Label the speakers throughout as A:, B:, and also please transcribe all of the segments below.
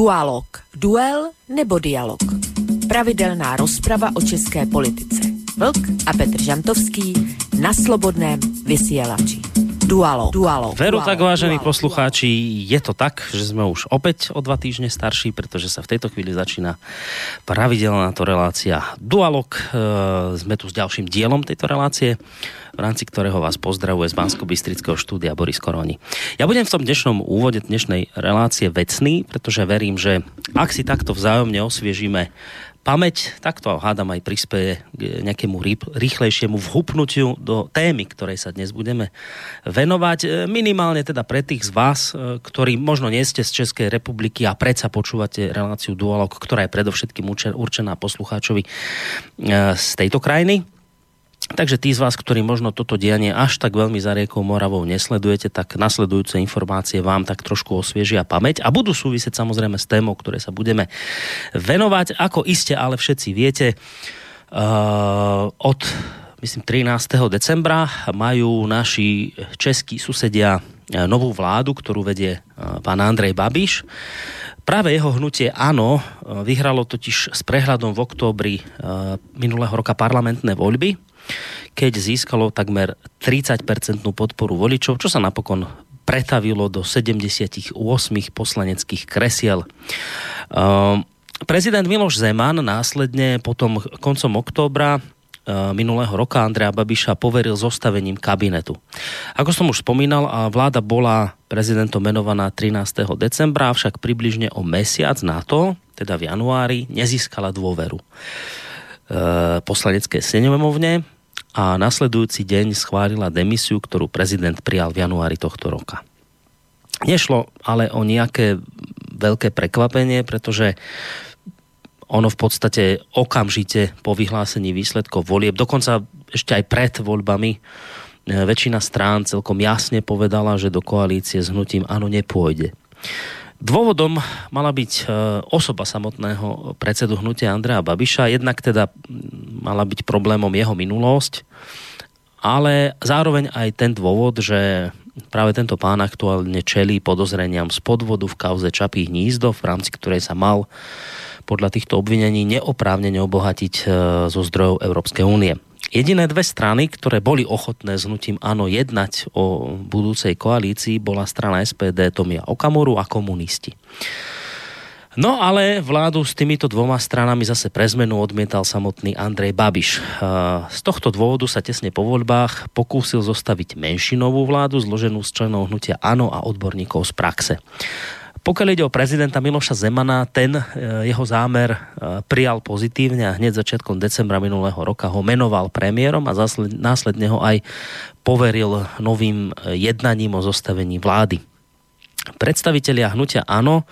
A: Dualog. Duel nebo dialog. Pravidelná rozprava o české politice. Vlk a Petr Žantovský na slobodném vysielači. Dualo, dualo.
B: Veru
A: dualo,
B: tak, vážení
A: dualo,
B: poslucháči, je to tak, že sme už opäť o dva týždne starší, pretože sa v tejto chvíli začína pravidelná to relácia Dualog. E, sme tu s ďalším dielom tejto relácie, v rámci ktorého vás pozdravuje z bansko bystrického štúdia Boris Koroni. Ja budem v tom dnešnom úvode dnešnej relácie vecný, pretože verím, že ak si takto vzájomne osviežíme pamäť, tak to hádam aj prispieje k nejakému rýchlejšiemu vhupnutiu do témy, ktorej sa dnes budeme venovať. E, minimálne teda pre tých z vás, e, ktorí možno nie ste z Českej republiky a predsa počúvate reláciu Dualog, ktorá je predovšetkým určená poslucháčovi e, z tejto krajiny. Takže tí z vás, ktorí možno toto dianie až tak veľmi za riekou Moravou nesledujete, tak nasledujúce informácie vám tak trošku osviežia pamäť a budú súvisieť samozrejme s témou, ktoré sa budeme venovať. Ako iste ale všetci viete, uh, od myslím 13. decembra majú naši českí susedia uh, novú vládu, ktorú vedie uh, pán Andrej Babiš. Práve jeho hnutie uh, vyhralo totiž s prehľadom v októbri minulého roka parlamentné voľby keď získalo takmer 30-percentnú podporu voličov, čo sa napokon pretavilo do 78 poslaneckých kresiel. Uh, prezident Miloš Zeman následne potom koncom októbra uh, minulého roka Andrea Babiša poveril zostavením kabinetu. Ako som už spomínal, vláda bola prezidentom menovaná 13. decembra, avšak približne o mesiac na to, teda v januári, nezískala dôveru uh, poslanecké snemovne a nasledujúci deň schválila demisiu, ktorú prezident prijal v januári tohto roka. Nešlo ale o nejaké veľké prekvapenie, pretože ono v podstate okamžite po vyhlásení výsledkov volieb, dokonca ešte aj pred voľbami, e, väčšina strán celkom jasne povedala, že do koalície s hnutím áno nepôjde. Dôvodom mala byť e, osoba samotného predsedu hnutia Andrea Babiša, jednak teda mala byť problémom jeho minulosť, ale zároveň aj ten dôvod, že práve tento pán aktuálne čelí podozreniam z podvodu v kauze Čapí hnízdo, v rámci ktorej sa mal podľa týchto obvinení neoprávnene obohatiť e, zo zdrojov Európskej únie. Jediné dve strany, ktoré boli ochotné s hnutím áno jednať o budúcej koalícii, bola strana SPD Tomia Okamoru a komunisti. No ale vládu s týmito dvoma stranami zase pre zmenu odmietal samotný Andrej Babiš. Z tohto dôvodu sa tesne po voľbách pokúsil zostaviť menšinovú vládu zloženú z členov hnutia ANO a odborníkov z praxe. Pokiaľ ide o prezidenta Miloša Zemana, ten e, jeho zámer e, prijal pozitívne a hneď začiatkom decembra minulého roka ho menoval premiérom a následne ho aj poveril novým e, jednaním o zostavení vlády. Predstavitelia hnutia ANO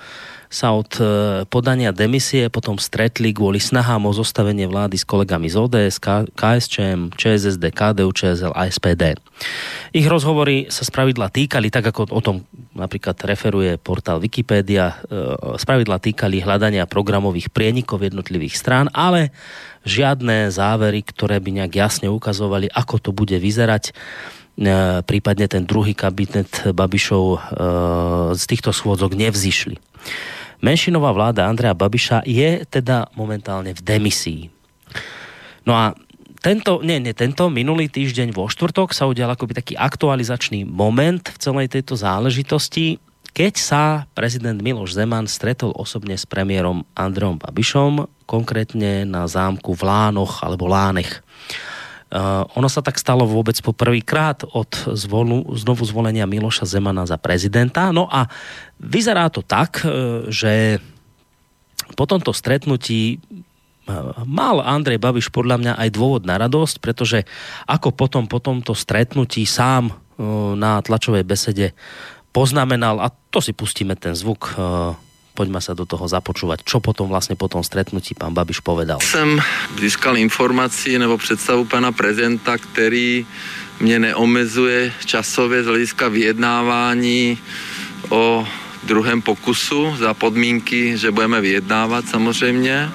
B: sa od e, podania demisie potom stretli kvôli snahám o zostavenie vlády s kolegami z ODS, KSČM, ČSSD, KDU, ČSL a SPD. Ich rozhovory sa spravidla týkali, tak ako o tom napríklad referuje portál Wikipedia, e, spravidla týkali hľadania programových prienikov jednotlivých strán, ale žiadne závery, ktoré by nejak jasne ukazovali, ako to bude vyzerať, e, prípadne ten druhý kabinet Babišov z týchto schôdzok nevzýšli. Menšinová vláda Andrea Babiša je teda momentálne v demisii. No a tento, nie, nie, tento minulý týždeň vo štvrtok sa udial akoby taký aktualizačný moment v celej tejto záležitosti, keď sa prezident Miloš Zeman stretol osobne s premiérom Andreom Babišom, konkrétne na zámku v Lánoch alebo Lánech. Uh, ono sa tak stalo vôbec po prvýkrát od zvolu, znovu zvolenia Miloša Zemana za prezidenta. No a vyzerá to tak, uh, že po tomto stretnutí uh, mal Andrej Babiš podľa mňa aj dôvod na radosť, pretože ako potom po tomto stretnutí sám na tlačovej besede poznamenal, a to si pustíme ten zvuk Poďme sa do toho započúvať. Čo potom vlastně po tom stretnutí pán Babiš povedal?
C: Jsem získal informaci nebo představu pana prezidenta, který mě neomezuje časově z hlediska vyjednávání o druhém pokusu za podmínky, že budeme vyjednávat samozřejmě.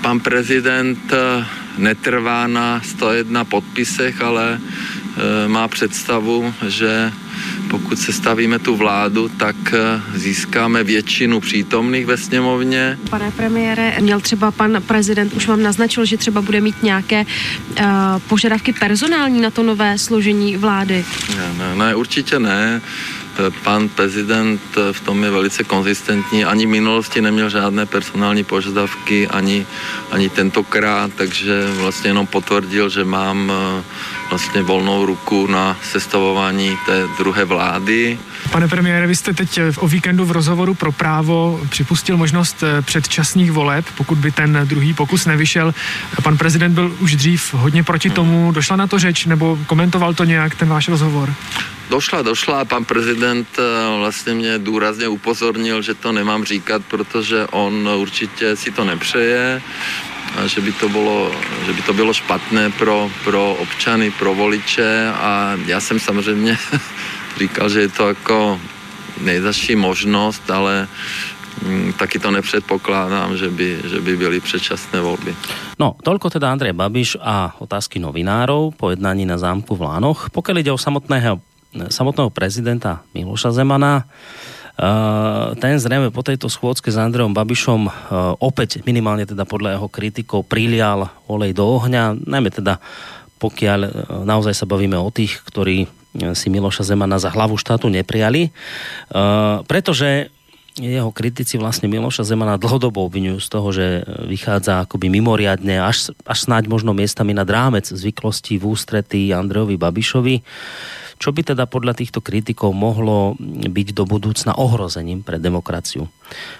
C: Pan prezident eh, netrvá na 101 podpisech, ale eh, má představu, že pokud se stavíme tu vládu, tak eh, získáme většinu přítomných ve sněmovně.
D: Pane premiére, měl třeba pan prezident, už vám naznačil, že třeba bude mít nějaké uh, požadavky personální na to nové složení vlády?
C: Ne, ne, ne určitě ne. Pan prezident v tom je velice konzistentní. Ani v minulosti neměl žádné personální požadavky, ani, ani tentokrát, takže vlastně jenom potvrdil, že mám eh, vlastně volnou ruku na sestavování té druhé vlády.
E: Pane premiére, vy jste teď o víkendu v rozhovoru pro právo připustil možnost eh, předčasných voleb, pokud by ten druhý pokus nevyšel. Pan prezident byl už dřív hodně proti tomu. Došla na to řeč nebo komentoval to nějak ten váš rozhovor?
C: Došla, došla a pan prezident eh, vlastně mě důrazně upozornil, že to nemám říkat, protože on určitě si to nepřeje že by to bylo, že by to bylo špatné pro, pro občany, pro voliče a já jsem samozřejmě říkal, že je to jako nejzaší možnost, ale mm, taky to nepředpokládám, že by, že by byly předčasné volby.
B: No, toľko teda Andrej Babiš a otázky novinárov po jednání na zámku v Lánoch. Pokud ide o samotného samotného prezidenta Miloša Zemana. Uh, ten zrejme po tejto schôdzke s Andreom Babišom uh, opäť minimálne teda podľa jeho kritikov prilial olej do ohňa, najmä teda pokiaľ uh, naozaj sa bavíme o tých, ktorí si Miloša Zemana za hlavu štátu neprijali, pretože jeho kritici vlastne Miloša Zemana dlhodobo obvinujú z toho, že vychádza akoby mimoriadne, až, až snáď možno miestami nad rámec zvyklostí v ústretí Andrejovi Babišovi. Čo by teda podľa týchto kritikov mohlo byť do budúcna ohrozením pre demokraciu?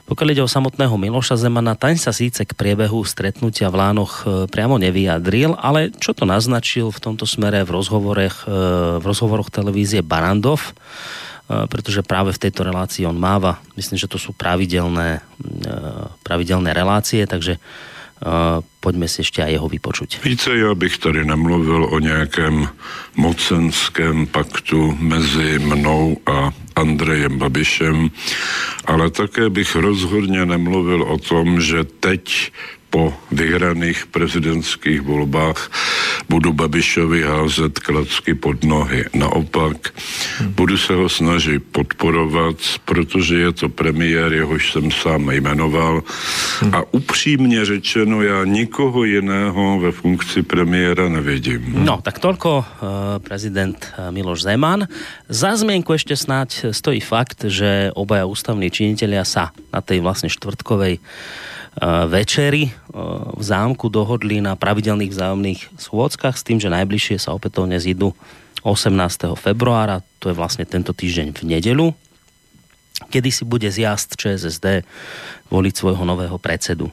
B: Pokiaľ ide o samotného Miloša Zemana, ten sa síce k priebehu stretnutia v Lánoch e, priamo nevyjadril, ale čo to naznačil v tomto smere v, rozhovoroch, e, v rozhovoroch televízie Barandov, e, pretože práve v tejto relácii on máva, myslím, že to sú pravidelné, pravidelné relácie, takže pojďme si ještě aj jeho vypočuť.
F: Více, já bych tady nemluvil o nějakém mocenském paktu mezi mnou a Andrejem Babišem, ale také bych rozhodně nemluvil o tom, že teď po vyhraných prezidentských volbách budu Babišovi házet klacky pod nohy. Naopak, budu se ho snažit podporovat, protože je to premiér, jehož jsem sám jmenoval. A upřímně řečeno, já nikoho jiného ve funkci premiéra nevidím.
B: No, tak tolko uh, prezident eh, Miloš Zeman. Za zmienku ešte snáď stojí fakt, že obaja ústavní činitelia sa na tej vlastne štvrtkovej večeri v zámku dohodli na pravidelných vzájomných schôdzkach s tým, že najbližšie sa opätovne zídu 18. februára, to je vlastne tento týždeň v nedelu, kedy si bude zjazd ČSSD voliť svojho nového predsedu.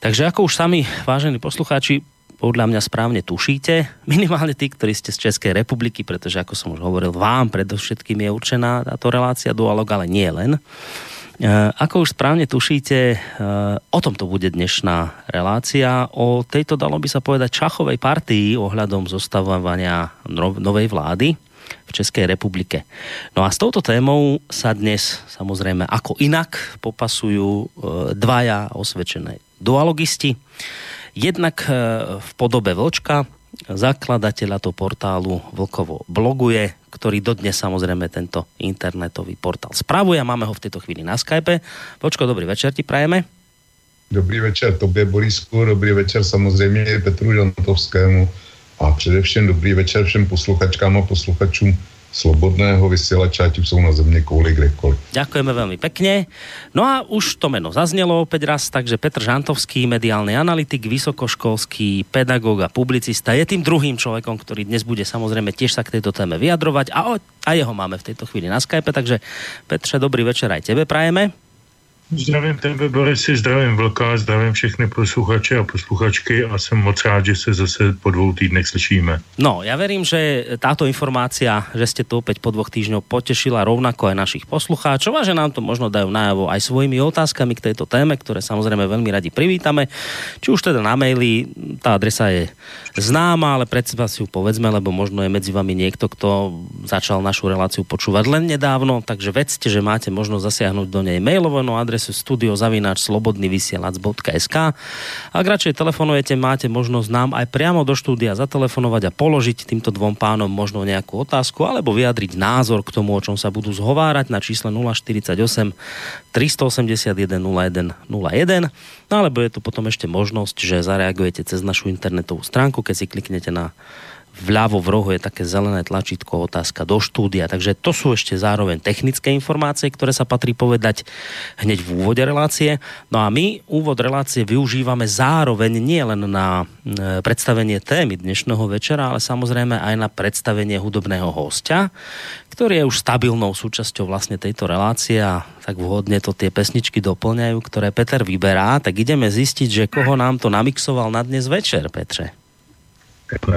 B: Takže ako už sami, vážení poslucháči, podľa mňa správne tušíte, minimálne tí, ktorí ste z Českej republiky, pretože ako som už hovoril, vám predovšetkým je určená táto relácia Dualog, ale nie len. Eh, ako už správne tušíte, eh, o tom to bude dnešná relácia. O tejto, dalo by sa povedať, čachovej partii ohľadom zostavovania novej vlády v Českej republike. No a s touto témou sa dnes samozrejme ako inak popasujú eh, dvaja osvedčené dualogisti. Jednak v podobe Vlčka, zakladateľa to portálu Vlkovo bloguje, ktorý dodnes samozrejme tento internetový portál spravuje a máme ho v tejto chvíli na Skype. Počko, dobrý večer ti prajeme.
G: Dobrý večer tobě, Borisku, dobrý večer samozřejmě Petru Žantovskému a především dobrý večer všem posluchačkám a posluchačům slobodného vysielača, ať sú na země kouli kdekoliv.
B: Ďakujeme veľmi pekne. No a už to meno zaznelo opäť raz, takže Petr Žantovský, mediálny analytik, vysokoškolský pedagóg a publicista, je tým druhým človekom, ktorý dnes bude samozrejme tiež sa k tejto téme vyjadrovať a, o, a jeho máme v tejto chvíli na Skype, takže Petře, dobrý večer aj tebe prajeme.
H: Zdravím tebe, Borisy, zdravím Vlka, zdravím všechny posluchače a posluchačky a jsem moc rád, že se zase po dvou týdnech slyšíme.
B: No, ja verím, že táto informácia, že ste tu opäť po dvoch týždňoch potešila rovnako aj našich poslucháčov a že nám to možno dajú najavo aj svojimi otázkami k tejto téme, ktoré samozrejme veľmi radi privítame. Či už teda na maili, tá adresa je známa, ale predsa si ju povedzme, lebo možno je medzi vami niekto, kto začal našu reláciu počúvať len nedávno, takže vedzte, že máte možnosť zasiahnuť do nej mailovou adresu adresu studiozavináčslobodnyvysielac.sk Ak radšej telefonujete, máte možnosť nám aj priamo do štúdia zatelefonovať a položiť týmto dvom pánom možno nejakú otázku alebo vyjadriť názor k tomu, o čom sa budú zhovárať na čísle 048 381 01 01 No alebo je tu potom ešte možnosť, že zareagujete cez našu internetovú stránku, keď si kliknete na vľavo v rohu je také zelené tlačítko otázka do štúdia. Takže to sú ešte zároveň technické informácie, ktoré sa patrí povedať hneď v úvode relácie. No a my úvod relácie využívame zároveň nie len na e, predstavenie témy dnešného večera, ale samozrejme aj na predstavenie hudobného hostia, ktorý je už stabilnou súčasťou vlastne tejto relácie a tak vhodne to tie pesničky doplňajú, ktoré Peter vyberá. Tak ideme zistiť, že koho nám to namixoval na dnes večer, Petre.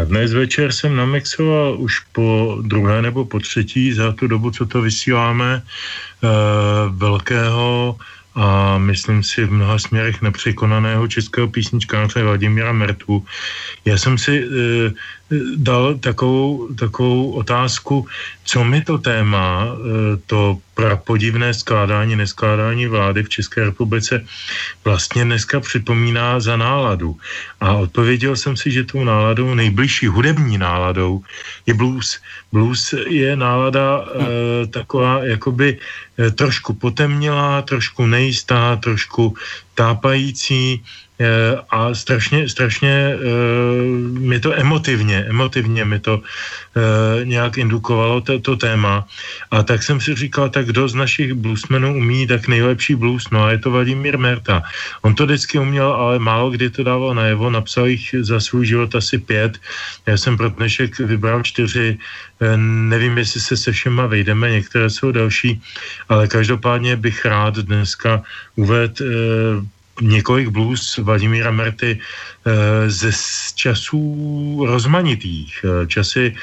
H: Dnes večer jsem namixoval už po druhé nebo po třetí za tu dobu, co to vysíláme, uh, velkého a myslím si v mnoha směrech nepřekonaného českého písničkáře Vladimíra Mertu. Já jsem si e, dal takovou, takovou otázku, co mi to téma, e, to prapodivné skládání, neskládání vlády v České republice vlastně dneska připomíná za náladu. A odpověděl jsem si, že tou náladou, nejbližší hudební náladou je blues. Blues je nálada e, taková jakoby e, trošku potemnělá, trošku nejistá, trošku tápající, Eh, a strašně, strašně eh, mi to emotivně, emotivně mi to eh, nějak indukovalo to, to téma. A tak jsem si říkal, tak kdo z našich bluesmenů umí tak nejlepší blues, no a je to Vladimír Merta. On to vždycky uměl, ale málo kdy to dával najevo, napsal jich za svůj život asi pět. Já jsem pro dnešek vybral čtyři, nevím, jestli se se všema vejdeme, některé jsou další, ale každopádně bych rád dneska uvedl několik blues Vladimíra Merty Eh, ze časů rozmanitých, eh, časy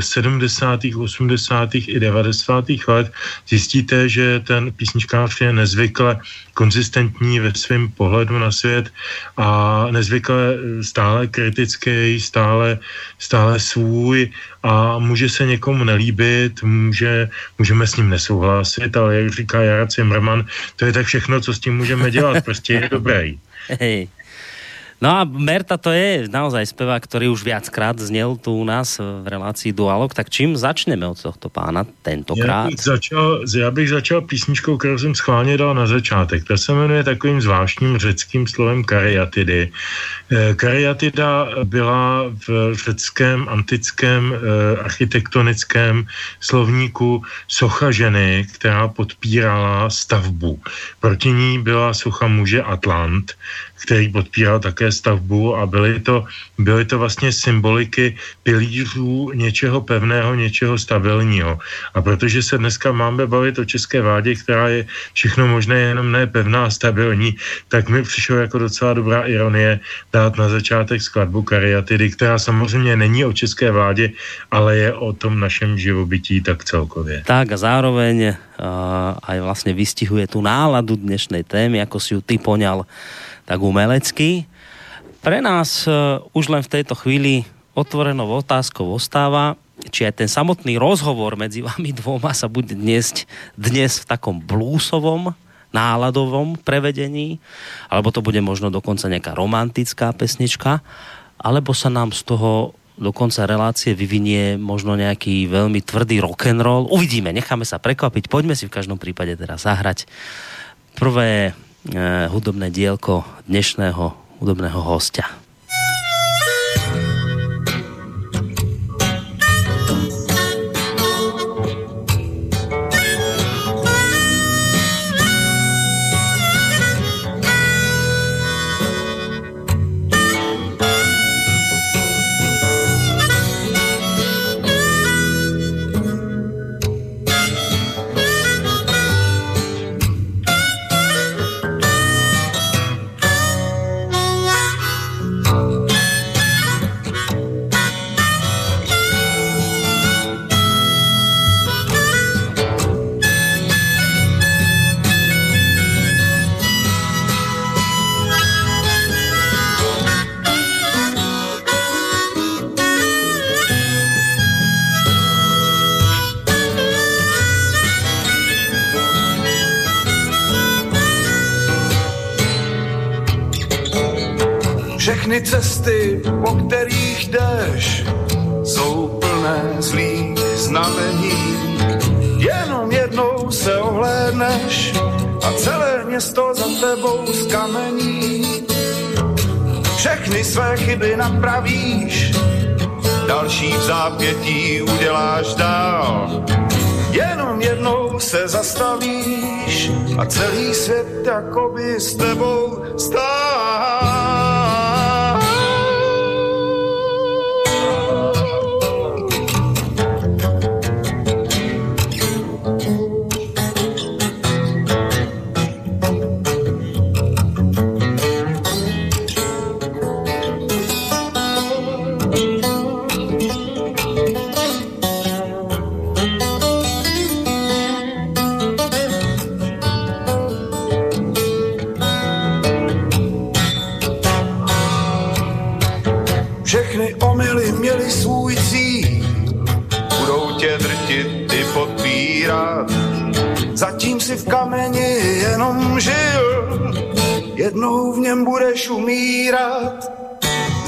H: 70., eh, 80. i 90. let, zjistíte, že ten písničkář je nezvykle konzistentní ve svém pohledu na svět a nezvykle stále kritický, stále, stále svůj a může se někomu nelíbit, může, můžeme s ním nesouhlasit, ale jak říká Jara Zimmerman, to je tak všechno, co s tím můžeme dělat, prostě je dobrý.
B: No a Merta to je naozaj spevák, ktorý už viackrát znel tu u nás v relácii Dualog, tak čím začneme od tohto pána tentokrát?
H: Já bych začal, já bych začal písničkou, kterou jsem schválně dal na začátek. Ta se jmenuje takovým zvláštním řeckým slovem kariatidy. Eh, kariatida byla v řeckém antickém eh, architektonickém slovníku socha ženy, která podpírala stavbu. Proti ní byla socha muže Atlant, který podpíral také stavbu a byly to, byly to vlastně symboliky pilířů něčeho pevného, něčeho stabilního. A protože se dneska máme bavit o české vládě, která je všechno možné, jenom ne pevná a stabilní, tak mi přišlo jako docela dobrá ironie dát na začátek skladbu Kariatidy, která samozřejmě není o české vládě, ale je o tom našem živobytí tak celkově.
B: Tak a zároveň uh, aj vlastně vystihuje tu náladu dnešnej témy, ako si ju ty poňal tak umelecky. Pre nás uh, už len v tejto chvíli otvorenou otázkou ostáva, či aj ten samotný rozhovor medzi vami dvoma sa bude dnes, dnes v takom bluesovom náladovom prevedení, alebo to bude možno dokonca nejaká romantická pesnička, alebo sa nám z toho do konca relácie vyvinie možno nejaký veľmi tvrdý rock and roll. Uvidíme, necháme sa prekvapiť. Poďme si v každom prípade teraz zahrať prvé hudobné dielko dnešného hudobného hostia.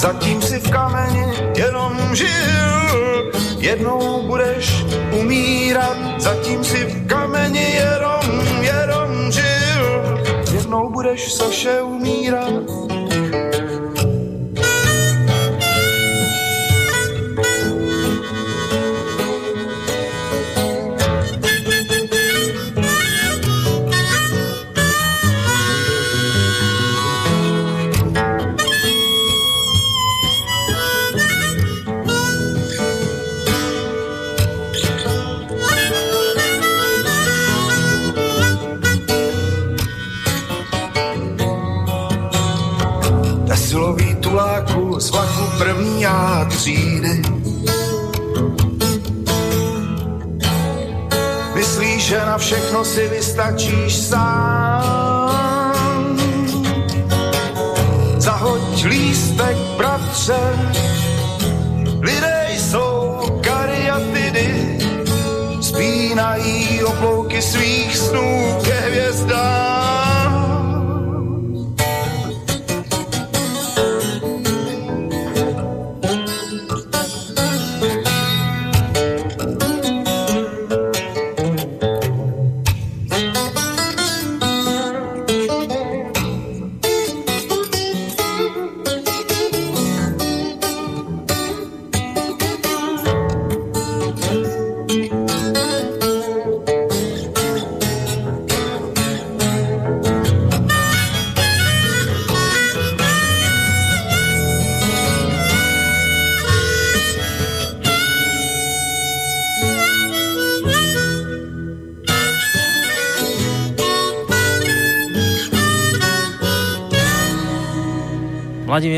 I: Zatím si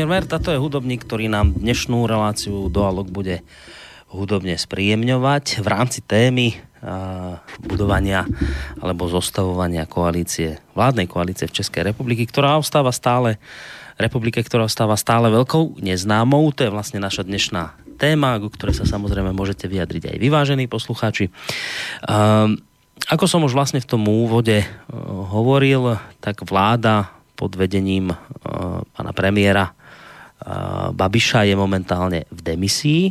B: Vladimír Merta to je hudobník, ktorý nám dnešnú reláciu Doalog bude hudobne spríjemňovať v rámci témy budovania alebo zostavovania koalície, vládnej koalície v Českej republiky, ktorá ostáva stále republike, ktorá ostáva stále veľkou neznámou. To je vlastne naša dnešná téma, ku ktorej sa samozrejme môžete vyjadriť aj vyvážení poslucháči. Um, ako som už vlastne v tom úvode uh, hovoril, tak vláda pod vedením uh, pana premiéra Babiša je momentálne v demisii.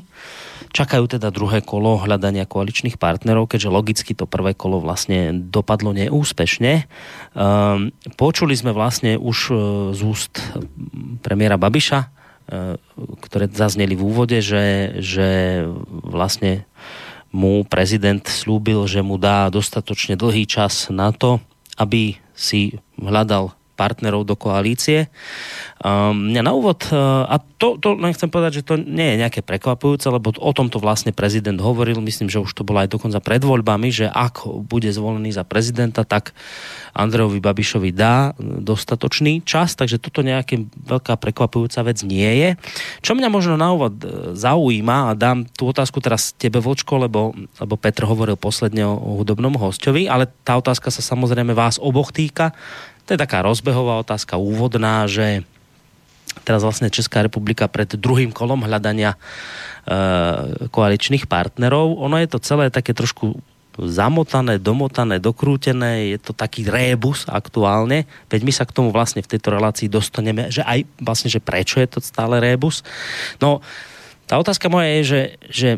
B: Čakajú teda druhé kolo hľadania koaličných partnerov, keďže logicky to prvé kolo vlastne dopadlo neúspešne. Um, počuli sme vlastne už uh, z úst premiéra Babiša, uh, ktoré zazneli v úvode, že, že vlastne mu prezident slúbil, že mu dá dostatočne dlhý čas na to, aby si hľadal partnerov do koalície. Um, mňa na úvod, uh, a to, to len chcem povedať, že to nie je nejaké prekvapujúce, lebo o tomto vlastne prezident hovoril, myslím, že už to bolo aj dokonca pred voľbami, že ak bude zvolený za prezidenta, tak Andrejovi Babišovi dá dostatočný čas, takže toto nejaká veľká prekvapujúca vec nie je. Čo mňa možno na úvod uh, zaujíma, a dám tú otázku teraz tebe, Vočko, lebo, lebo Petr hovoril posledne o hudobnom hostovi, ale tá otázka sa samozrejme vás oboch týka. To je taká rozbehová otázka, úvodná, že teraz vlastne Česká republika pred druhým kolom hľadania e, koaličných partnerov. Ono je to celé také trošku zamotané, domotané, dokrútené, je to taký rébus aktuálne, veď my sa k tomu vlastne v tejto relácii dostaneme, že aj vlastne, že prečo je to stále rébus. No, tá otázka moja je, že, že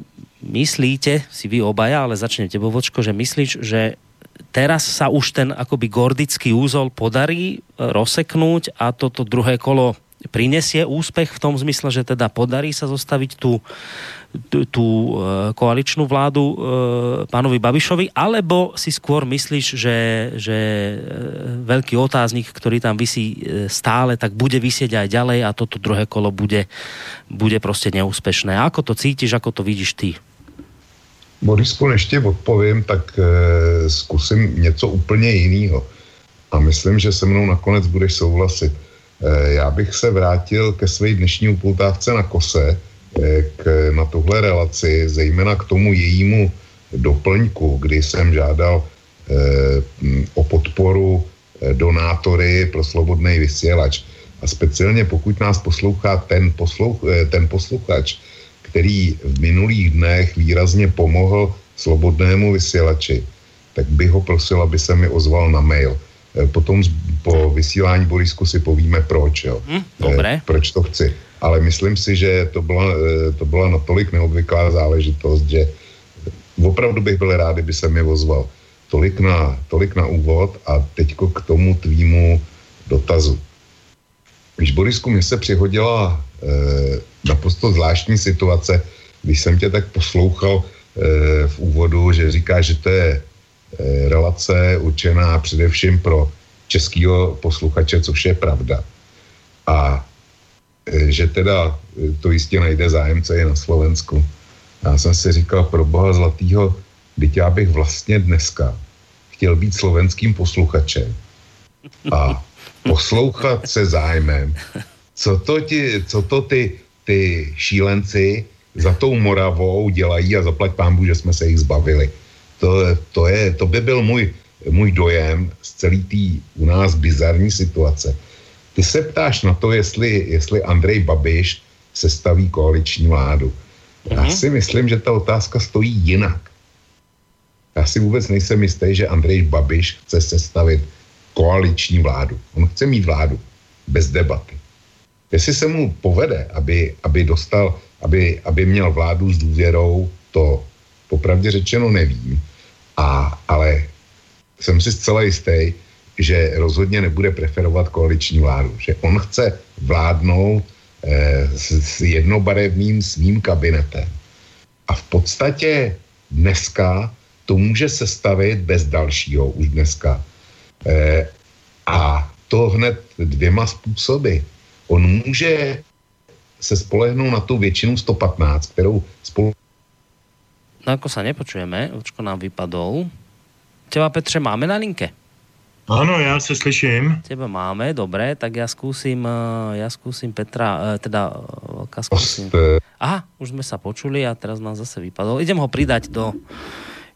B: myslíte, si vy obaja, ale začnem tebo, Vočko, že myslíš, že teraz sa už ten akoby gordický úzol podarí rozseknúť a toto druhé kolo prinesie úspech v tom zmysle, že teda podarí sa zostaviť tú, tú, tú e, koaličnú vládu e, pánovi Babišovi, alebo si skôr myslíš, že, že e, veľký otáznik, ktorý tam vysí stále, tak bude vysieť aj ďalej a toto druhé kolo bude, bude prostě neúspešné. Ako to cítiš, ako to vidíš ty?
G: Borisku, než tě odpovím, tak e, zkusím něco úplně jiného. A myslím, že se mnou nakonec budeš souhlasit. Eh, já bych se vrátil ke své dnešní upoutávce na kose, eh, k, na tuhle relaci, zejména k tomu jejímu doplňku, kdy jsem žádal eh, o podporu donátory pro slobodný vysílač. A speciálně pokud nás poslouchá ten, poslouch, ten posluchač, který v minulých dnech výrazně pomohl slobodnému vysílači, tak bych ho prosil, aby se mi ozval na mail Eh, potom po vysílání Borisku si povíme proč, jo.
B: Hm, dobré.
G: Proč to chci. Ale myslím si, že to byla, eh, to byla natolik neobvyklá záležitost, že opravdu bych byl rád, kdyby se mi ozval. Tolik na, tolik na úvod a teďko k tomu tvýmu dotazu. Když Borisku, mě se přihodila eh, naprosto zvláštní situace, když jsem tě tak poslouchal eh, v úvodu, že říká, že to je Eh, relace určená především pro českého posluchače, což je pravda. A eh, že teda eh, to jistě najde zájemce i na Slovensku. Já jsem si říkal, pro boha zlatýho, teď já bych vlastně dneska chtěl být slovenským posluchačem a poslouchat se zájmem, co to, ti, co to ty, ty šílenci za tou Moravou dělají a zaplať pámbu, že jsme se jich zbavili. To, to, je, to by byl můj, můj dojem z celé té u nás bizarní situace. Ty se ptáš na to, jestli, jestli Andrej Babiš se staví koaliční vládu. Já mhm. si myslím, že ta otázka stojí jinak. Já si vůbec nejsem jistý, že Andrej Babiš chce sestavit koaliční vládu. On chce mít vládu bez debaty. Jestli se mu povede, aby, aby dostal, aby, aby měl vládu s důvěrou, to popravdě řečeno nevím. A, ale jsem si zcela jistý, že rozhodně nebude preferovat koaliční vládu. Že on chce vládnout eh, s, s jednobarevným svým kabinetem. A v podstatě dneska to může sestavit bez dalšího už dneska. Eh, a to hned dvěma způsoby. On může se spolehnout na tu většinu 115, kterou spolu
B: No ako sa nepočujeme, očko nám vypadol. Teba Petře máme na linke?
H: Ano, já se slyším.
B: Teba máme, dobré, tak já zkusím, eh, já zkusím Petra, eh, teda Vlka eh, zkusím. Aha, už jsme sa počuli a teraz nám zase vypadol. Idem ho pridať do,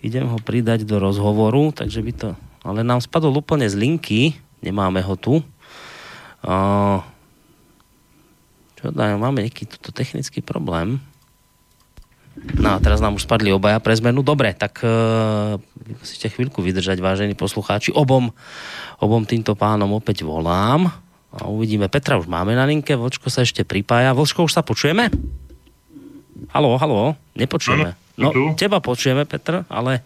B: idem ho pridať do rozhovoru, takže by to, ale nám spadol úplne z linky, nemáme ho tu. Uh, čo dá, máme nejaký tuto technický problém. No a teraz nám už spadli obaja pre zmenu. Dobre, tak uh, musíte chvíľku vydržať, vážení poslucháči. Obom, obom týmto pánom opäť volám. A uvidíme. Petra už máme na linke, Vočko sa ešte pripája. Vočko, už sa počujeme? Halo, halo, nepočujeme. No, teba počujeme, Petr, ale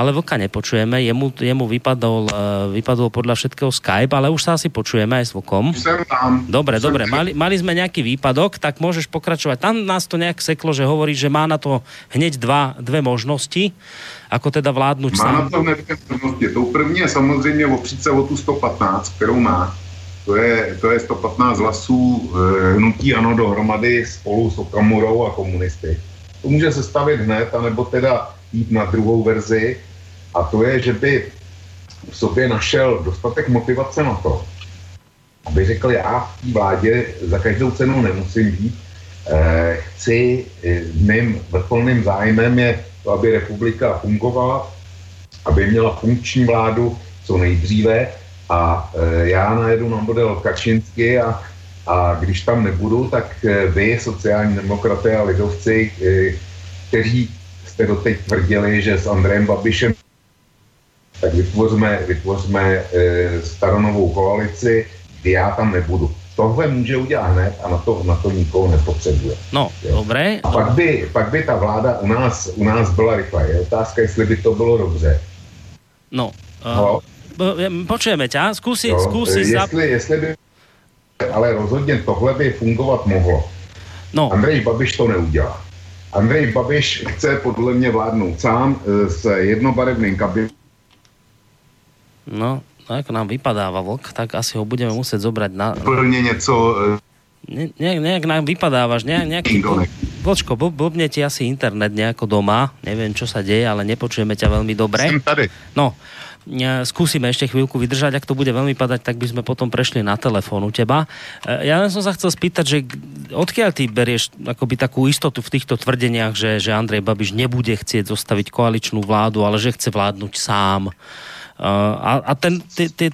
B: ale vlka nepočujeme, jemu, jemu vypadol, uh, vypadol podľa všetkého Skype, ale už sa asi počujeme aj s vlkom.
G: Jsem tam.
B: Dobre, jsem dobre, mali, mali sme nejaký výpadok, tak môžeš pokračovať. Tam nás to nejak seklo, že hovorí, že má na to hneď dva, dve možnosti, ako teda vládnuť
G: má sám. Má na to hned dvě možnosti. Tou první je samozřejmě opřít se o tu 115, kterou má. To je, to je 115 hlasů e, hnutí ano dohromady spolu s Okamurou a komunisty. To může se stavit hned, anebo teda jít na druhou verzi a to je, že by v sobě našel dostatek motivace na to, aby řekl, já v té vládě za každou cenu nemusím být, eh, chci, eh, mým vrcholným zájmem je to, aby republika fungovala, aby měla funkční vládu co nejdříve. A eh, já najedu na model Kačinsky a, a když tam nebudu, tak eh, vy, sociální demokraté a lidovci, eh, kteří jste doteď tvrdili, že s Andrejem Babišem tak vytvořme, vytvořme e, staronovou koalici, kdy já tam nebudu. Tohle může udělat hned a na to, na to nikoho nepotřebuje.
B: No, jo. dobré.
G: A pak by, pak by ta vláda u nás, u nás byla rychle. Je otázka, jestli by to bylo dobře.
B: No, uh, počujeme ťa, skúsi, jo, skúsi.
G: Jestli, za... jestli by, ale rozhodně tohle by fungovat mohlo.
B: No.
G: Andrej Babiš to neudělá. Andrej Babiš chce podle mě vládnout sám s jednobarevným kabinem
B: No, ako nám vypadáva vlk, tak asi ho budeme musieť zobrať na...
G: Úplne něco...
B: Ne, ne, nejak nám vypadávaš, ne, nejaký... Vlčko, blbne ti asi internet nejako doma, neviem, čo sa deje, ale nepočujeme ťa veľmi dobre.
G: Som tady.
B: No, skúsime ešte chvíľku vydržať, ak to bude veľmi padať, tak by sme potom prešli na telefón u teba. E, ja len som sa chcel spýtať, že odkiaľ ty berieš akoby takú istotu v týchto tvrdeniach, že, že Andrej Babiš nebude chcieť zostaviť koaličnú vládu, ale že chce vládnuť sám. A, a ten, tie,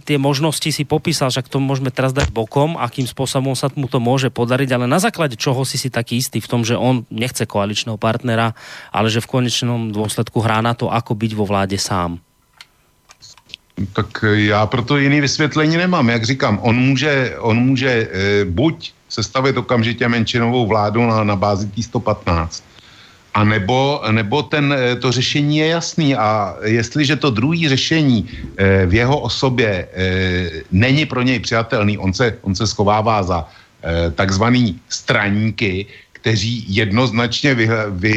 B: tie možnosti si popísal, že to môžeme teraz dať bokom, akým spôsobom sa mu to môže podariť, ale na základe čoho si si taký istý v tom, že on nechce koaličného partnera, ale že v konečnom dôsledku hrá na to, ako byť vo vláde sám.
G: Tak já proto jiný vysvětlení nemám. Jak říkám, on může, on může e, buď sestavit okamžitě menšinovou vládu na, na bázi T 115, a nebo, nebo ten, eh, to řešení je jasný. A jestliže to druhý řešení eh, v jeho osobě eh, není pro něj přijatelný, on se, on se schovává za takzvaný straníky, kteří jednoznačně vy, vy,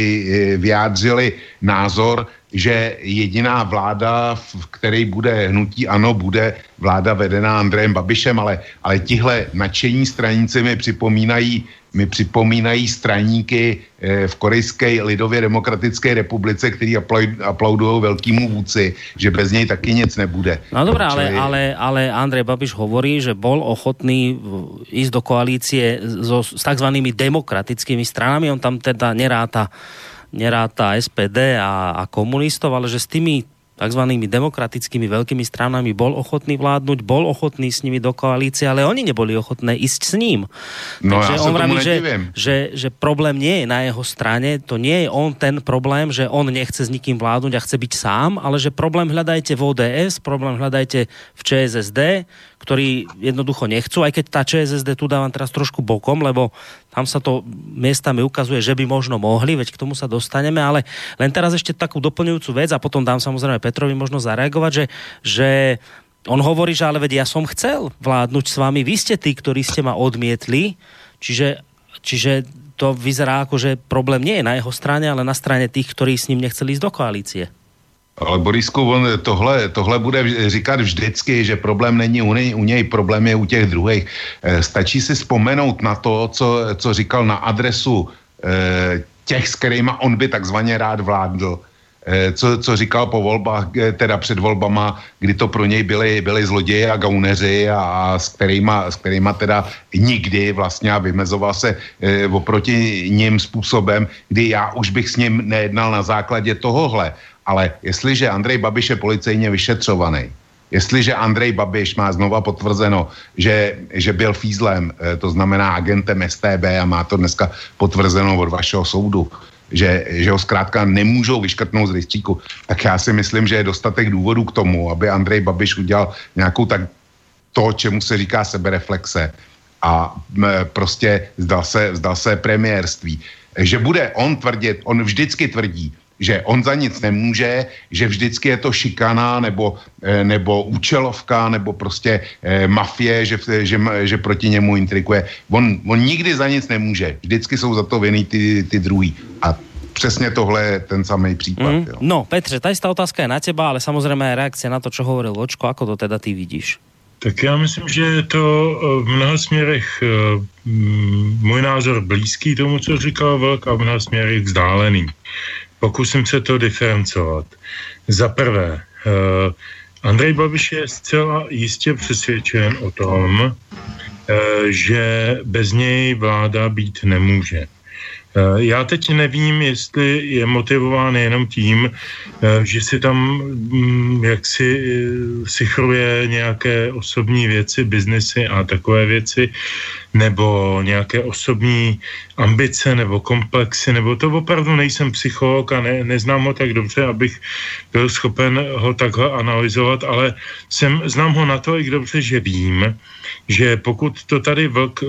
G: vyjádřili názor, že jediná vláda, v které bude hnutí ano, bude vláda vedená Andrejem Babišem, ale, ale tihle nadšení straníci mi připomínají mi připomínají straníky eh, v Korejské lidově demokratické republice, který aplaudují velkýmu vůdci, že bez něj taky nic nebude.
B: No dobré, ale, ale, ale Andrej Babiš hovorí, že bol ochotný ísť do koalície so, s takzvanými demokratickými stranami. On tam teda neráta neráta SPD a, a komunistov, ale že s tými takzvanými demokratickými veľkými stranami bol ochotný vládnuť, bol ochotný s nimi do koalície, ale oni neboli ochotné ísť s ním.
G: No Takže on vraví,
B: že, že, že problém nie je na jeho strane, to nie je on ten problém, že on nechce s nikým vládnuť a chce byť sám, ale že problém hľadajte v ODS, problém hľadajte v ČSSD, ktorí jednoducho nechcú, aj keď tá ČSSD tu dávam teraz trošku bokom, lebo tam sa to miestami ukazuje, že by možno mohli, veď k tomu sa dostaneme, ale len teraz ešte takú doplňujúcu vec a potom dám samozrejme Petrovi možno zareagovať, že, že on hovorí, že ale veď ja som chcel vládnuť s vami, vy ste tí, ktorí ste ma odmietli, čiže, čiže to vyzerá ako, že problém nie je na jeho strane, ale na strane tých, ktorí s ním nechceli ísť do koalície.
G: Ale Borisku, on tohle, tohle bude říkat vždycky, že problém není u něj, u něj, problém je u těch druhých. E, stačí si vzpomenout na to, co, co říkal na adresu e, těch, s kterými on by takzvaně rád vládl. E, co, co říkal po volbách, teda před volbama, kdy to pro něj byli, byli zloději a gauneři a, a s, kterýma, s kterýma teda nikdy vlastně vymezoval se e, oproti ním způsobem, kdy já už bych s ním nejednal na základě tohohle ale jestliže Andrej Babiš je policejně vyšetřovaný, jestliže Andrej Babiš má znova potvrzeno, že, že byl fízlem, eh, to znamená agentem STB a má to dneska potvrzeno od vašeho soudu, že, že ho zkrátka nemůžou vyškrtnout z rejstříku, tak já si myslím, že je dostatek důvodů k tomu, aby Andrej Babiš udělal nějakou tak to, čemu se říká sebereflexe a prostě zdal se, zdal se premiérství. Že bude on tvrdit, on vždycky tvrdí, že on za nic nemůže, že vždycky je to šikana nebo, eh, nebo účelovka nebo prostě eh, mafie, že, že, že proti němu intrikuje. On, on nikdy za nic nemůže. Vždycky jsou za to vinný ty, ty druhý. A přesně tohle je ten samý případ. Mm. Jo.
B: No, Petře, ta jistá otázka je na teba, ale samozřejmě reakce na to, čo hovoril Vočko, ako to teda ty vidíš?
H: Tak já myslím, že je to eh, v mnoha směrech můj názor blízký tomu, co říkal Vlk a v mnoha směrech vzdálený. Pokusím se to diferencovat. Za prvé, uh, Andrej Babiš je zcela jistě přesvědčen o tom, uh, že bez něj vláda být nemůže. Uh, já teď nevím, jestli je motivován jenom tím, že si tam um, jak si sichruje nějaké osobní věci, biznesy a takové věci, nebo nějaké osobní ambice nebo komplexy, nebo to opravdu nejsem psycholog a ne, neznám ho tak dobře, abych byl schopen ho takhle analyzovat, ale jsem, znám ho na to i dobře, že vím, že pokud to tady vlk eh,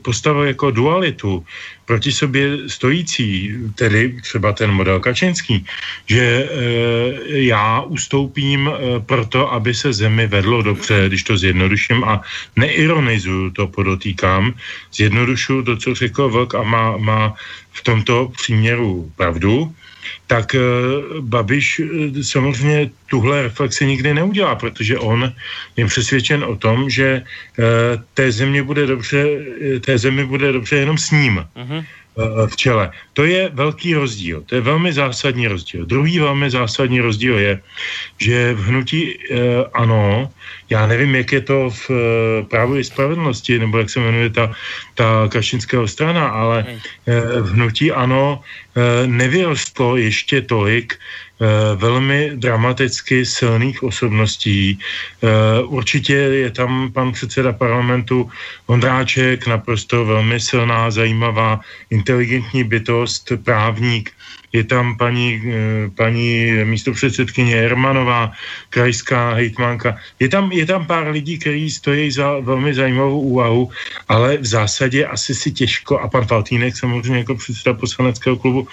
H: postavil jako dualitu, proti sobě stojící, tedy třeba ten model Kačenský, že e, já ustoupím e, proto, aby se zemi vedlo dobře, když to zjednoduším a neironizuju to, podotýkám, zjednodušuju to, co řekl Vlk a má, má v tomto příměru pravdu, tak uh, Babiš uh, samozřejmě tuhle reflexi nikdy neudělá, protože on je přesvědčen o tom, že uh, té země bude dobře, té zemi bude dobře jenom s ním. Uh-huh v čele. To je velký rozdíl, to je velmi zásadní rozdíl. Druhý velmi zásadní rozdíl je, že v hnutí eh, ano, já nevím, jak je to v eh, právu i spravedlnosti, nebo jak se jmenuje ta, ta kašinská strana, ale eh, v hnutí ano nevyrostlo ještě tolik velmi dramaticky silných osobností. Eh, určitě je tam pan předseda parlamentu Ondráček, naprosto velmi silná, zajímavá, inteligentní bytost, právník, je tam paní, eh, paní místopředsedkyně Hermanová, krajská hejtmanka. Je tam, je tam pár lidí, kteří stojí za velmi zajímavou úvahu, ale v zásadě asi si těžko, a pan Faltínek samozřejmě jako předseda poslaneckého klubu,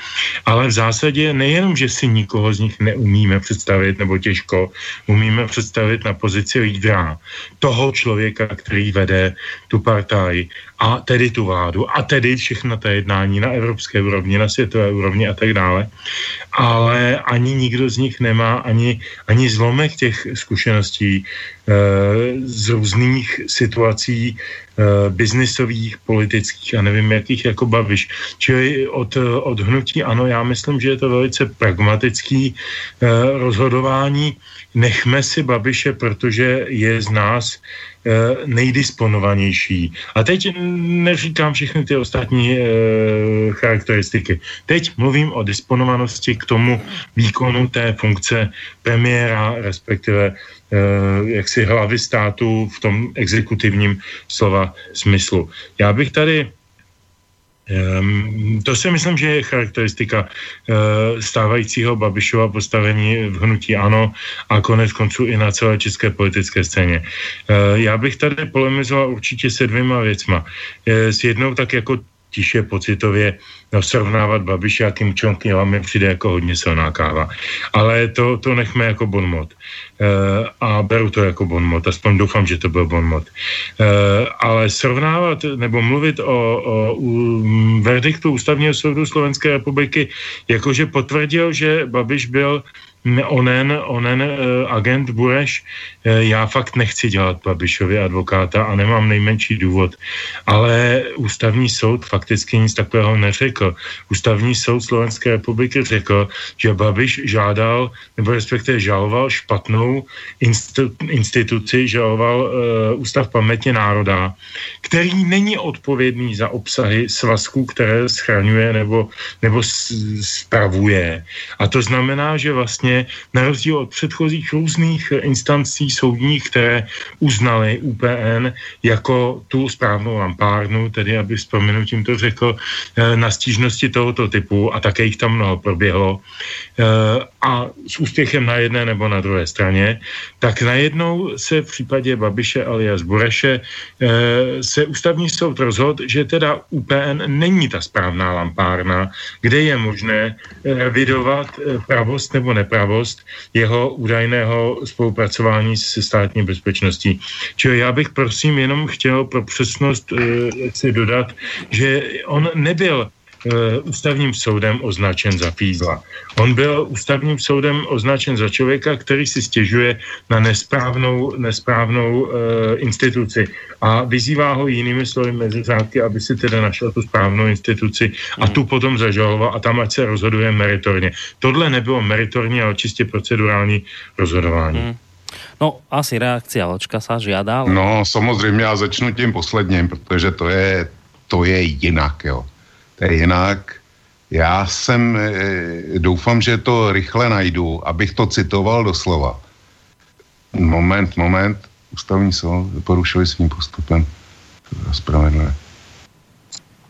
H: ale v zásadě nejenom, že si nikoho z nich neumíme představit, nebo těžko, umíme představit na pozici lídra toho člověka, který vede tu partaj a tedy tu vládu a tedy všechna ta jednání na evropské úrovni, na světové úrovni a tak dále. Ale ani nikdo z nich nemá ani, ani zlomek těch zkušeností e, z různých situací e, biznisových, politických a nevím jakých jako Babiš. Čili od, od hnutí ano, já myslím, že je to velice pragmatický e, rozhodování. Nechme si Babiše, protože je z nás nejdisponovanější. A teď neříkám všechny ty ostatní e, charakteristiky. Teď mluvím o disponovanosti k tomu výkonu té funkce premiéra, respektive e, jaksi hlavy státu v tom exekutivním slova smyslu. Já bych tady to si myslím, že je charakteristika uh, stávajícího Babišova postavení v hnutí ANO a konec konců i na celé české politické scéně. Uh, já bych tady polemizoval určitě se dvěma věcma. Uh, s jednou tak jako tiše pocitově no, srovnávat Babiše a Kim Jong mi přijde jako hodně silná káva. Ale to, to nechme jako bonmot. Uh, a beru to jako bonmot, aspoň doufám, že to byl bonmot. Uh, ale srovnávat nebo mluvit o, o o verdiktu Ústavního soudu Slovenské republiky, jakože potvrdil, že Babiš byl onen, onen uh, agent Bureš, uh, já fakt nechci dělat Babišovi advokáta a nemám nejmenší důvod. Ale ústavní soud fakticky nic takového neřekl. Ústavní soud Slovenské republiky řekl, že Babiš žádal, nebo respektive žaloval špatnou instituci, žaloval uh, Ústav paměti národa, který není odpovědný za obsahy svazků, které schraňuje nebo, nebo spravuje. A to znamená, že vlastně vlastně na rozdíl od předchozích různých instancí soudních, které uznali UPN jako tu správnou lampárnu, tedy aby vzpomenu tímto řekl, eh, na stížnosti tohoto typu a také jich tam mnoho proběhlo eh, a s úspěchem na jedné nebo na druhé straně, tak najednou se v případě Babiše alias Bureše eh, se ústavní soud rozhodl, že teda UPN není ta správná lampárna, kde je možné revidovat pravost nebo nepravost pravost jeho údajného spolupracování se státní bezpečností. Čili já bych prosím jenom chtěl pro přesnost e, si dodat, že on nebyl Eh, ústavním soudem označen za fízla. On byl ústavním soudem označen za člověka, který si stěžuje na nesprávnou, nesprávnou uh, instituci a vyzývá ho jinými slovy mezi řádky, aby si teda našel tu správnou instituci a tu potom zažaloval a tam ať se rozhoduje meritorně. Tohle nebylo meritorní, ale čistě procedurální rozhodování. Hmm.
B: No, asi reakcia Ločka sa žiada.
G: No, samozřejmě já začnu tím posledním, protože to je, to je jinak, jo jinak. Já jsem, e, doufám, že to rychle najdu, abych to citoval doslova. Moment, moment. Ústavní soud porušili svým postupem spravedlivé.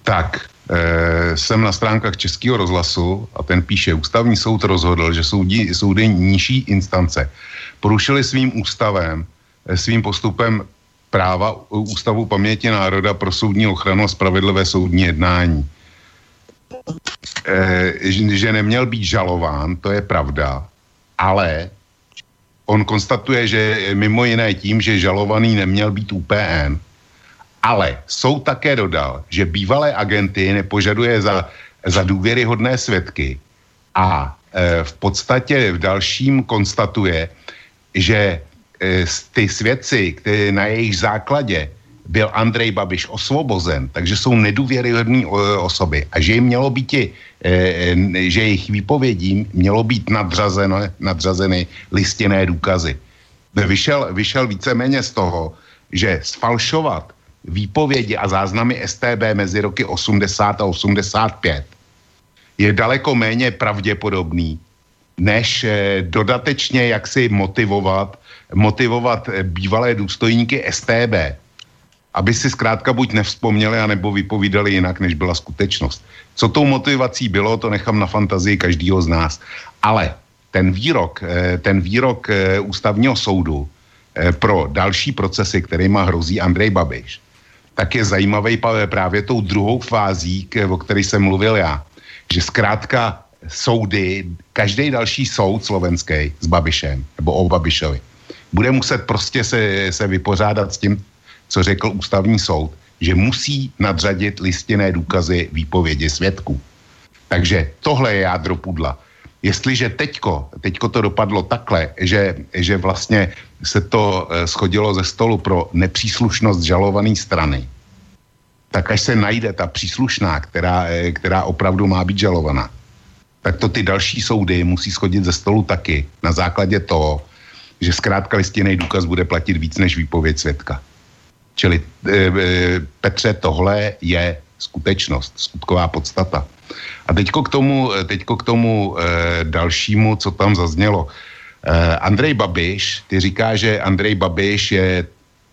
G: tak e, jsem na stránkách Českého rozhlasu a ten píše, ústavní soud rozhodl, že soudí, soudy nižší instance porušili svým ústavem, e, svým postupem práva Ústavu paměti národa pro soudní ochranu a spravedlivé soudní jednání. E, že neměl být žalován, to je pravda, ale on konstatuje, že mimo jiné tím, že žalovaný neměl být UPN, ale soud také dodal, že bývalé agenty nepožaduje za, za důvěryhodné svědky a e, v podstatě v dalším konstatuje, že e, ty svědci, které na jejich základě byl Andrej Babiš osvobozen, takže jsou nedůvěryhodné osoby a že jim mělo být, e, e, že jejich výpovědím mělo být nadřazeno, nadřazeny listinné důkazy. Vyšel, vyšel víceméně z toho, že sfalšovat výpovědi a záznamy STB mezi roky 80 a 85 je daleko méně pravděpodobný, než dodatečně jaksi motivovat, motivovat bývalé důstojníky STB, aby si zkrátka buď nevzpomněli, anebo vypovídali jinak, než byla skutečnost. Co tou motivací bylo, to nechám na fantazii každého z nás. Ale ten výrok, eh, ten výrok eh, ústavního soudu eh, pro další procesy, kterýma hrozí Andrej Babiš, tak je zajímavý právě tou druhou fází, o které jsem mluvil já. Že zkrátka soudy, každý další soud slovenský s Babišem, nebo o Babišovi, bude muset prostě se, se vypořádat s tím, co řekl ústavní soud, že musí nadřadit listinné důkazy výpovědi svědků. Takže tohle je jádro pudla. Jestliže teďko, teďko to dopadlo takhle, že, že vlastně se to eh, schodilo ze stolu pro nepříslušnost žalované strany, tak až se najde ta příslušná, která, eh, která opravdu má být žalovaná, tak to ty další soudy musí schodit ze stolu taky na základě toho, že zkrátka listinný důkaz bude platit víc než výpověď svědka. Čili e, e, Petře, tohle je skutečnost, skutková podstata. A teďko k tomu, teďko k tomu e, dalšímu, co tam zaznělo. E, Andrej Babiš, ty říká, že Andrej Babiš je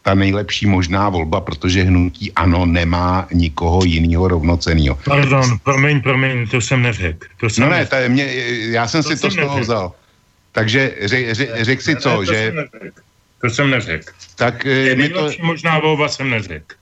G: ta nejlepší možná volba, protože hnutí ano nemá nikoho jiného rovnoceného.
H: Pardon, promiň, promiň, to jsem neřekl. To jsem
G: no ne, to je mě, já jsem to si to z toho vzal. Takže řek, řek, řek si co,
H: ne,
G: že...
H: Jsem to jsem neřekl.
G: Tak
H: eh, je nejlepší to... možná volba jsem neřekl.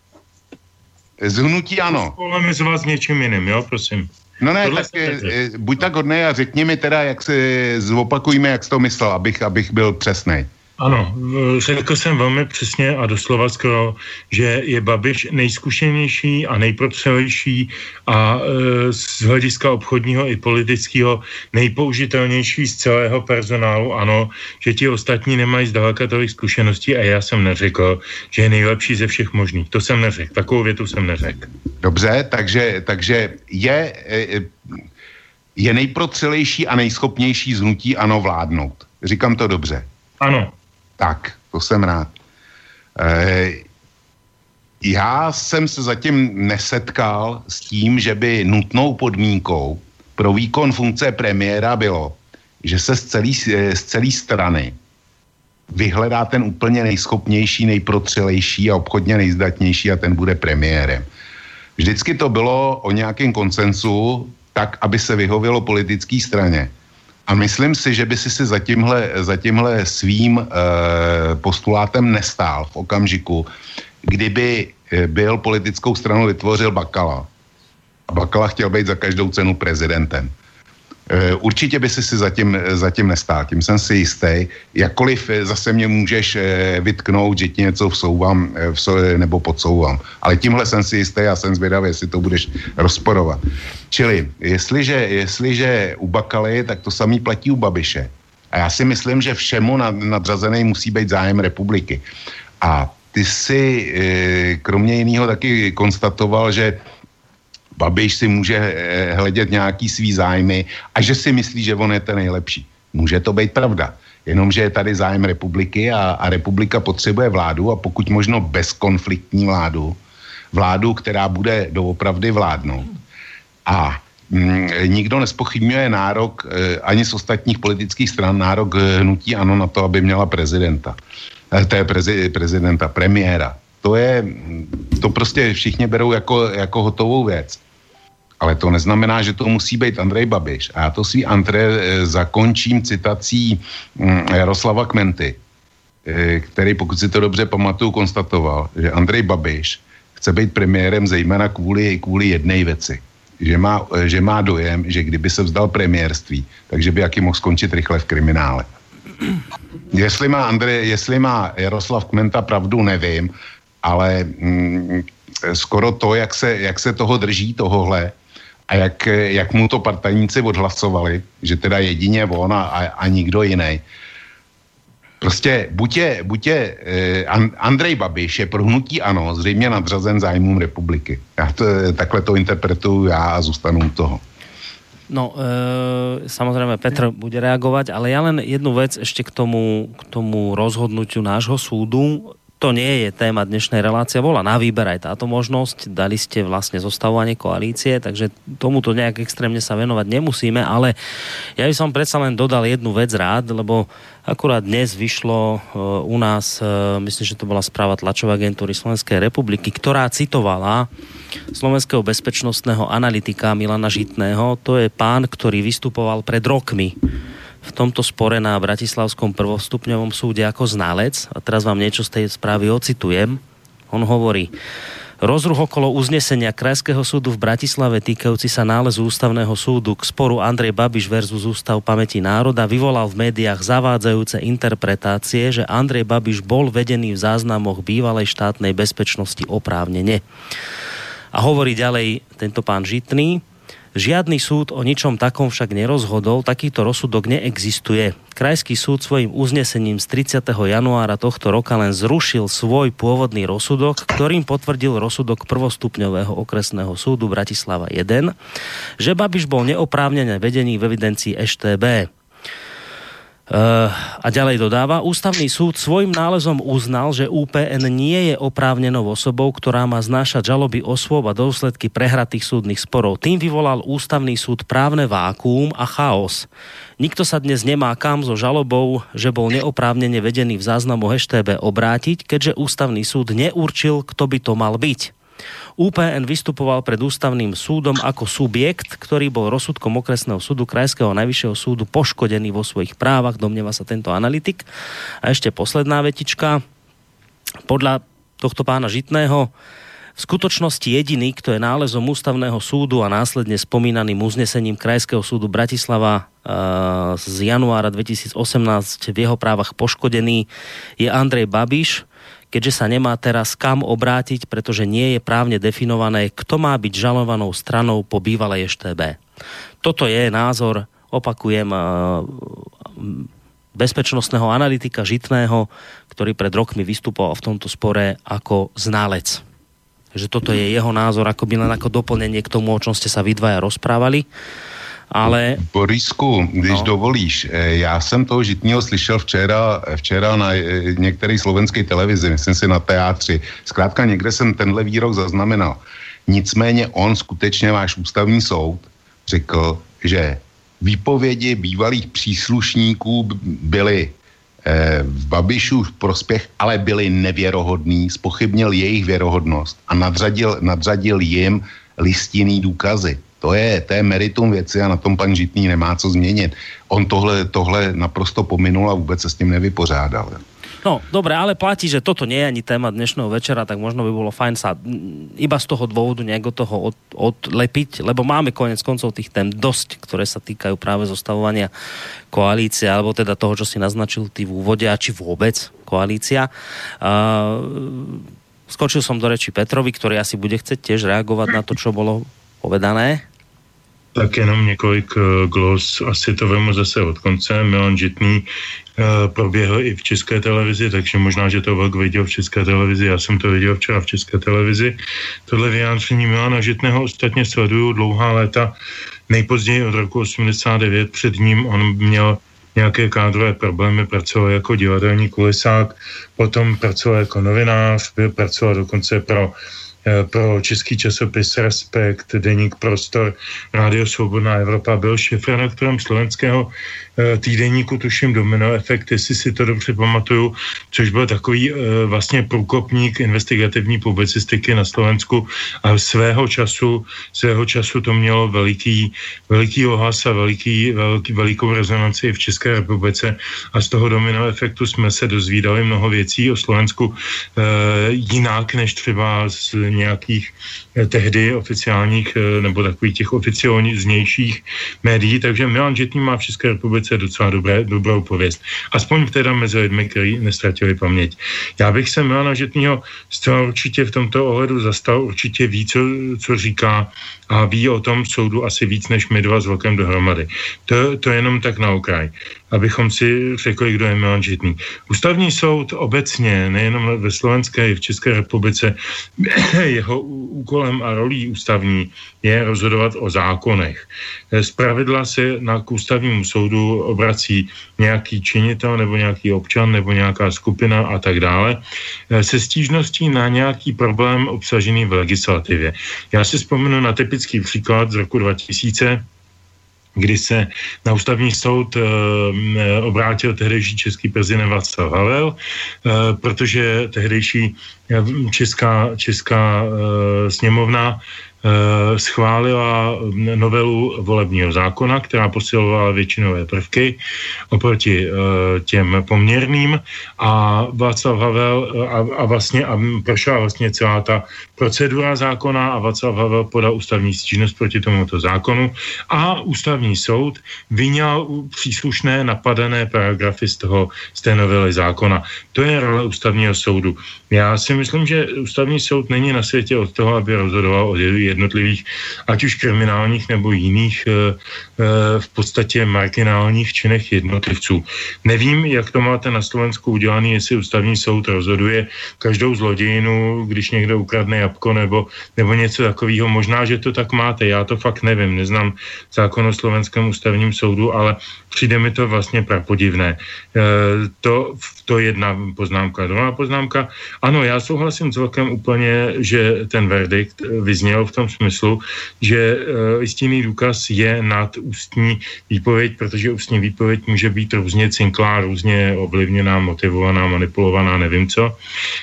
G: Z hnutí ano.
H: Polemizovat s něčím jiným, jo, prosím.
G: No ne, Tohle tak je, eh, buď tak hodný a řekni mi teda, jak se zopakujme, jak jsi to myslel, abych, abych byl přesný.
H: Ano, řekl jsem velmi přesně a doslova skoro, že je Babiš nejzkušenější a nejprotřelejší a e, z hlediska obchodního i politického nejpoužitelnější z celého personálu. Ano, že ti ostatní nemají zdaleka tolik zkušeností a já jsem neřekl, že je nejlepší ze všech možných. To jsem neřekl, takovou větu jsem neřekl.
G: Dobře, takže, takže je, e, e, je nejprotřelejší a nejschopnější znutí ano vládnout. Říkám to dobře.
H: Ano.
G: Tak, to jsem rád. E, já jsem se zatím nesetkal s tím, že by nutnou podmínkou pro výkon funkce premiéra bylo, že se z celé z celý strany vyhledá ten úplně nejschopnější, nejprotřelejší a obchodně nejzdatnější a ten bude premiérem. Vždycky to bylo o nějakém koncensu, tak, aby se vyhovělo politické straně. A myslím si, že by si si za tímhle, za tímhle svým e, postulátem nestál v okamžiku, kdyby eh, byl politickou stranu vytvořil Bakala. A Bakala chtěl být za každou cenu prezidentem. Eh, určitě by si si zatím, zatím nestál, tím jsem si jistý. Jakkoliv eh, zase mě můžeš eh, vytknout, že ti něco vsouvám nebo podsouvám. Ale tímhle jsem si jistý a jsem zvědavý, jestli to budeš rozporovat. Čili, jestliže, jestliže u Bakaly, tak to samý platí u Babiše. A já si myslím, že všemu nadřazený musí být zájem republiky. A ty si kromě jiného taky konstatoval, že Babiš si může eh, hledět nějaký svý zájmy a že si myslí, že on je ten nejlepší. Může to být pravda. Jenomže je tady zájem republiky a, a republika potřebuje vládu a pokud možno bezkonfliktní vládu, vládu, která bude doopravdy vládnout. A mm, nikdo nespochybňuje nárok e, ani z ostatních politických stran nárok eh, hnutí ano na to, aby měla prezidenta. E, to je prezi, prezidenta, premiéra. To je to prostě všichni berou jako, jako hotovou věc. Ale to neznamená, že to musí být Andrej Babiš. A já to si Andrej eh, zakončím citací hm, Jaroslava Kmenty, eh, který, pokud si to dobře pamatuju, konstatoval, že Andrej Babiš chce být premiérem zejména kvůli, kvůli jedné věci. Že má, eh, že má dojem, že kdyby se vzdal premiérství, takže by jaký mohl skončit rychle v kriminále. Jestli má, Andrej, jestli má Jaroslav Kmenta pravdu, nevím, ale mm, skoro to, jak se, jak se toho drží, tohohle, a jak, jak mu to partajníci odhlasovali, že teda jedině on a, a, a nikdo jiný. Prostě buď je, buď je eh, Andrej Babiš je pro hnutí ano, zřejmě nadřazen zájmům republiky. Já to, takhle to interpretuju já a zůstanu u toho.
B: No, e, samozrejme Petr bude reagovať, ale ja len jednu vec ešte k tomu, k tomu rozhodnutiu nášho súdu to nie je téma dnešnej relácie. Bola na výber aj táto možnosť. Dali ste vlastne zostavovanie koalície, takže tomuto nejak extrémne sa venovať nemusíme, ale ja by som predsa len dodal jednu vec rád, lebo akurát dnes vyšlo uh, u nás, uh, myslím, že to bola správa tlačovej agentúry Slovenskej republiky, ktorá citovala slovenského bezpečnostného analytika Milana Žitného. To je pán, ktorý vystupoval pred rokmi v tomto spore na Bratislavskom prvostupňovom súde ako ználec. A teraz vám niečo z tej správy ocitujem. On hovorí, Rozruch okolo uznesenia Krajského súdu v Bratislave týkajúci sa nálezu ústavného súdu k sporu Andrej Babiš versus Ústav pamäti národa vyvolal v médiách zavádzajúce interpretácie, že Andrej Babiš bol vedený v záznamoch bývalej štátnej bezpečnosti oprávnene. A hovorí ďalej tento pán Žitný, Žiadny súd o ničom takom však nerozhodol, takýto rozsudok neexistuje. Krajský súd svojim uznesením z 30. januára tohto roka len zrušil svoj pôvodný rozsudok, ktorým potvrdil rozsudok prvostupňového okresného súdu Bratislava 1, že Babiš bol neoprávnené vedený v evidencii EŠTB. Uh, a ďalej dodáva, ústavný súd svojim nálezom uznal, že UPN nie je oprávnenou osobou, ktorá má znášať žaloby osôb a dôsledky prehratých súdnych sporov. Tým vyvolal ústavný súd právne vákuum a chaos. Nikto sa dnes nemá kam so žalobou, že bol neoprávnene vedený v záznamu HTB obrátiť, keďže ústavný súd neurčil, kto by to mal byť. UPN vystupoval pred ústavným súdom ako subjekt, ktorý bol rozsudkom okresného súdu Krajského najvyššieho súdu poškodený vo svojich právach, domnieva sa tento analytik. A ešte posledná vetička. Podľa tohto pána Žitného v skutočnosti jediný, kto je nálezom ústavného súdu a následne spomínaným uznesením Krajského súdu Bratislava uh, z januára 2018 v jeho právach poškodený, je Andrej Babiš, keďže sa nemá teraz kam obrátiť, pretože nie je právne definované, kto má byť žalovanou stranou po bývalej EŠTB. Toto je názor, opakujem, eh, bezpečnostného analytika Žitného, ktorý pred rokmi vystupoval v tomto spore ako ználec. Že toto je jeho názor, ako by len ako doplnenie k tomu, o čom ste sa vy dvaja rozprávali ale...
G: Borisku, když no. dovolíš, eh, já jsem toho Žitního slyšel včera, včera na eh, některé slovenské televizi, myslím si na teátři. Zkrátka někde jsem tenhle výrok zaznamenal. Nicméně on skutečně, váš ústavní soud, řekl, že výpovědi bývalých příslušníků byly eh, v Babišu v prospěch, ale byly nevěrohodný, spochybnil jejich věrohodnost a nadřadil, nadřadil jim listinný důkazy. To je, to je meritum věci a na tom pan Žitný nemá co změnit. On tohle, tohle naprosto pominul a vůbec se s tím nevypořádal.
B: No, dobre, ale platí, že toto nie je ani téma dnešného večera, tak možno by bolo fajn sa iba z toho dôvodu od toho od, odlepiť, lebo máme konec koncov tých tém dosť, ktoré sa týkajú práve zostavovania koalície, alebo teda toho, čo si naznačil ty v úvode, a či vôbec koalícia. Uh, skočil som do reči Petrovi, ktorý asi bude chcieť tiež reagovať na to, čo bolo povedané?
H: Tak jenom několik uh, glos, asi to vemu zase od konce. Milan Žitný uh, proběhl i v české televizi, takže možná, že to Vlk viděl v české televizi, já jsem to viděl včera v české televizi. Tohle vyjádření Milana Žitného ostatně sleduju dlouhá léta, nejpozději od roku 89, před ním on měl nějaké kádrové problémy, pracoval jako divadelní kulisák, potom pracoval jako novinář, pracoval dokonce pro pro český časopis Respekt, Deník Prostor, Rádio Svobodná Evropa, byl šéfredaktorem slovenského Eh, týdeníku, tuším Domino Efekt, jestli si to dobře pamatuju, což byl takový eh, vlastně průkopník investigativní publicistiky na Slovensku. A svého času, svého času to mělo veliký, veliký ohlas a veliký, veliký, velikou rezonanci v České republice. A z toho Domino Efektu jsme se dozvídali mnoho věcí o Slovensku eh, jinak než třeba z nějakých tehdy oficiálních nebo takových těch oficiálnějších médií, takže Milan Žitný má v České republice republice docela dobré, dobrou pověst. Aspoň teda mezi lidmi, kteří nestratili paměť. Já bych se Milana Žetního zcela určitě v tomto ohledu zastal, určitě ví, co, co říká a ví o tom soudu asi víc než my dva s Vlkem dohromady. To, to jenom tak na okraj, abychom si řekli, kdo je Milan Žitný. Ústavní soud obecně, nejenom ve Slovenské, i v České republice, jeho úkolem a rolí ústavní je rozhodovat o zákonech. Z pravidla se na k ústavnímu soudu obrací nějaký činitel nebo nějaký občan nebo nějaká skupina a tak dále se stížností na nějaký problém obsažený v legislativě. Já si vzpomenu na typický typický příklad z roku 2000, kdy se na ústavní soud e, obrátil tehdejší český prezident Václav Havel, e, protože tehdejší česká, česká e, sněmovna Eh, schválila novelu volebního zákona, která posilovala většinové prvky oproti eh, těm poměrným. A Václav Havel eh, a, a vlastně a prošla vlastně celá ta procedura zákona a Václav Havel podal ústavní stížnost proti tomuto zákonu a ústavní soud vyňal příslušné napadené paragrafy z toho z té novely zákona. To je role ústavního soudu. Já si myslím, že ústavní soud není na světě od toho, aby rozhodoval o jednotlivých, ať už kriminálních nebo jiných e, e, v podstatě marginálních činech jednotlivců. Nevím, jak to máte na Slovensku udělané, jestli ústavní soud rozhoduje každou zlodějinu, když někdo ukradne jabko nebo, nebo něco takového. Možná, že to tak máte, já to fakt nevím, neznám zákon o slovenském ústavním soudu, ale přijde mi to vlastně prapodivné. E, to, to jedna poznámka. Druhá poznámka, ano, já souhlasím celkem úplně, že ten verdikt vyzněl v tom smyslu, že uh, jistinný důkaz je nad ústní výpověď, protože ústní výpověď může být různě cinklá, různě ovlivněná, motivovaná, manipulovaná, nevím co.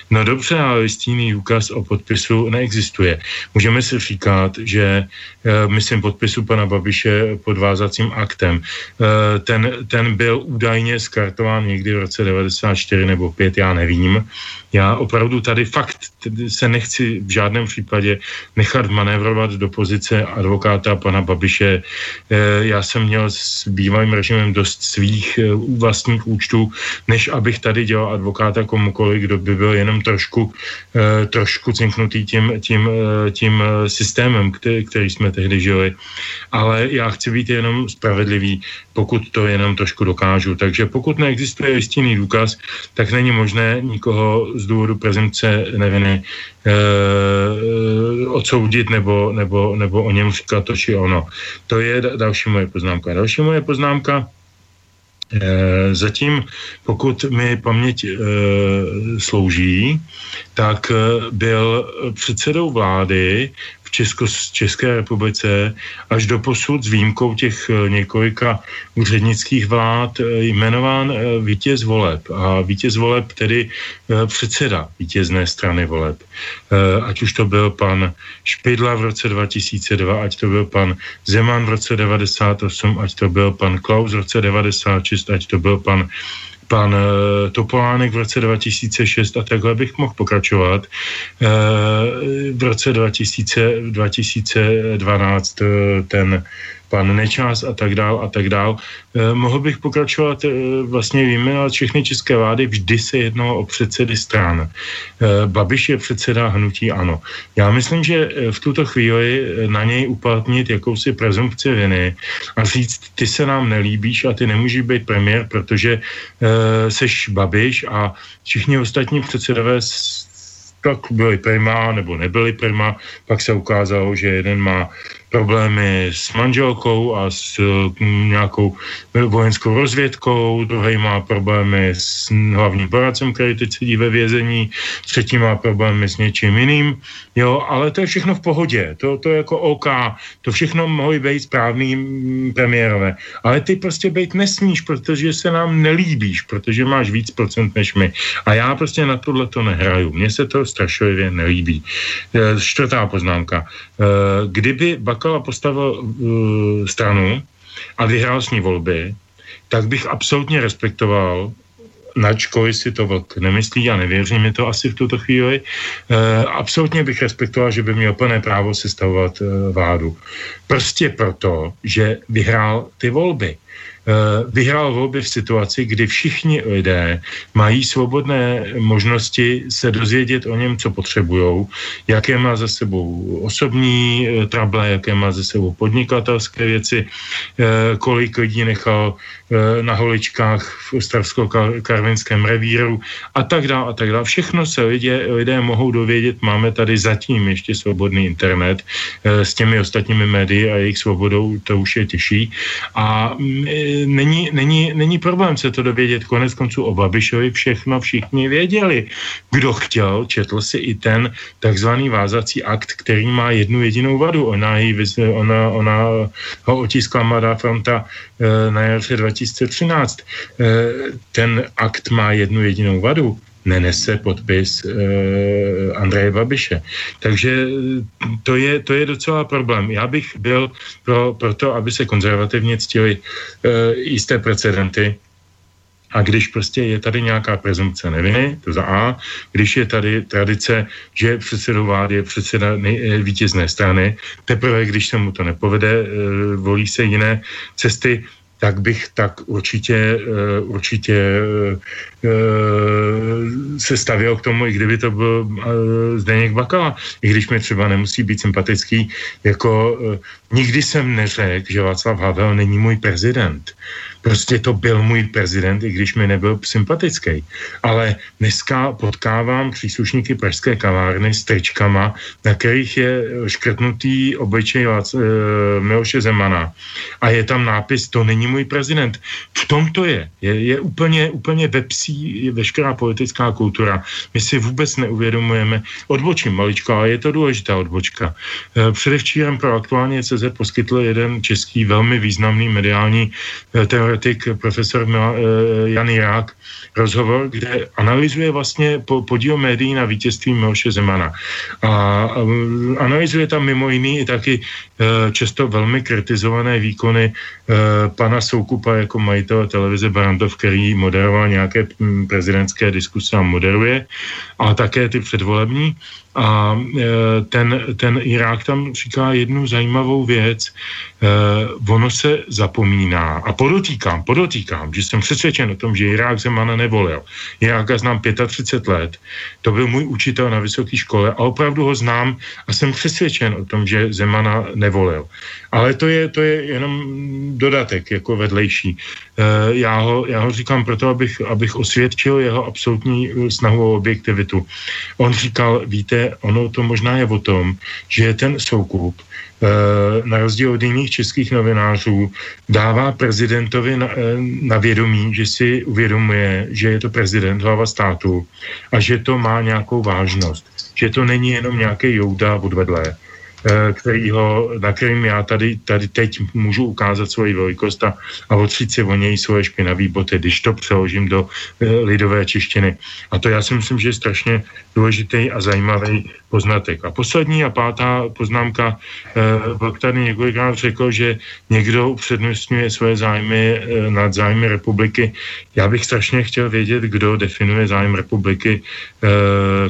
H: No dobře, ale jistinný důkaz o podpisu neexistuje. Můžeme si říkat, že uh, myslím podpisu pana Babiše pod vázacím aktem. Uh, ten, ten byl údajně skartován někdy v roce 94 nebo 5, já nevím. Já opravdu tady fakt se nechci v žádném případě nechat manévrovat do pozice advokáta pana Babiše. Eh, já jsem měl s bývalým režimem dost svých eh, vlastních účtů, než abych tady dělal advokáta komukoliv, kdo by byl jenom trošku, eh, trošku cinknutý tím, tím, tím systémem, který, jsme tehdy žili. Ale já chci být jenom spravedlivý, pokud to jenom trošku dokážu. Takže pokud neexistuje jistinný důkaz, tak není možné nikoho důvodu prezumce neviny e, odsoudit nebo, nebo, nebo o něm říkat to či ono. To je další moje poznámka. Další moje poznámka, e, zatím, pokud mi paměť e, slouží, tak byl předsedou vlády Česko, České republice až do posud s výjimkou těch eh, několika úřednických vlád eh, jmenován eh, vítěz voleb. A vítěz voleb tedy předseda vítězné strany voleb. Ať už to byl pan Špidla v roce 2002, ať to byl pan Zeman v roce 98, ať to byl pan Klaus v roce 96, ať to byl pan pan uh, Topolánek v roce 2006 a takhle bych mohl pokračovat. Uh, v roce 2000, 2012 uh, ten pan Nečas a tak dál a tak dál. Eh, mohl bych pokračovat eh, vlastně vyjmenovat všechny české vlády, vždy se jednalo o předsedy stran. Eh, Babiš je předseda hnutí ano. Já myslím, že v tuto chvíli na něj uplatnit jakousi prezumpci viny a říct, ty se nám nelíbíš a ty nemůžeš být premiér, protože seš Babiš a všichni ostatní předsedové tak byli prima nebo nebyli prima, pak se ukázalo, že jeden má problémy s manželkou a s mm, nějakou vojenskou rozvědkou, druhý má problémy s hlavním poradcem, který teď sedí ve vězení, třetí má problémy s něčím jiným, jo, ale to je všechno v pohodě, to, to je jako OK, to všechno mohou být správný mm, premiérové, ale ty prostě být nesmíš, protože se nám nelíbíš, protože máš víc procent než my. A já prostě na tohle to nehraju, mně se to strašlivě nelíbí. E, čtvrtá poznámka. E, kdyby Bakala postavil e, stranu a vyhrál s ní volby, tak bych absolutně respektoval načko, si to vlk nemyslí a nevěří mi to asi v tuto chvíli, e, absolutně bych respektoval, že by měl plné právo sestavovat e, vládu. Prostě proto, že vyhrál ty volby. Eh, vyhrál volby v situaci, kdy všichni lidé mají svobodné možnosti se dozvědět o něm, co potřebují, jaké má za sebou osobní eh, trable, jaké má za sebou podnikatelské věci, eh, kolik lidí nechal na holičkách v Ostravsko-Karvinském revíru a tak dále a tak dále. Všechno se lidé, lidé mohou dovědět. Máme tady zatím ještě svobodný internet s těmi ostatními médii a jejich svobodou, to už je těžší. A mm, není, není, není problém se to dovědět. Konec konců o Babišovi všechno všichni věděli. Kdo chtěl, četl si i ten takzvaný vázací akt, který má jednu jedinou vadu. Ona, jí, ona, ona ho otiskla Mladá fronta e, na jaře 2013. E, eh, ten akt má jednu jedinou vadu nenese podpis e, Andreje Babiše. Takže to je, to je docela problém. Já bych byl pro, pro to, aby se konzervativně ctili e, jisté precedenty, a když prostě je tady nějaká prezumce neviny, to za A, když je tady tradice, že předsedou vlády je předseda vítězné strany, teprve když se mu to nepovede, volí se jiné cesty, tak bych tak určitě, eh, určitě eh, se stavěl k tomu, i kdyby to byl eh, Zdeněk Bakala, i když mi třeba nemusí být sympatický, jako nikdy jsem neřekl, že Václav Havel není můj prezident. Prostě to byl můj prezident, i když mi nebyl sympatický. Ale dneska potkávám příslušníky pražské kavárny s tričkama, na kterých je škrtnutý obličej uh, Miloše Zemana. A je tam nápis, to není můj prezident. V tom to je. Je, je úplně, úplně vepsí veškerá politická kultura. My si vůbec neuvědomujeme. Odbočím maličko, ale je to důležitá odbočka. Uh, předevčírem pro aktuálně CZ poskytl jeden český velmi významný mediální uh, teoretik profesor eh, Jan Jirák rozhovor, kde analyzuje vlastně podíl médií na vítězství Miloše Zemana. A analyzuje tam mimo jiný i taky eh, často velmi kritizované výkony eh, pana Soukupa jako majitele televize Barandov, který moderoval nějaké hm, prezidentské diskuse a moderuje, a také ty předvolební. A ten, ten Irák tam říká jednu zajímavou věc. Ono se zapomíná, a podotýkám, podotýkám, že jsem přesvědčen o tom, že Irák Zemana nevolil. Iráka znám 35 let, to byl můj učitel na vysoké škole a opravdu ho znám a jsem přesvědčen o tom, že Zemana nevolil. Ale to je, to je jenom dodatek, jako vedlejší. E, já ho, já ho říkám proto, abych, abych osvědčil jeho absolutní snahu o objektivitu. On říkal, víte, ono to možná je o tom, že ten soukup Eh, na rozdíl od jiných českých novinářů dává prezidentovi na, eh, na vědomí, že si uvědomuje, že je to prezident, hlava státu a že to má nějakou vážnost. Že to není jenom nějaký jouda odvedlé. Eh, kterýho, na kterým já tady, tady teď můžu ukázat svoji velikost a, a otřít si o něj svoje špinavý boty, když to přeložím do e, lidové češtiny. A to já si myslím, že je strašně důležitý a zajímavý poznatek. A poslední a pátá poznámka, e, tady několikrát řekl, že někdo upřednostňuje své zájmy e, nad zájmy republiky. Já bych strašně chtěl vědět, kdo definuje zájem republiky, e,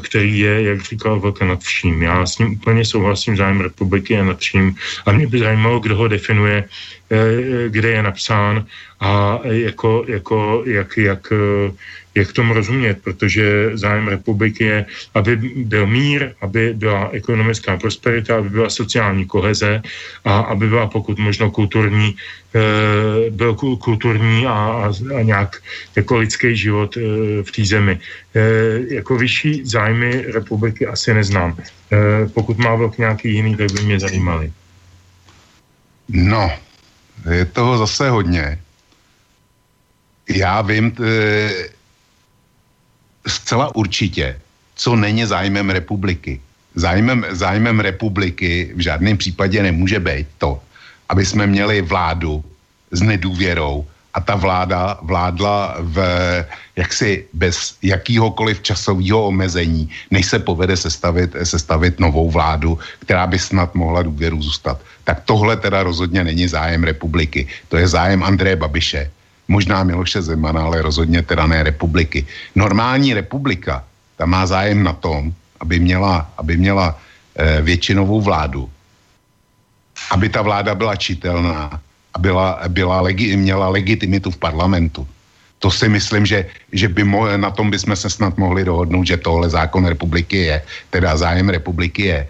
H: který je, jak říkal Vlka nad vším. Já s ním úplně souhlasím, zájem republiky a nad čím. A mě by zajímalo, kdo ho definuje, eh, kde je napsán a jako, jako, jak, jak, eh, jak tomu rozumět, protože zájem republiky je, aby byl mír, aby byla ekonomická prosperita, aby byla sociální koheze a aby byla pokud možno kulturní, eh, byl kulturní a, a nějak jako lidský život v té zemi. Jako vyšší zájmy republiky asi neznám. Pokud má velk nějaký jiný, tak by mě zajímali.
G: No, je toho zase hodně. Já vím zcela určitě, co není zájmem republiky. Zájmem, zájmem republiky v žádném případě nemůže být to, aby jsme měli vládu s nedůvěrou a ta vláda vládla v, jaksi bez jakýhokoliv časového omezení, než se povede sestavit, sestavit novou vládu, která by snad mohla důvěru zůstat. Tak tohle teda rozhodně není zájem republiky. To je zájem Andreje Babiše. Možná Miloše Zemana, ale rozhodně teda ne republiky. Normální republika, ta má zájem na tom, aby měla, aby měla e, většinovou vládu, aby ta vláda byla čitelná a byla, byla legi, měla legitimitu v parlamentu. To si myslím, že, že by mo, na tom bychom se snad mohli dohodnout, že tohle zákon republiky je, teda zájem republiky je.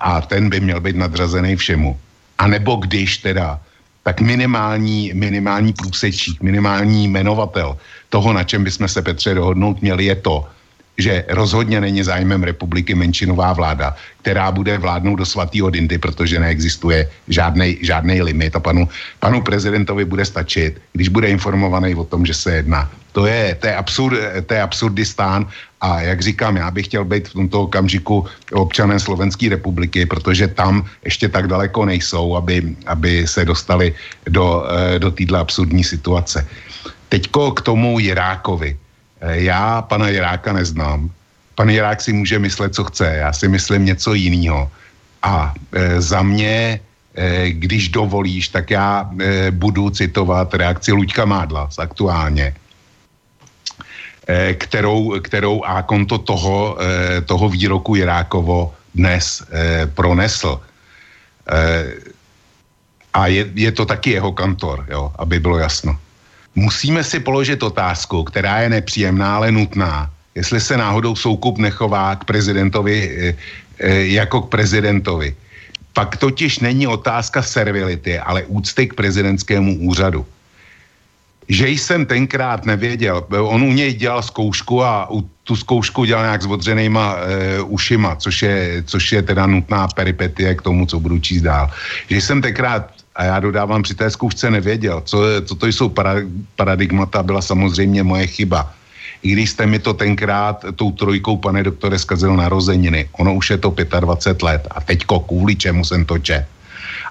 G: A ten by měl být nadřazený všemu. A nebo když teda, tak minimální, minimální průsečík, minimální jmenovatel toho, na čem bychom se Petře dohodnout měli, je to, že rozhodně není zájmem republiky menšinová vláda, která bude vládnout do svatého dindy, protože neexistuje žádný limit a panu, panu prezidentovi bude stačit, když bude informovaný o tom, že se jedná. To je, to je, absurd, to je absurdistán a jak říkám, já bych chtěl být v tomto okamžiku občanem Slovenské republiky, protože tam ještě tak daleko nejsou, aby, aby se dostali do, eh, do této absurdní situace. Teďko k tomu Jirákovi. Eh, já pana Jiráka neznám. Pan Jirák si může myslet, co chce. Já si myslím něco jiného. A e, za mě, e, když dovolíš, tak já e, budu citovat reakci Luďka Mádla z aktuálně, e, kterou, kterou a konto toho, e, toho výroku Jirákovo dnes e, pronesl. E, a je, je to taky jeho kantor, jo, aby bylo jasno musíme si položit otázku, která je nepříjemná, ale nutná. Jestli se náhodou soukup nechová k prezidentovi e, e, jako k prezidentovi. Pak totiž není otázka servility, ale úcty k prezidentskému úřadu. Že jsem tenkrát nevěděl, on u něj dělal zkoušku a u tu zkoušku dělal nějak s odřenýma e, ušima, což je, což je teda nutná peripetie k tomu, co budu číst dál. Že jsem tenkrát a já dodávám, při té zkoušce nevěděl, co, co to jsou paradigmata, byla samozřejmě moje chyba. I když jste mi to tenkrát tou trojkou, pane doktore, zkazil narozeniny, ono už je to 25 let a teďko kvůli čemu jsem to čet.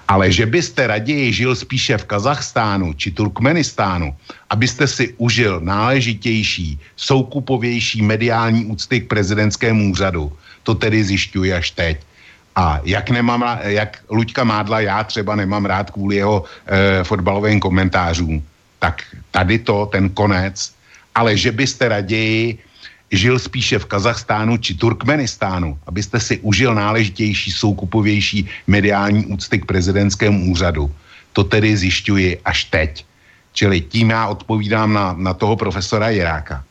G: Ale že byste raději žil spíše v Kazachstánu či Turkmenistánu, abyste si užil náležitější, soukupovější mediální úcty k prezidentskému úřadu, to tedy zjišťuji až teď. A jak, nemám, jak Luďka Mádla já třeba nemám rád kvůli jeho e, fotbalovým komentářům, tak tady to, ten konec, ale že byste raději žil spíše v Kazachstánu či Turkmenistánu, abyste si užil náležitější, soukupovější mediální úcty k prezidentskému úřadu. To tedy zjišťuji až teď. Čili tím já odpovídám na, na toho profesora Jiráka.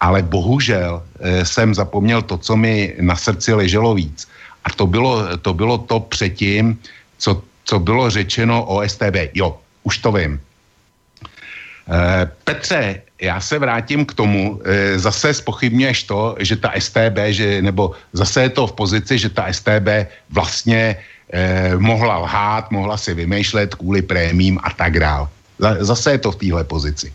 G: Ale bohužel e, jsem zapomněl to, co mi na srdci leželo víc. A to bylo to, bylo to předtím, co, co bylo řečeno o STB. Jo, už to vím. E, Petře, já se vrátím k tomu, e, zase spochybňuješ to, že ta STB, že, nebo zase je to v pozici, že ta STB vlastně e, mohla lhát, mohla si vymýšlet kvůli prémím a tak dále. Zase je to v téhle pozici.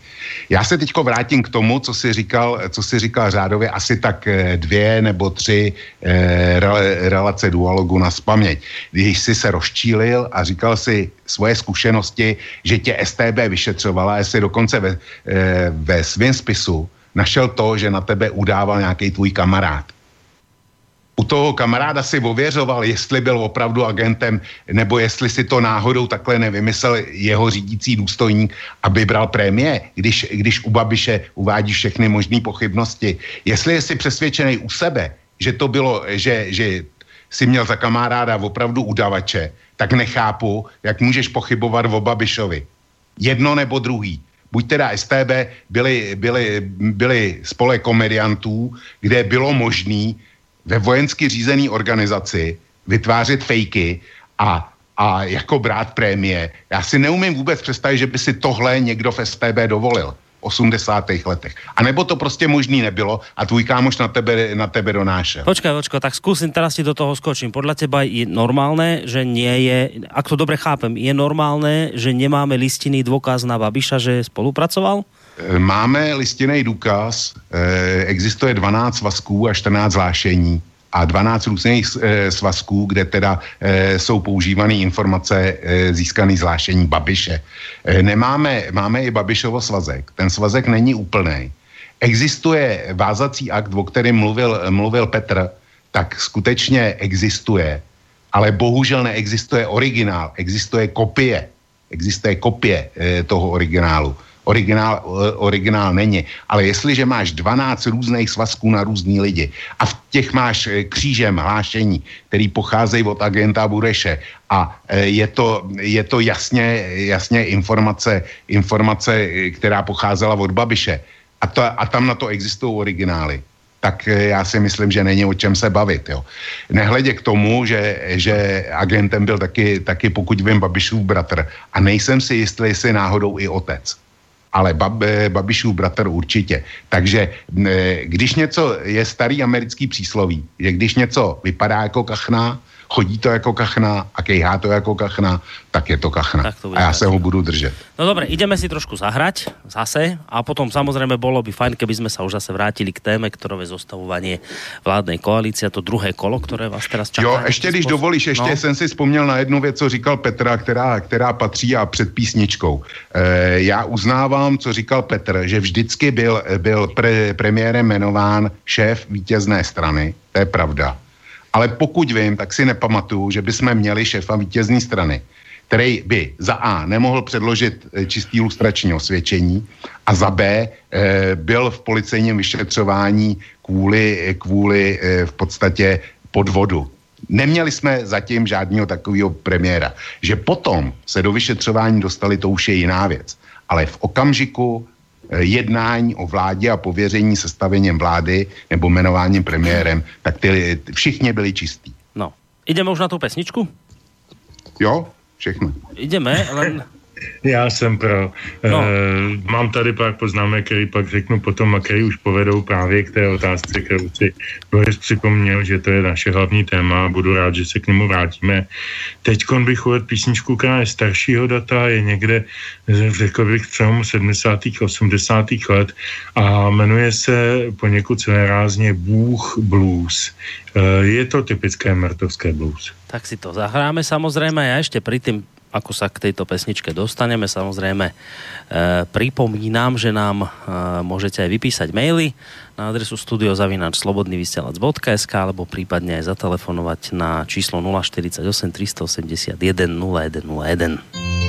G: Já se teď vrátím k tomu, co si říkal, co si říkal řádově asi tak eh, dvě nebo tři eh, relace dualogu na spaměť. Když jsi se rozčílil a říkal si svoje zkušenosti, že tě STB vyšetřovala, jestli dokonce ve, eh, ve svém spisu našel to, že na tebe udával nějaký tvůj kamarád u toho kamaráda si ověřoval, jestli byl opravdu agentem, nebo jestli si to náhodou takhle nevymyslel jeho řídící důstojník, aby bral prémie, když, když u Babiše uvádí všechny možné pochybnosti. Jestli jsi přesvědčený u sebe, že to bylo, že, že si měl za kamaráda opravdu udavače, tak nechápu, jak můžeš pochybovat o Babišovi. Jedno nebo druhý. Buď teda STB byli, byli, byli spole komediantů, kde bylo možné ve vojensky řízené organizaci vytvářet fejky a, a jako brát prémie. Já si neumím vůbec představit, že by si tohle někdo v STB dovolil. 80. letech. A nebo to prostě možný nebylo a tvůj kámoš na tebe, na tebe donášel.
B: Počkaj, počkaj, tak skúsim teraz ti do toho skočím. Podľa teba je normálne, že nie je, ak to dobre chápem, je normálne, že nemáme listinný dôkaz na Babiša, že spolupracoval?
G: E, máme listinný důkaz, e, existuje 12 svazků a 14 zvlášení a 12 různých e, svazků, kde teda jsou používané informace získané zvlášení Babiše. Nemáme, máme i Babišovo svazek. Ten svazek není úplný. Existuje vázací akt, o kterém mluvil, mluvil Petr, tak skutečně existuje, ale bohužel neexistuje originál, existuje kopie. Existuje kopie toho originálu originál, originál není. Ale jestliže máš 12 různých svazků na různý lidi a v těch máš eh, křížem hlášení, který pocházejí od agenta Bureše a eh, je to, je to jasně, jasně informace, informace, eh, která pocházela od Babiše a, to, a tam na to existují originály, tak já si myslím, že není o čem se bavit. Jo. Nehledě k tomu, že, že agentem byl taky, taky, pokud vím, Babišův bratr. A nejsem si jistý, jestli náhodou i otec ale Bab, Babišův bratr určitě. Takže když něco je starý americký přísloví, že když něco vypadá jako kachna, chodí to jako kachna a kejhá to jako kachna, tak je to kachna. Tak to a já se ho budu držet.
B: No dobre, ideme si trošku zahrať zase a potom samozrejme bolo by fajn, keby sme sa už zase vrátili k téme, ktoré je zostavovanie vládnej koalície, to druhé kolo, které vás teraz čaká.
G: Jo, ještě když dovolíš, ještě no. jsem si vzpomněl na jednu věc, co říkal Petra, která, která patří a před písničkou. E, já uznávám, co říkal Petr, že vždycky byl, byl pre, premiérem jmenován šéf vítězné strany, to je pravda ale pokud vím, tak si nepamatuju, že bychom měli šéfa vítězné strany, který by za A nemohl předložit eh, čistý lustrační osvědčení a za B e, byl v policejním vyšetřování kvůli, kvůli e, v podstatě podvodu. Neměli jsme zatím žádného takového premiéra. Že potom se do vyšetřování dostali, to už je jiná věc. Ale v okamžiku Eh, jednání o vládě a pověření sestavením vlády nebo jmenováním premiérem, tak ty, všichni byli čistí.
B: No, ideme už na tu pesničku?
G: Jo, všechno.
B: Ideme, len
H: já jsem pro. No. E, mám tady pár poznámek, který pak řeknu potom a který už povedou právě k té otázce, kterou si Boris připomněl, že to je naše hlavní téma a budu rád, že se k němu vrátíme. Teď bych uvedl písničku, která je staršího data, je někde, řekl bych, v 70. 80. let a jmenuje se poněkud rázně Bůh blues. E, je to typické mertovské blues.
B: Tak si to zahráme samozrejme. Ja ešte pri tým ako sa k tejto pesničke dostaneme. Samozrejme e, pripomínam, že nám e, môžete aj vypísať maily na adresu studiozavinačslobodnyvysielac.sk alebo prípadne aj zatelefonovať na číslo 048 381 0101.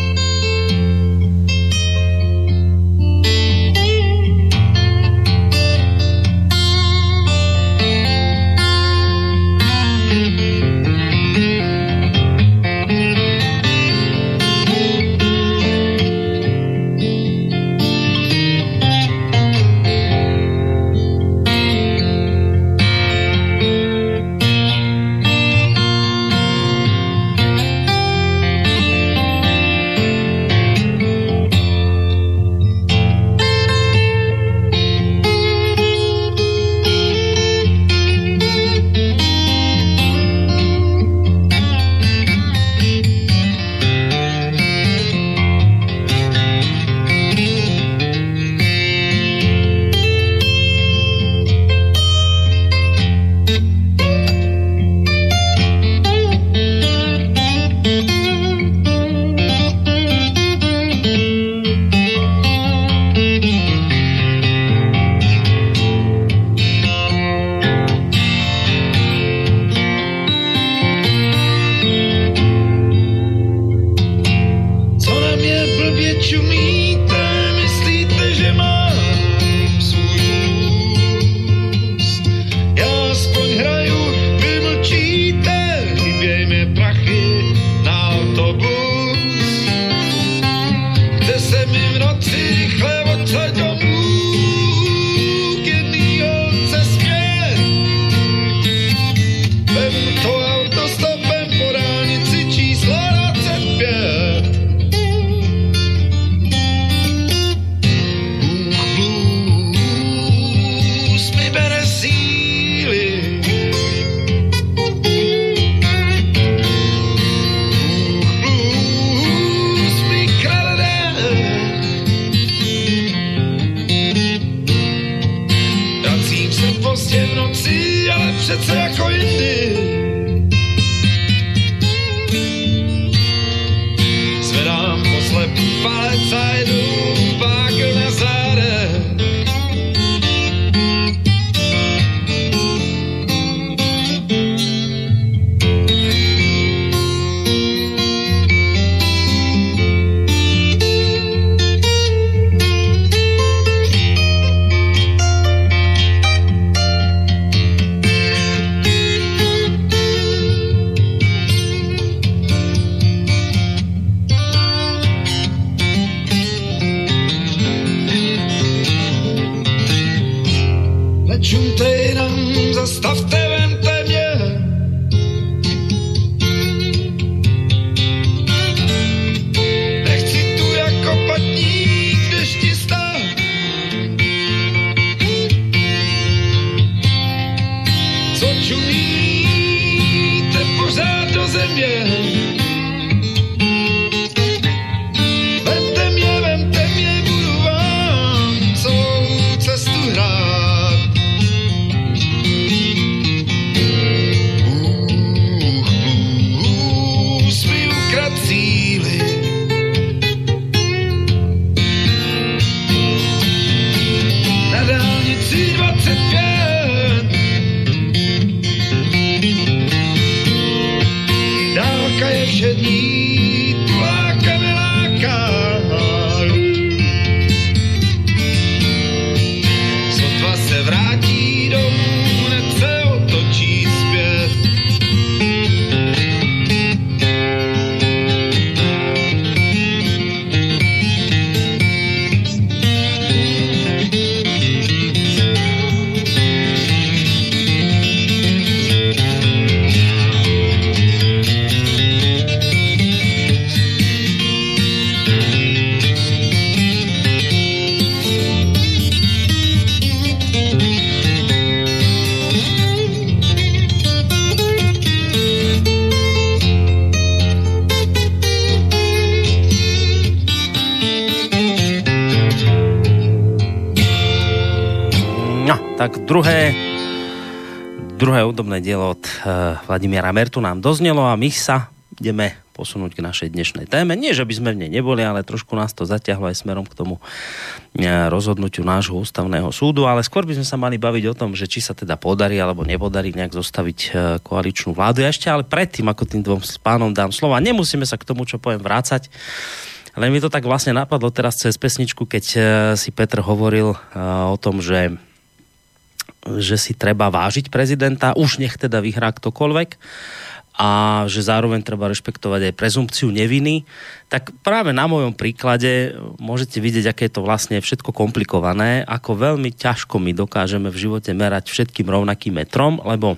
B: tak druhé, druhé údobné dielo od uh, Vladimíra Mertu nám doznelo a my sa ideme posunúť k našej dnešnej téme. Nie, že by sme v nej neboli, ale trošku nás to zaťahlo aj smerom k tomu eh, rozhodnutiu nášho ústavného súdu, ale skôr by sme sa mali baviť o tom, že či sa teda podarí alebo nepodarí nejak zostaviť eh, koaličnú vládu. Ja ešte ale predtým, ako tým dvom pánom dám slova, nemusíme sa k tomu, čo poviem, vrácať. Len mi to tak vlastne napadlo teraz cez pesničku, keď si Petr hovoril o tom, že že si treba vážiť prezidenta, už nech teda vyhrá ktokoľvek a že zároveň treba rešpektovať aj prezumpciu neviny, tak práve na mojom príklade môžete vidieť, aké je to vlastne všetko komplikované, ako veľmi ťažko my dokážeme v živote merať všetkým rovnakým metrom, lebo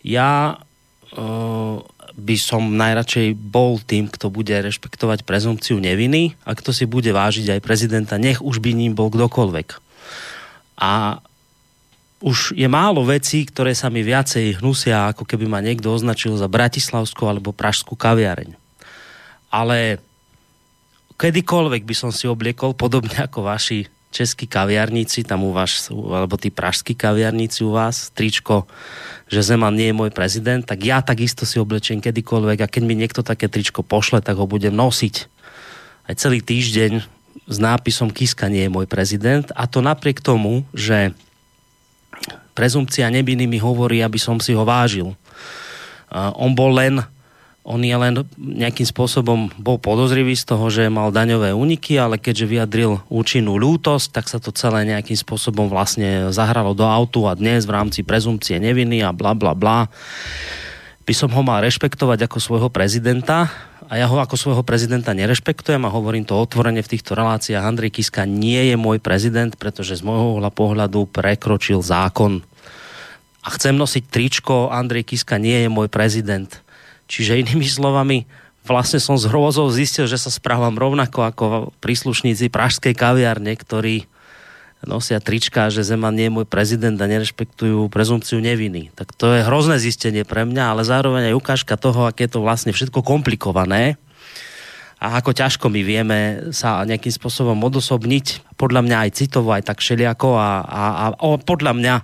B: ja uh, by som najradšej bol tým, kto bude rešpektovať prezumpciu neviny a kto si bude vážiť aj prezidenta, nech už by ním bol kdokoľvek. A už je málo vecí, ktoré sa mi viacej hnusia, ako keby ma niekto označil za bratislavskú alebo pražskú kaviareň. Ale kedykoľvek by som si obliekol, podobne ako vaši českí kaviarníci, tam u vás, alebo tí pražskí kaviarníci u vás, tričko, že Zeman nie je môj prezident, tak ja takisto si oblečím kedykoľvek a keď mi niekto také tričko pošle, tak ho budem nosiť aj celý týždeň s nápisom Kiska nie je môj prezident a to napriek tomu, že prezumpcia nebiny mi hovorí, aby som si ho vážil. Uh, on bol len on je len nejakým spôsobom bol podozrivý z toho, že mal daňové úniky, ale keďže vyjadril účinnú ľútosť, tak sa to celé nejakým spôsobom vlastne zahralo do autu a dnes v rámci prezumpcie neviny a bla bla bla by som ho mal rešpektovať ako svojho prezidenta a ja ho ako svojho prezidenta nerešpektujem a hovorím to otvorene v týchto reláciách. Andrej Kiska nie je môj prezident, pretože z môjho pohľadu prekročil zákon. A chcem nosiť tričko, Andrej Kiska nie je môj prezident. Čiže inými slovami, vlastne som z hrôzou zistil, že sa správam rovnako ako príslušníci pražskej kaviarne, ktorí nosia trička, že Zeman nie je môj prezident a nerešpektujú prezumpciu neviny. Tak to je hrozné zistenie pre mňa, ale zároveň aj ukážka toho, aké je to vlastne všetko komplikované a ako ťažko my vieme sa nejakým spôsobom odosobniť, podľa mňa aj citovo, aj tak všeliako a, a, a, a podľa mňa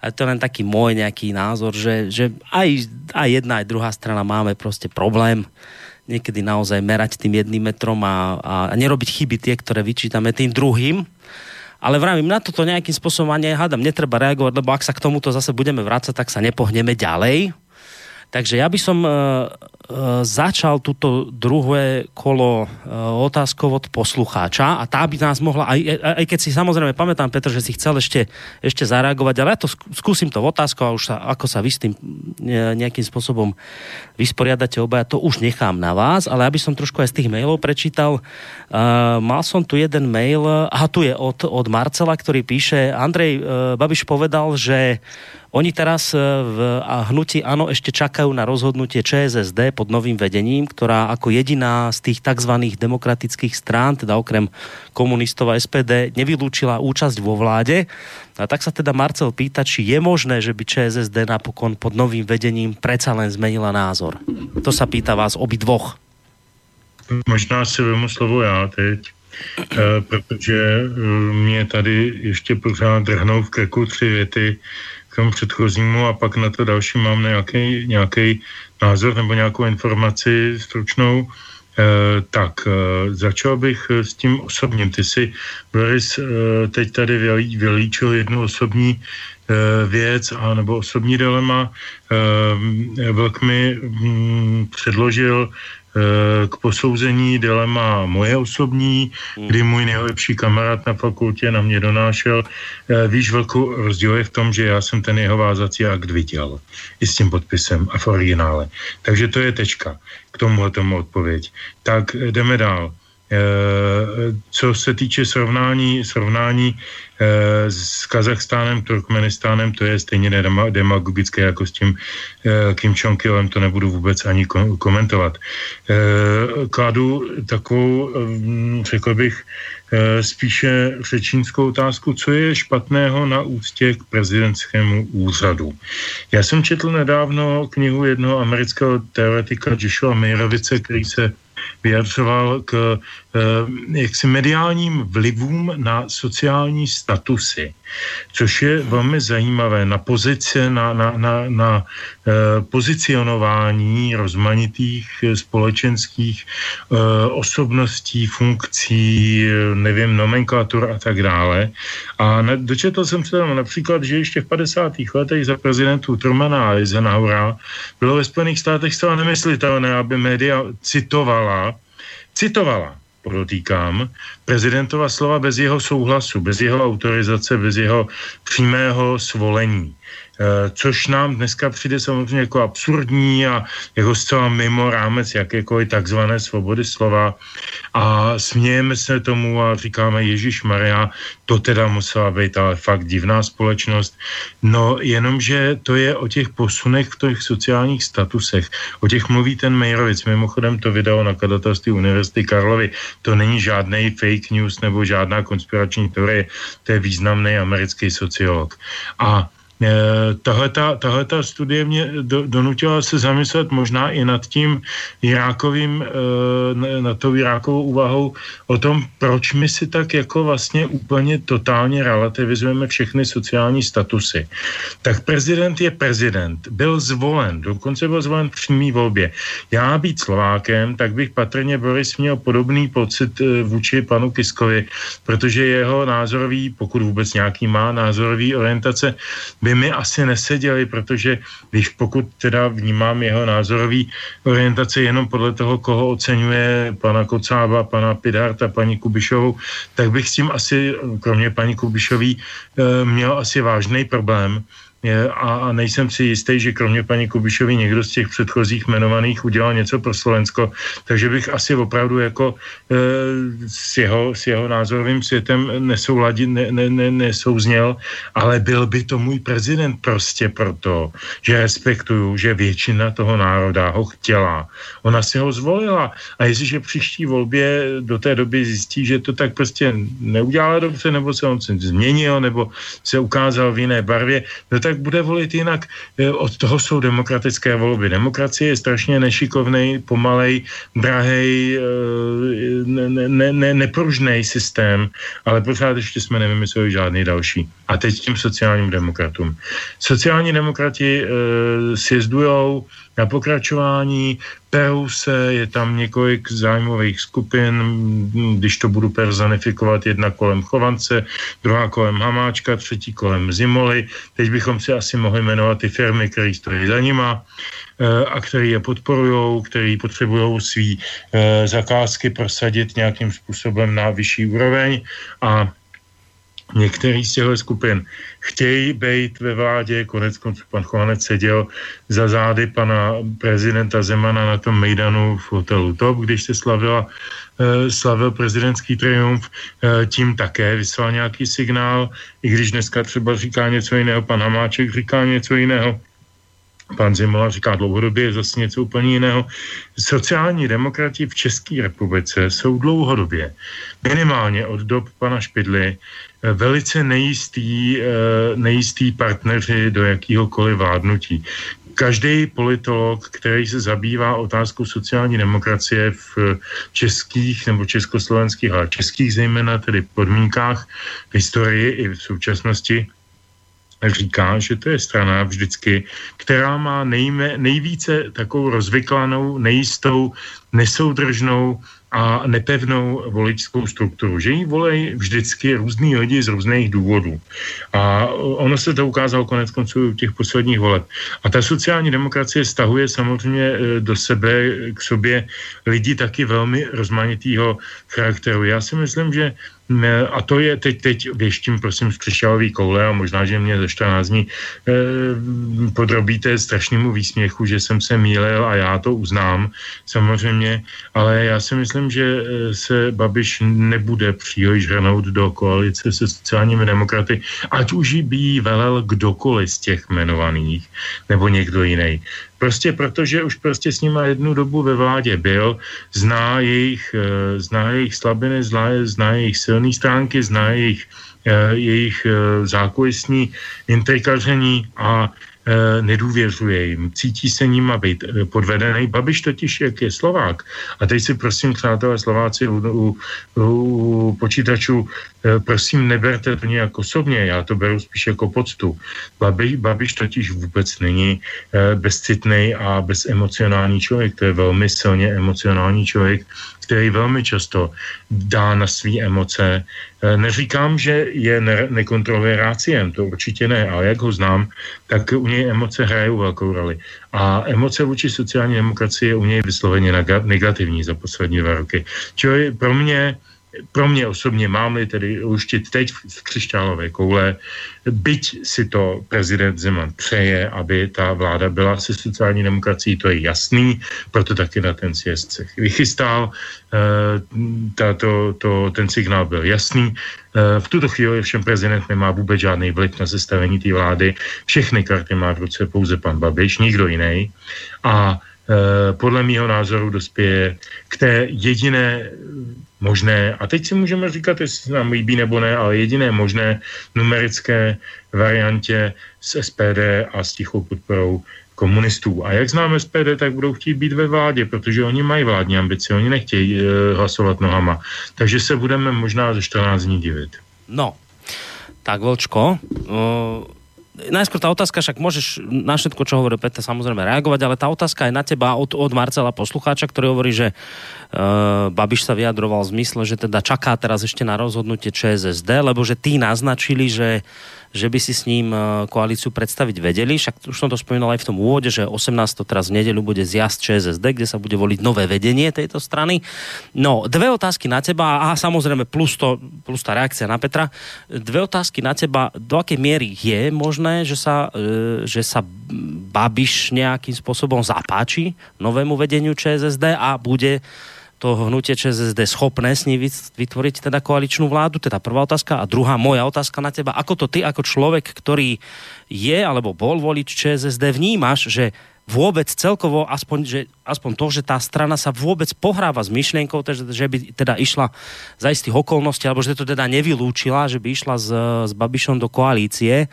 B: a to je len taký môj nejaký názor, že, že aj, aj jedna, aj druhá strana máme proste problém niekedy naozaj merať tým jedným metrom a, a nerobiť chyby tie, ktoré vyčítame tým druhým. Ale vravím, na toto nejakým spôsobom ani hádam, netreba reagovať, lebo ak sa k tomuto zase budeme vrácať, tak sa nepohneme ďalej. Takže ja by som uh, začal tuto druhé kolo uh, otázkov od poslucháča a tá by nás mohla, aj, aj keď si samozrejme pamätám, Petr, že si chcel ešte, ešte zareagovať, ale ja to skúsim to v otázku a už sa, ako sa vy s tým nejakým spôsobom vysporiadate obaja, to už nechám na vás, ale aby som trošku aj z tých mailov prečítal. Uh, mal som tu jeden mail, aha, tu je od, od Marcela, ktorý píše, Andrej uh, Babiš povedal, že Oni teraz v hnutí ANO ešte čakajú na rozhodnutie ČSSD pod novým vedením, ktorá ako jediná z tých tzv. demokratických strán, teda okrem komunistov a SPD, nevylúčila účasť vo vláde. A tak sa teda Marcel pýta, či je možné, že by ČSSD napokon pod novým vedením predsa len zmenila názor. To sa pýta vás obi dvoch.
H: Možná si vemu slovo já teď, e, protože e, mě tady ještě pořád drhnou v krku tři věty, k tomu předchozímu a pak na to další mám nějaký, nějaký názor nebo nějakou informaci stručnou. E, tak e, začal bych s tím osobním. Ty si, Boris, e, teď tady vylí, vylíčil jednu osobní věc a nebo osobní dilema. Vlk mi mm, předložil Eh, k posouzení dilema moje osobní, hmm. kdy můj nejlepší kamarád na fakultě na mě donášel. Eh, víš, velkou rozdíl je v tom, že já jsem ten jeho vázací akt viděl. I s tím podpisem a v originále. Takže to je tečka k tomu tomu odpověď. Tak jdeme dál. Eh, co se týče srovnání, srovnání eh, s Kazachstánem, Turkmenistánem, to je stejně demagogické jako s tím eh, Kim jong to nebudu vůbec ani komentovat. Kladu takovou, řekl bych, spíše řečínskou otázku, co je špatného na úctě k prezidentskému úřadu. Já jsem četl nedávno knihu jednoho amerického teoretika Joshua Meyrovice, který se vyjadřoval k jaksi mediálním vlivům na sociální statusy, což je velmi zajímavé na pozice, na, na, na, na eh, pozicionování rozmanitých společenských eh, osobností, funkcí, nevím, nomenklatur a tak dále. A dočetl jsem se tam například, že ještě v 50. letech za prezidentu Trumana a Eisenhowera bylo ve Spojených státech zcela nemyslitelné, aby média citovala citovala, podotýkám, prezidentova slova bez jeho souhlasu, bez jeho autorizace, bez jeho přímého svolení. Eh, což nám dneska přijde samozřejmě jako absurdní a jako zcela mimo rámec jakékoliv takzvané svobody slova a smějeme se tomu a říkáme Ježíš Maria, to teda musela být ale fakt divná společnost. No jenomže to je o těch posunech v těch sociálních statusech. O těch mluví ten Mejrovic. Mimochodem to video na kadatelství Univerzity Karlovy. To není žádný fake news nebo žádná konspirační teorie. To je významný americký sociolog. A Eh, tahle ta studie mě do, donutila se zamyslet možná i nad tím Irákovým, eh, nad tou Irákovou úvahou o tom, proč my si tak jako vlastně úplně totálně relativizujeme všechny sociální statusy. Tak prezident je prezident, byl zvolen, dokonce byl zvolen v přímý volbě. Já být Slovákem, tak bych patrně Boris měl podobný pocit eh, vůči panu Kiskovi, protože jeho názorový, pokud vůbec nějaký má názorový orientace, by by mi asi neseděli, protože když pokud teda vnímám jeho názorový orientaci jenom podle toho, koho oceňuje pana Kocába, pana Pidarta, paní Kubišovou, tak bych s tím asi, kromě paní Kubišový, eh, měl asi vážný problém a nejsem si jistý, že kromě paní Kubišový někdo z těch předchozích jmenovaných udělal něco pro Slovensko, takže bych asi opravdu jako e, s, jeho, s jeho názorovým světem nesouladil, ne, ne, ne, nesouzněl, ale byl by to můj prezident prostě proto, že respektuju, že většina toho národa ho chtěla. Ona si ho zvolila a jestliže příští volbě do té doby zjistí, že to tak prostě neudělala dobře, nebo se on se změnil, nebo se ukázal v jiné barvě, no tak tak bude volit jinak. E, Od toho jsou demokratické volby. Demokracie je strašně nešikovný, pomalej, drahej, e, ne, ne, ne, systém, ale pořád ještě jsme nevymysleli žádný další. A teď tím sociálním demokratům. Sociální demokrati e, sjezdujou na pokračování, perou se, je tam několik zájmových skupin, když to budu personifikovat, jedna kolem Chovance, druhá kolem Hamáčka, třetí kolem Zimoly. Teď bychom si asi mohli jmenovat ty firmy, které stojí za nima eh, a které je podporují, které potřebují svý eh, zakázky prosadit nějakým způsobem na vyšší úroveň a Některý z těchto skupin chtějí být ve vládě, konec konců pan Chovanec seděl za zády pana prezidenta Zemana na tom Mejdanu v hotelu Top, když se slavila, eh, slavil prezidentský triumf, eh, tím také vyslal nějaký signál, i když dneska třeba říká něco jiného, pan Hamáček říká něco jiného, pan Zimola říká dlouhodobě zase něco úplně jiného. Sociální demokrati v České republice jsou dlouhodobě, minimálně od dob pana Špidly, velice nejistý, eh, nejistý partneři do jakýhokoliv vládnutí. Každý politolog, který se zabývá otázkou sociální demokracie v českých nebo československých, ale českých zejména tedy podmínkách v historii i v současnosti, říká, že to je strana vždycky, která má nejme, nejvíce takovou rozvyklanou, nejistou, nesoudržnou a nepevnou voličskou strukturu, že jí volej vždycky různý lidi z různých důvodů. A ono se to ukázalo konec konců v těch posledních voleb. A ta sociální demokracie stahuje samozřejmě eh, do sebe, k sobě lidi taky velmi rozmanitého charakteru. Já si myslím, že a to je teď, teď věštím, prosím, z křišťalový koule a možná, že mě ze 14 dní eh, podrobíte strašnému výsměchu, že jsem se mýlil a já to uznám samozřejmě, ale já si myslím, že eh, se Babiš nebude příliš hrnout do koalice se sociálními demokraty, ať už by jí velel kdokoliv z těch jmenovaných nebo někdo jiný. Prostě protože už prostě s nima jednu dobu ve vládě byl, zná jejich, eh, zná jejich slabiny, zná, zná jejich silné stránky, zná jejich, eh, jejich eh, zákulisní intrikaření a nedůvěřuje jim, cítí se ním a být e, podvedený. Babiš totiž, jak je Slovák, a teď si prosím, přátelé Slováci u, u, u počítačů, e, prosím, neberte to nějak osobně, já to beru spíš jako poctu. Babiš, Babiš totiž vůbec není bezcitný a bezemocionální člověk, to je velmi silně emocionální člověk, který velmi často dá na své emoce. E, Neříkám, že je ne- nekontroluje ráciem, to určitě ne, ale jak ho znám, tak u něj emoce hrajou velkou roli. A emoce vůči sociální demokracii je u něj vysloveně nega- negativní za poslední dva roky. Čili pro mě pro mě osobně mám-li tedy luštit teď v křišťálové koule, byť si to prezident Zeman přeje, aby ta vláda byla se sociální demokracií, to je jasný, proto taky na ten sjezd se vychystal, tato, to, ten signál byl jasný. V tuto chvíli všem prezident nemá vůbec žádný vliv na sestavení té vlády, všechny karty má v ruce pouze pan Babiš, nikdo jiný. A podle mýho názoru dospěje k té jediné možné, a teď si můžeme říkat, jestli se nám líbí nebo ne, ale jediné možné numerické variantě s SPD a s tichou podporou komunistů. A jak známe SPD, tak budou chtít být ve vládě, protože oni mají vládní ambice, oni nechtějí e, hlasovat nohama. Takže se budeme možná ze 14 dní divit.
B: No, tak Vlčko, uh, najskôr tá otázka, však môžeš na všetko, čo hovorí Peter, samozrejme reagovať, ale tá otázka je na teba od, od Marcela poslucháča, ktorý hovorí, že uh, Babiš sa vyjadroval v zmysle, že teda čaká teraz ešte na rozhodnutie ČSSD, lebo že tí naznačili, že že by si s ním koalíciu predstaviť vedeli. Však už som to spomínal aj v tom úvode, že 18. teraz v nedeľu bude zjazd ČSSD, kde sa bude voliť nové vedenie tejto strany. No, dve otázky na teba a samozrejme plus, to, plus tá reakcia na Petra. Dve otázky na teba. Do akej miery je možné, že sa, že sa Babiš nejakým spôsobom zapáči novému vedeniu ČSSD a bude to hnutie ČSSD schopné s ní vytvoriť teda koaličnú vládu? Teda prvá otázka. A druhá moja otázka na teba. Ako to ty ako človek, ktorý je alebo bol volič ČSSD, vnímaš, že vôbec celkovo, aspoň, že, aspoň to, že tá strana sa vôbec pohráva s myšlienkou, že, že by teda išla za istých okolností, alebo že to teda nevylúčila, že by išla s, s Babišom do koalície.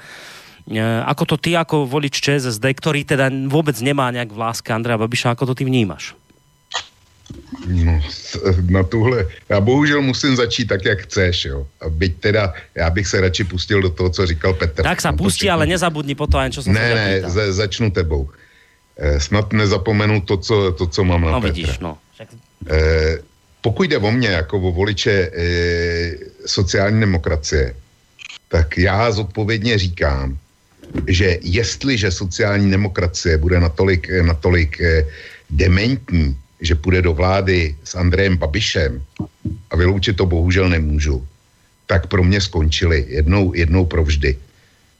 B: ako to ty ako volič ČSSD, ktorý teda vôbec nemá nejak v láske Andreja Babiša, ako to ty vnímaš?
G: No, na tuhle, já bohužel musím začít tak, jak chceš, jo. A byť teda, já bych se radši pustil do toho, co říkal Petr.
B: Tak
G: No,
B: pustí, ale nezabudni po to, čo som
G: Ne, ne, za, začnu tebou. Eh, snad nezapomenu to, co, to, co mám na
B: No
G: Petra.
B: vidíš, no.
G: Eh, pokud jde o mě, jako o voliče eh, sociální demokracie, tak já zodpovědně říkám, že jestliže sociální demokracie bude natolik, natolik eh, dementní, že půjde do vlády s Andrejem Babišem, a vyloučit to bohužel nemůžu, tak pro mě skončili jednou, jednou provždy.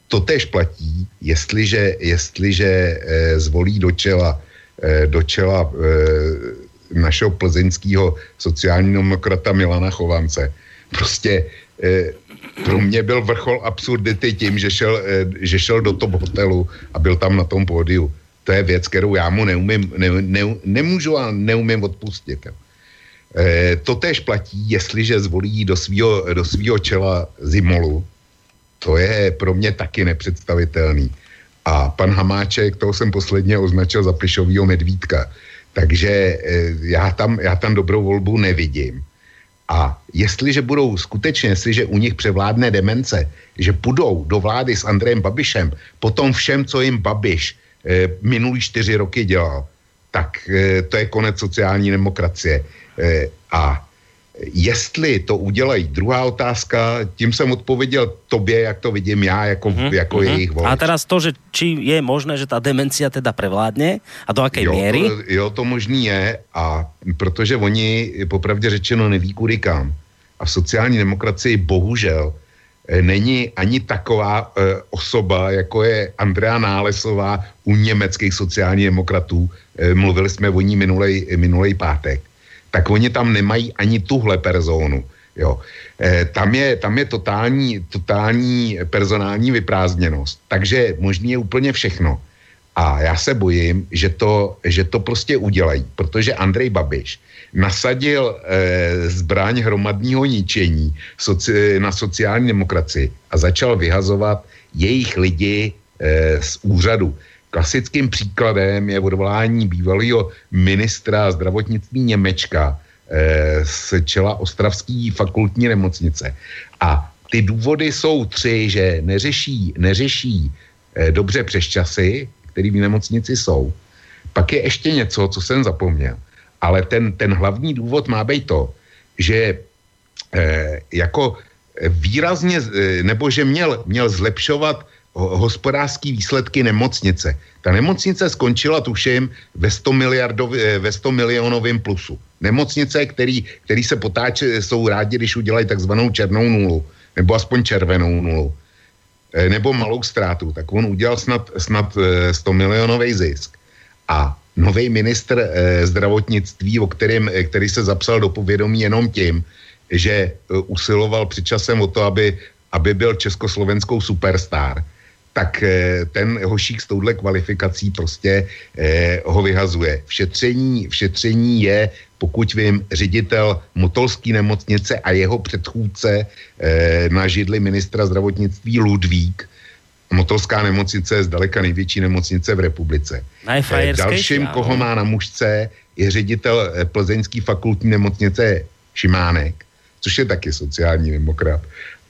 G: To tež platí, jestliže, jestliže eh, zvolí do čela, eh, do čela eh, našeho plzeňského sociálního demokrata Milana Chovance. Prostě eh, pro mě byl vrchol absurdity tím, že šel, eh, že šel do top hotelu a byl tam na tom pódiu. To je věc, kterou já mu neumím, ne, ne, nemůžu a neumím odpustit. Eh, to též platí, jestliže zvolí do svého do čela Zimolu, to je pro mě taky nepředstavitelný. A pan Hamáček, toho jsem posledně označil za plišovýho medvídka. Takže eh, já tam, já tam dobrou volbu nevidím. A jestliže budou skutečně, jestliže u nich převládne demence, že půjdou do vlády s Andrejem Babišem, potom všem, co jim Babiš minulý čtyři roky dělal, tak eh, to je konec sociální demokracie. Eh, a jestli to udělají, druhá otázka, tím jsem odpověděl tobě, jak to vidím já, jako, mm-hmm, jako mm-hmm. jejich volič.
B: A teraz to, že či je možné, že ta demencia teda prevládne a do miery?
G: To, jo, to možný je a protože oni popravdě řečeno neví kudy kam. A v sociální demokracii bohužel eh, není ani taková eh, osoba, jako je Andrea Nálesová u německých sociálních demokratů. Eh, mluvili jsme o ní minulej, minulej pátek. Tak oni tam nemají ani tuhle personu. Jo. Tam je, tam je totální, totální personální vyprázdněnost. Takže možný je úplně všechno. A já se bojím, že to, že to prostě udělají, protože Andrej Babiš nasadil e, zbraň hromadního ničení soci, na sociální demokracii a začal vyhazovat jejich lidi e, z úřadu. Klasickým příkladem je odvolání bývalého ministra zdravotnictví Němečka e, z čela Ostravské fakultní nemocnice. A ty důvody jsou tři, že neřeší, neřeší e, dobře přes časy, který v nemocnici jsou. Pak je ještě něco, co jsem zapomněl. Ale ten, ten hlavní důvod má být to, že e, jako výrazně, e, nebo že měl, měl zlepšovat hospodářské výsledky nemocnice. Ta nemocnice skončila, tuším, ve 100, ve 100 milionovém plusu. Nemocnice, který, který se potáče, jsou rádi, když udělají takzvanou černou nulu, nebo aspoň červenou nulu, nebo malou ztrátu, tak on udělal snad, snad 100 milionový zisk. A nový ministr eh, zdravotnictví, o kterým, který se zapsal do povědomí jenom tím, že eh, usiloval před časem o to, aby, aby byl československou superstar, tak eh, ten hošík s touhle kvalifikací prostě eh, ho vyhazuje. V šetření, v šetření je, pokud vím, ředitel Motolské nemocnice a jeho předchůdce eh, na židli ministra zdravotnictví Ludvík. Motolská nemocnice je zdaleka největší nemocnice v republice.
B: Eh,
G: dalším, koho má na mužce, je ředitel plzeňské fakultní nemocnice Šimánek, což je taky sociální demokrat.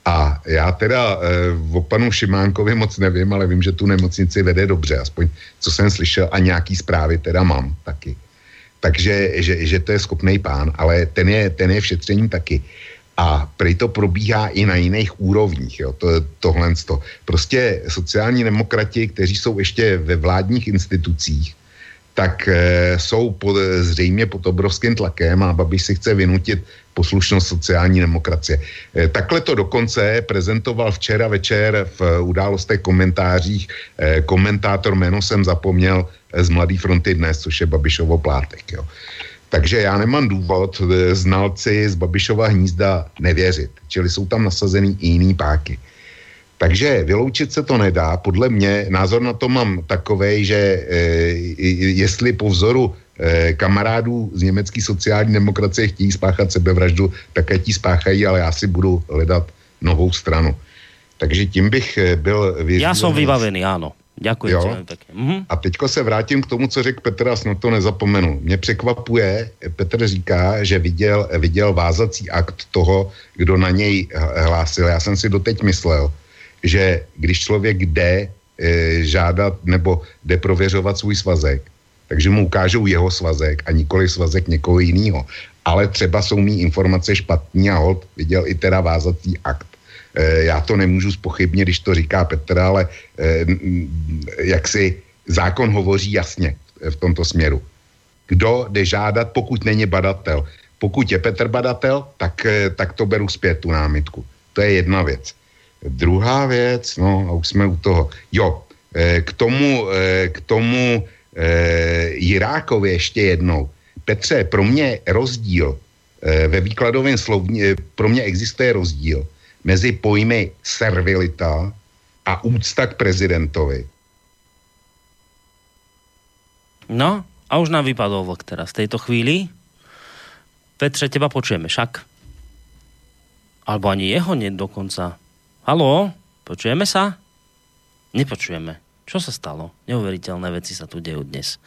G: A já teda e, o panu Šimánkovi moc nevím, ale vím, že tu nemocnici vede dobře, aspoň co jsem slyšel a nějaký zprávy teda mám taky. Takže, že, že to je schopný pán, ale ten je, ten je v šetření taky. A prej to probíhá i na jiných úrovních, jo, to, tohle. To. Prostě sociální demokrati, kteří jsou ještě ve vládních institucích, tak e, jsou pod, zřejmě pod obrovským tlakem a Babiš si chce vynutit poslušnost sociální demokracie. E, takhle to dokonce prezentoval včera večer v událostech komentářích komentátor, jméno jsem zapomněl, z Mladý fronty dnes, což je Babišovo plátek. Jo. Takže já nemám důvod znalci z Babišova hnízda nevěřit. Čili jsou tam nasazený i jiný páky. Takže vyloučit se to nedá. Podle mě názor na to mám takový, že e, jestli po vzoru e, kamarádů z německé sociální demokracie chtějí spáchat sebevraždu, tak ať ji spáchají, ale já si budu hledat novou stranu. Takže tím bych eh, byl vyřízený.
B: Ja som vybavený, áno. Ďakujem
G: Jo.
B: Mhm.
G: A teďko se vrátím k tomu, co řekl Petr a snad to nezapomenu. Mě překvapuje, Petr říká, že viděl, viděl vázací akt toho, kdo na něj hlásil. Já jsem si doteď myslel, že když člověk jde e, žádat nebo jde prověřovat svůj svazek, takže mu ukážou jeho svazek a nikoli svazek někoho jiného. Ale třeba jsou mý informace špatný a hod viděl i teda vázací akt. E, já to nemůžu spochybnit, když to říká Petr, ale e, jak si zákon hovoří jasně v tomto směru. Kdo jde žádat, pokud není badatel. Pokud je Petr badatel, tak, eh, tak to beru zpět, tu námitku. To je jedna věc. Druhá věc, no a už jsme u toho. Jo, eh, k tomu, eh, k tomu eh, Jirákovi ještě jednou. Petře, pro mě rozdíl ve výkladovém slovně, pro mě existuje rozdíl mezi pojmy servilita a úcta k prezidentovi.
B: No, a už nám vypadol vlk teraz v tejto chvíli. Petře, teba počujeme však. Alebo ani jeho nie dokonca. Haló, počujeme sa? Nepočujeme. Čo sa stalo? Neuveriteľné veci sa tu dejú dnes.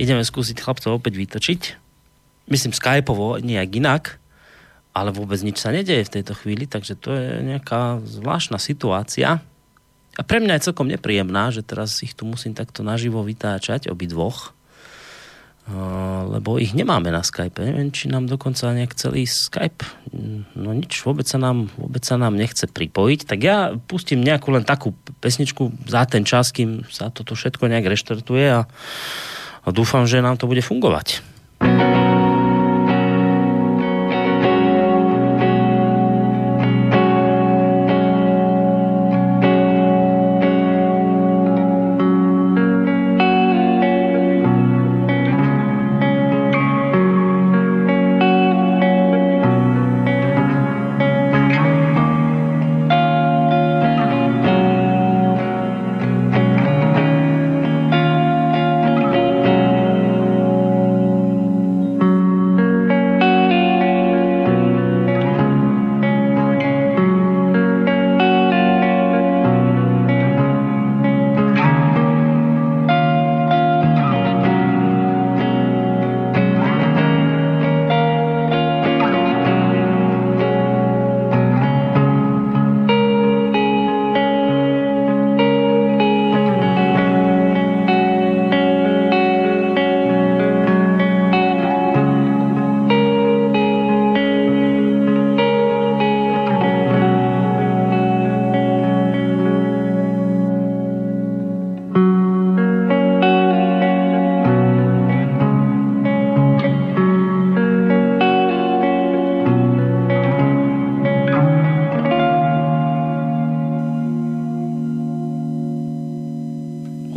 B: Ideme skúsiť chlapcov opäť vytočiť. Myslím skypovo, nejak inak, ale vôbec nič sa nedeje v tejto chvíli, takže to je nejaká zvláštna situácia. A pre mňa je celkom nepríjemná, že teraz ich tu musím takto naživo vytáčať, obidvoch. Uh, lebo ich nemáme na Skype. Neviem, či nám dokonca nejak celý Skype, mm, no nič, vôbec sa nám, vôbec nám nechce pripojiť. Tak ja pustím nejakú len takú pesničku za ten čas, kým sa toto všetko nejak reštartuje a, a dúfam, že nám to bude fungovať.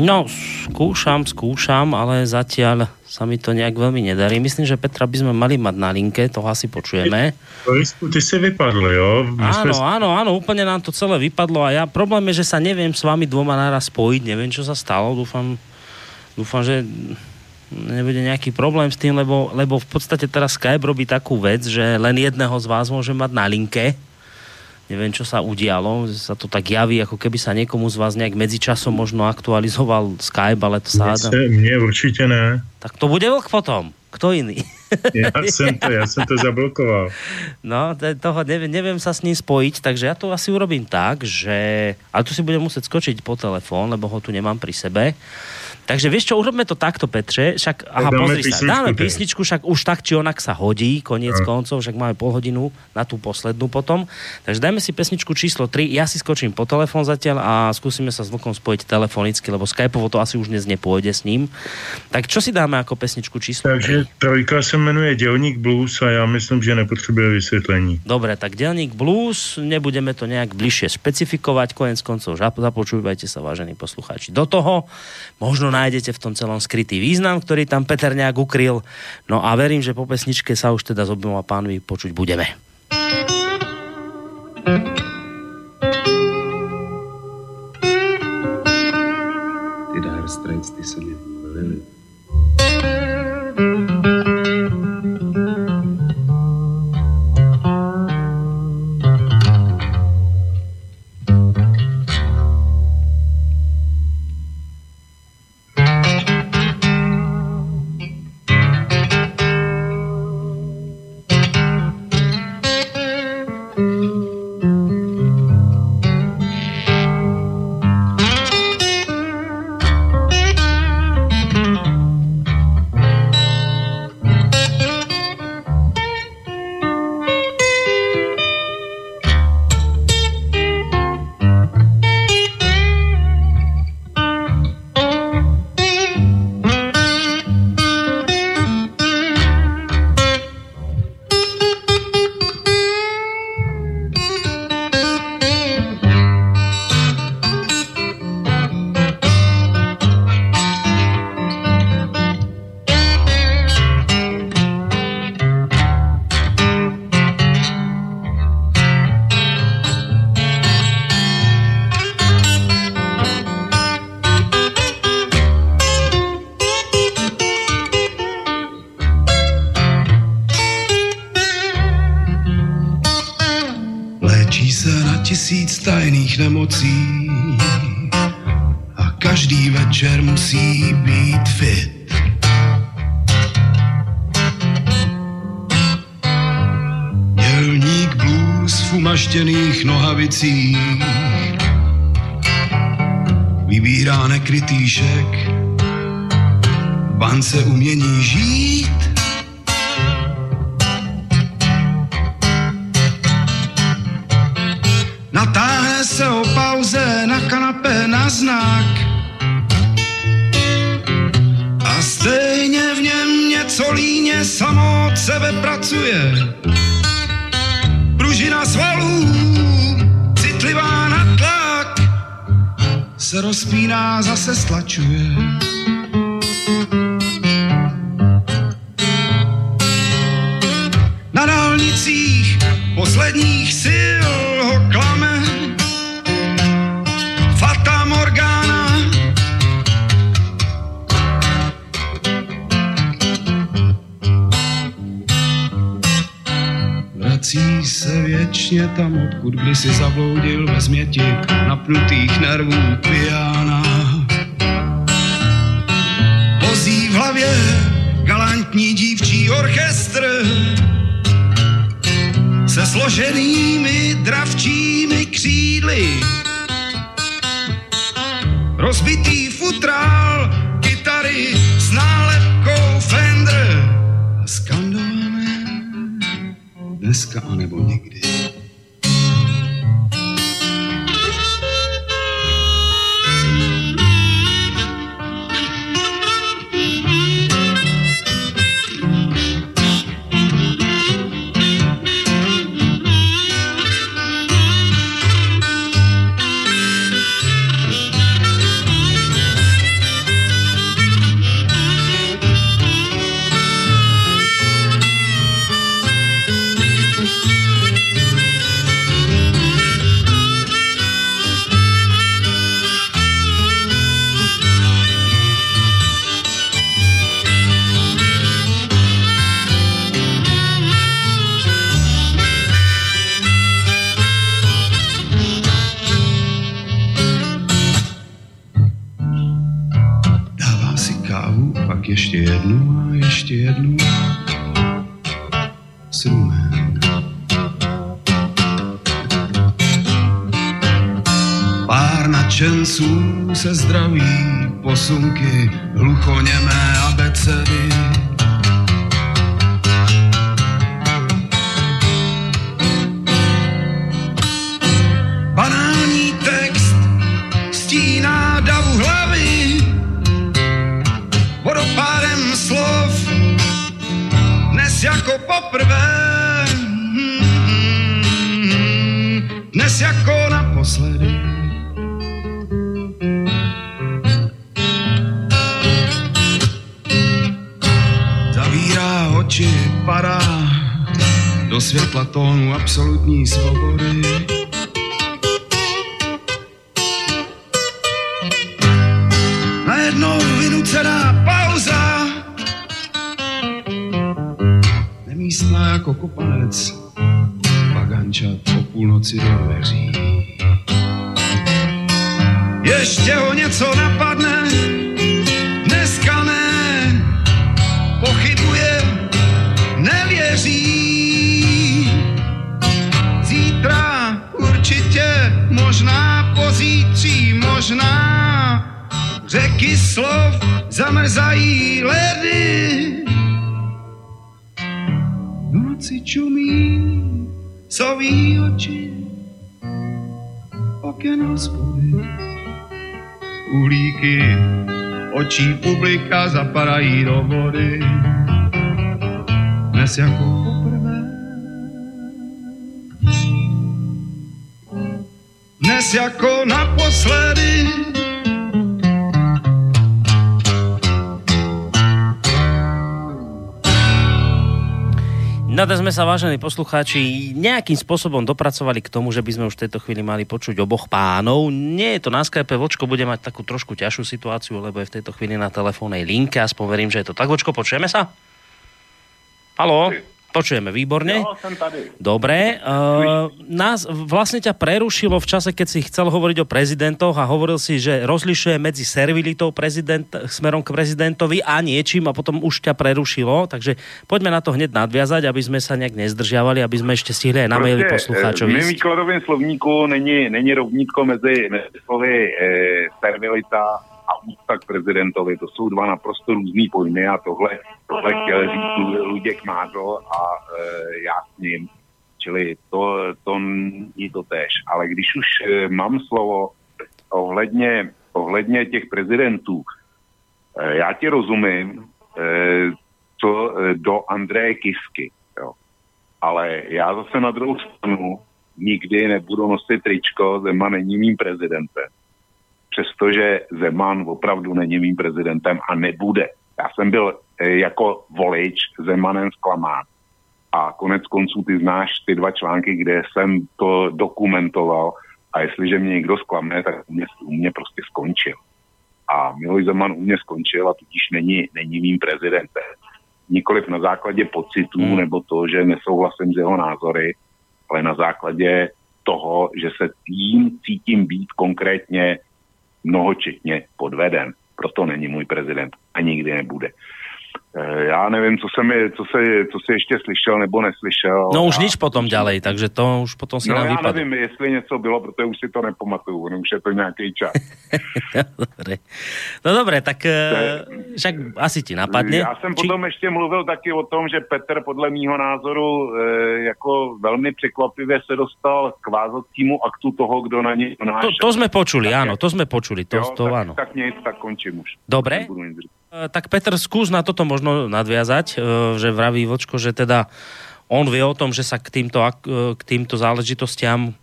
B: No, skúšam, skúšam, ale zatiaľ sa mi to nejak veľmi nedarí. Myslím, že Petra by sme mali mať na linke, toho asi počujeme.
H: Borisku, ty si vypadl, jo? My
B: Áno,
H: jsme-
B: áno, áno, úplne nám to celé vypadlo a ja, problém je, že sa neviem s vami dvoma naraz spojiť, neviem, čo sa stalo, dúfam, dúfam, že nebude nejaký problém s tým, lebo, lebo v podstate teraz Skype robí takú vec, že len jedného z vás môže mať na linke. Neviem, čo sa udialo, že sa to tak javí, ako keby sa niekomu z vás nejak medzičasom možno aktualizoval Skype, ale to sa...
H: Mně, mně určitě ne.
B: Tak to bude vlk potom. Kto iný?
H: Já jsem to, já jsem to zablokoval.
B: No, toho neviem, neviem sa s ním spojiť, takže ja to asi urobím tak, že... Ale tu si budem musieť skočiť po telefón, lebo ho tu nemám pri sebe. Takže vieš čo, urobme to takto, Petře. Však, aha,
H: dáme
B: pozri sa,
H: písničku
B: dáme
H: teraz.
B: písničku, však už tak či onak sa hodí, koniec
H: No.
B: koncov, však máme pol hodinu na tú poslednú potom. Takže dajme si pesničku číslo 3, ja si skočím po telefón zatiaľ a skúsime sa s Vlkom spojiť telefonicky, lebo Skypeovo to asi už dnes nepôjde s ním. Tak čo si dáme ako pesničku číslo 3?
H: Takže trojka se jmenuje Dělník blues a já myslím, že nepotřebuje vysvětlení.
B: Dobre, tak Delník Blues, nebudeme to nejak bližšie špecifikovať, konec koncov započúvajte sa, vážení poslucháči. Do toho možno nájdete v tom celom skrytý význam, ktorý tam Peter nejak ukryl. No a verím, že po pesničke sa už teda s oboma pánmi počuť budeme.
J: Ty Dire Straits, ty se mě.
I: Večer musí být fit. Dělník blues v umaštěných nohavicích vybírá nekrytý šek, v bance umění žít. Pracuje. Pružina svalů, citlivá na tlak, se rozpíná, zase stlačuje. Na dálnicích posledních sil věčně tam, odkud kdysi zabloudil ve změti napnutých nervů pijána. Vozí v hlavě galantní dívčí orchestr se složenými dravčími křídly. Rozbitý futrál, kytary s nálepkou Fender skandované dneska anebo nikdy. Možná pozítří, možná řeky slov zamrzají ledy. Noci čumí soví oči, oken hospody. Uhlíky očí publika zapadají do vody. Dnes jako Dnes jako naposledy.
B: No to sme sa, vážení poslucháči, nejakým spôsobom dopracovali k tomu, že by sme už v tejto chvíli mali počuť oboch pánov. Nie je to na Skype, Vočko bude mať takú trošku ťažšiu situáciu, lebo je v tejto chvíli na telefónnej linke, aspoň verím, že je to tak. Vočko, počujeme sa? Haló? Počujeme výborne.
G: Jo, tady.
B: Dobre. Uh, nás vlastne ťa prerušilo v čase, keď si chcel hovoriť o prezidentoch a hovoril si, že rozlišuje medzi servilitou prezident, smerom k prezidentovi a niečím a potom už ťa prerušilo. Takže poďme na to hneď nadviazať, aby sme sa nejak nezdržiavali, aby sme ešte stihli aj na maily poslucháčov.
G: V výkladovém slovníku není, není rovnítko mezi, mezi slovy eh, servilita a úcta k prezidentovi. To jsou dva naprosto různý pojmy a tohle, tohle chtěl říct Luděk Mádl a e, já s ním. Čili to, to není to tež. Ale když už e, mám slovo ohledně, ohledně těch prezidentů, e, já ti rozumím, e, co e, do Andreje Kisky, jo. Ale já zase na druhou stranu nikdy nebudu nosit tričko, Zema není mým prezidentem přestože Zeman opravdu není mým prezidentem a nebude. Já jsem byl e, jako volič Zemanem zklamán. A konec konců ty znáš ty dva články, kde jsem to dokumentoval a jestliže mě někdo zklame, tak u mě, u mě prostě skončil. A Miloš Zeman u mě skončil a tudíž není, není mým prezidentem. Nikoliv na základě pocitů hmm. nebo to, že nesouhlasím s jeho názory, ale na základě toho, že se tím cítím být konkrétně mnohočetně podveden. Proto není můj prezident a nikdy nebude. Eh, já nevím, co se mi, co se, co se ještě slyšel nebo neslyšel.
B: No už nič potom ďalej, takže to už potom se
G: no,
B: nám
G: já
B: vypadlo.
G: nevím, jestli něco bylo, protože už si to nepamatuju, no už je to nějaký čas.
B: dobre. No dobré, tak to, však asi ti napadne.
G: Já jsem Či... potom ještě mluvil taky o tom, že Petr podle mýho názoru e, jako velmi překvapivě se dostal k vázacímu aktu toho, kdo na něj
B: To, to jsme počuli, tak ano, to jsme počuli, to,
G: jo,
B: to
G: tak,
B: ano.
G: Tak nic, tak končím už.
B: Dobre. Tak Petr, skús na toto možno nadviazať, že vraví Vlčko, že teda on vie o tom, že sa k týmto, k týmto záležitostiam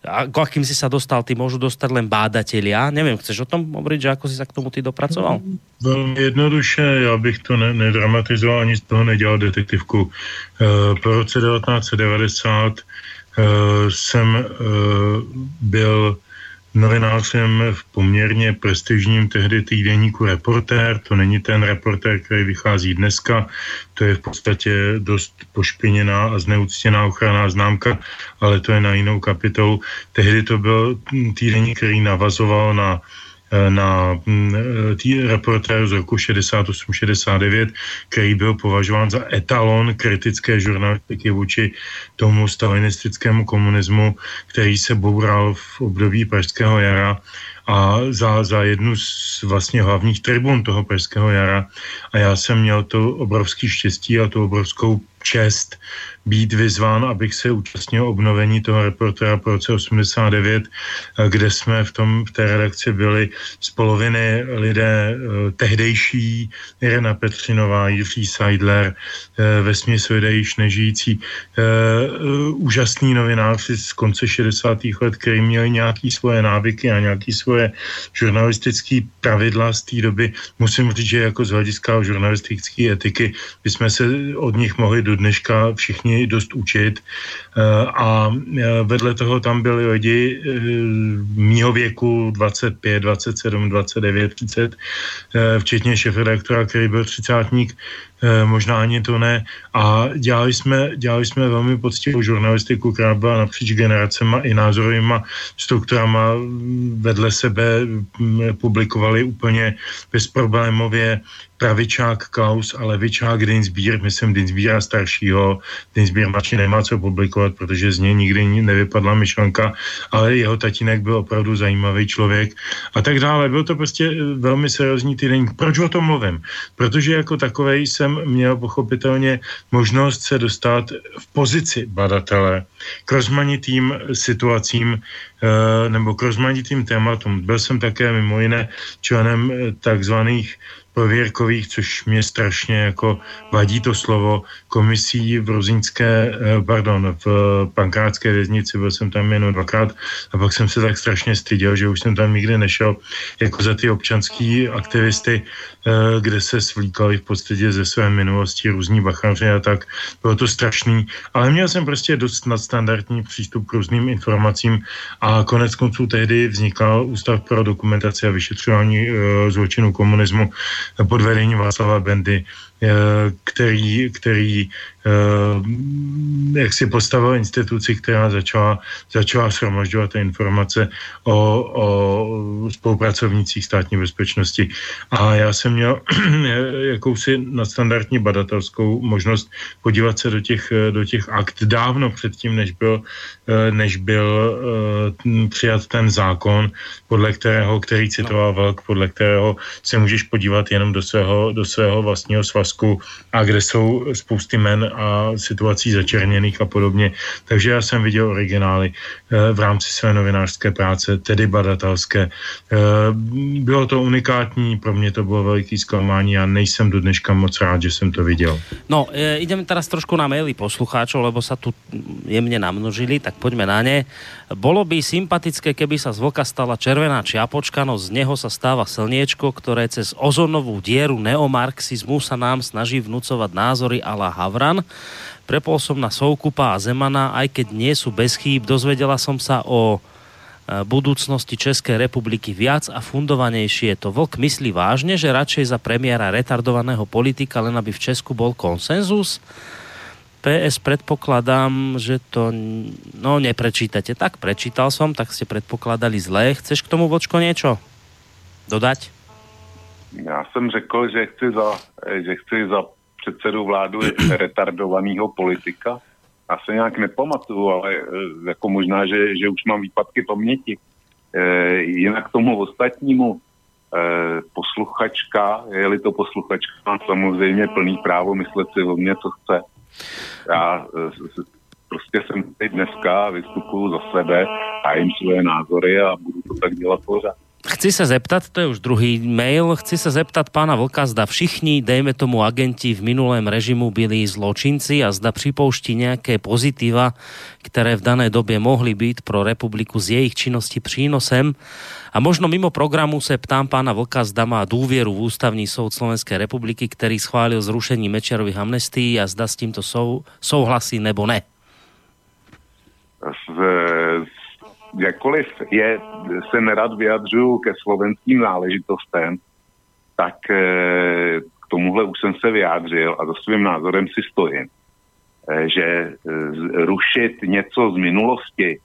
B: ako akým si sa dostal, ty môžu dostať len bádatelia. Neviem, chceš o tom hovoriť, že ako si sa k tomu ty dopracoval?
H: Velmi jednoduše, já bych to ne, nedramatizoval, ani z toho nedělal detektivku. E, po roce 1990 e, jsem e, byl novinářem v poměrně prestižním tehdy týdenníku Reportér. To není ten reportér, který vychází dneska. To je v podstatě dost pošpiněná a zneuctěná ochranná známka, ale to je na jinou kapitolu. Tehdy to byl týdenník, který navazoval na na tý reportér z roku 68-69, který byl považován za etalon kritické žurnalistiky vůči tomu stalinistickému komunismu, který se boural v období Pražského jara a za, za jednu z vlastně hlavních tribun toho Pražského jara. A já jsem měl to obrovský štěstí a tu obrovskou čest být vyzván, abych se účastnil obnovení toho reportéra po roce 89, kde jsme v, tom, v té redakci byli z poloviny lidé eh, tehdejší, Irena Petřinová, Jiří Seidler, eh, ve směs lidé již nežijící, eh, úžasný novináři z konce 60. let, který měli nějaký svoje návyky a nějaký svoje žurnalistické pravidla z té doby. Musím říct, že jako z hlediska žurnalistické etiky bychom se od nich mohli do dneška všichni dost učit. A vedle toho tam byli lidi mýho věku 25, 27, 29, 30, včetně šefredaktora, který byl třicátník, možná ani to ne. A dělali jsme, dělali jsme velmi poctivou žurnalistiku, která byla napříč generacema i názorovýma strukturama vedle sebe publikovali úplně bezproblémově pravičák Klaus a levičák Dinsbír, myslím Dinsbíra staršího. Dinsbír mladší nemá co publikovat, protože z něj nikdy nevypadla myšlenka, ale jeho tatínek byl opravdu zajímavý člověk a tak dále. Byl to prostě velmi seriózní týden. Proč o tom mluvím? Protože jako takovej jsem měl pochopitelně možnost se dostat v pozici badatele k rozmanitým situacím eh, nebo k rozmanitým tématům. Byl jsem také mimo jiné členem takzvaných prověrkových, což mě strašně jako vadí to slovo, komisí v Rozínské, eh, pardon, v Pankrátské věznici, byl jsem tam jen dvakrát a pak jsem se tak strašně styděl, že už jsem tam nikdy nešel, jako za ty občanský aktivisty, eh, kde se svlíkali v podstatě ze své minulosti různí bachanři a tak. Bylo to strašný, ale měl jsem prostě dost nadstandardní přístup k různým informacím a konec konců tehdy vznikal Ústav pro dokumentaci a vyšetřování zločinu komunismu pod vedením Václava Bendy, který, který jak si postavil instituci, která začala, začala shromažďovat informace o, o spolupracovnících státní bezpečnosti. A já jsem měl jakousi nadstandardní badatelskou možnost podívat se do těch, do těch akt dávno předtím, než byl, než byl přijat ten zákon, podle kterého, který citoval Velk, podle kterého se můžeš podívat jenom do svého, do svého vlastního svazku a kde jsou spousty men a situací začerněných a podobně. Takže já jsem viděl originály eh, v rámci své novinářské práce, tedy badatelské. Eh, bylo to unikátní, pro mě to bylo veliký zklamání a nejsem do dneška moc rád, že jsem to viděl.
B: No, e, ideme teraz trošku na maily poslucháčov, lebo sa tu jemne namnožili, tak poďme na ne. Bolo by sympatické, keby sa z vlka stala červená čiapočka, no z neho sa stáva slniečko, ktoré cez ozonovú dieru neomarxizmu sa nám snaží vnúcovať názory ala Havran. Prepol som na Soukupa a Zemana, aj keď nie sú bez chýb, dozvedela som sa o e, budúcnosti Českej republiky viac a fundovanejšie. To Vlk myslí vážne, že radšej za premiéra retardovaného politika, len aby v Česku bol konsenzus? PS predpokladám, že to no neprečítate. Tak prečítal som, tak ste predpokladali zlé. Chceš k tomu Vočko niečo dodať?
G: Já jsem řekl, že chci za, že chci za předsedu vládu retardovaného politika. Já se nějak nepamatuju, ale eh, jako možná, že, že už mám výpadky paměti. E, jinak tomu ostatnímu e, posluchačka, je-li to posluchačka, má samozřejmě plný právo myslet si o mě, co chce. Já e, prostě jsem tady dneska, vystupuju za sebe jim svoje názory a budu to tak dělat pořád.
B: Chci sa zeptat, to je už druhý mail, chci sa zeptat pána Vlka, zda všichni, dejme tomu agenti v minulém režimu byli zločinci a zda připouští nějaké pozitiva, které v dané době mohly být pro republiku z jejich činnosti přínosem. A možno mimo programu se ptám pána Vlka, zda má důvěru v ústavní soud Slovenské republiky, který schválil zrušení Mečerových amnestií a zda s tímto sou, souhlasí nebo ne.
G: Z, jakkoliv je, se nerad vyjadřuju ke slovenským náležitostem, tak eh, k tomuhle už jsem se vyjádřil a za svým názorem si stojím, eh, že eh, rušit něco z minulosti,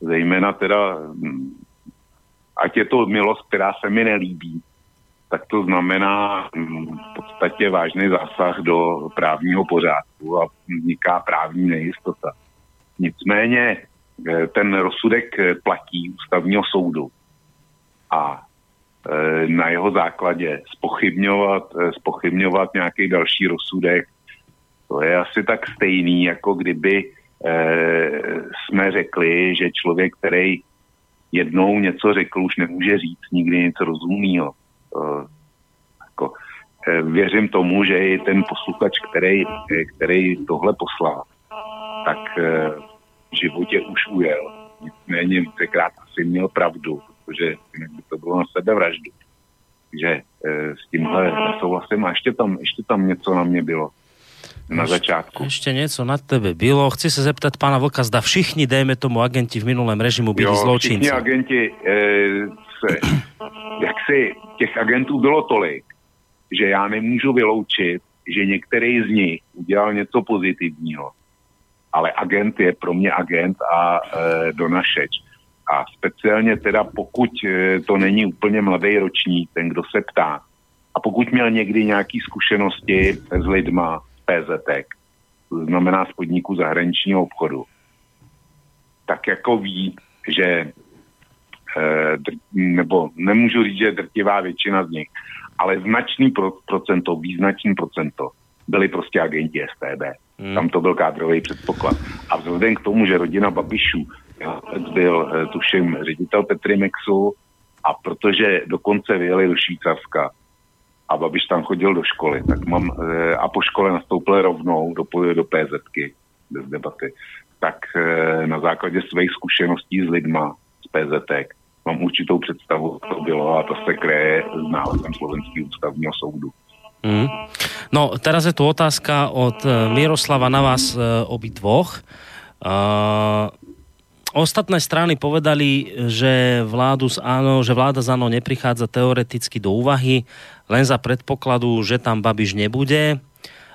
G: zejména teda, hm, ať je to milost, která se mi nelíbí, tak to znamená hm, v podstatě vážný zásah do právního pořádku a vzniká právní nejistota. Nicméně ten rozsudek eh, platí ústavního soudu a eh, na jeho základě spochybňovat, spochybňovat nějaký další rozsudek, to je asi tak stejný, jako kdyby jsme řekli, že člověk, který jednou něco řekl, už nemůže říct nikdy něco rozumného. Jako, věřím tomu, že i ten posluchač, který, který tohle poslal, tak životě už ujel. Nicméně vícekrát asi měl pravdu, protože jinak by to bylo na sebevraždu. Takže e, s tímhle nesouhlasím. A ještě tam, ještě tam něco na mě bylo na začátku.
B: Ještě něco na tebe bylo. Chci se zeptat pana Vlka, zda všichni, dejme tomu agenti v minulém režimu, byli jo, zločinci.
G: Všichni agenti, e, se, jak si těch agentů bylo tolik, že já nemůžu vyloučit, že některý z nich udělal něco pozitivního ale agent je pro mě agent a e, donašeč. A speciálně teda pokud e, to není úplně mladý ročník, ten, kdo se ptá, a pokud měl někdy nějaké zkušenosti s lidma z PZT, to znamená z podniku zahraničního obchodu, tak jako ví, že e, nebo nemůžu říct, že drtivá většina z nich, ale značný pro, procento, význačný procento byli prostě agenti STB. Hmm. Tam to byl kádrový předpoklad. A vzhledem k tomu, že rodina Babišů byl, eh, tuším, ředitel Petrimexu a protože dokonce vyjeli do Švýcarska a Babiš tam chodil do školy, tak mám, eh, a po škole nastoupil rovnou do, do PZky, bez debaty, tak eh, na základě svých zkušeností s lidma z PZT mám určitou představu, co to bylo a to se kreje s nálezem Slovenského ústavního soudu.
B: Mm. No, teraz je tu otázka od eh, Miroslava na vás uh, obi dvoch. Uh, ostatné strany povedali, že, vládu z áno, že vláda z áno neprichádza teoreticky do úvahy, len za predpokladu, že tam Babiš nebude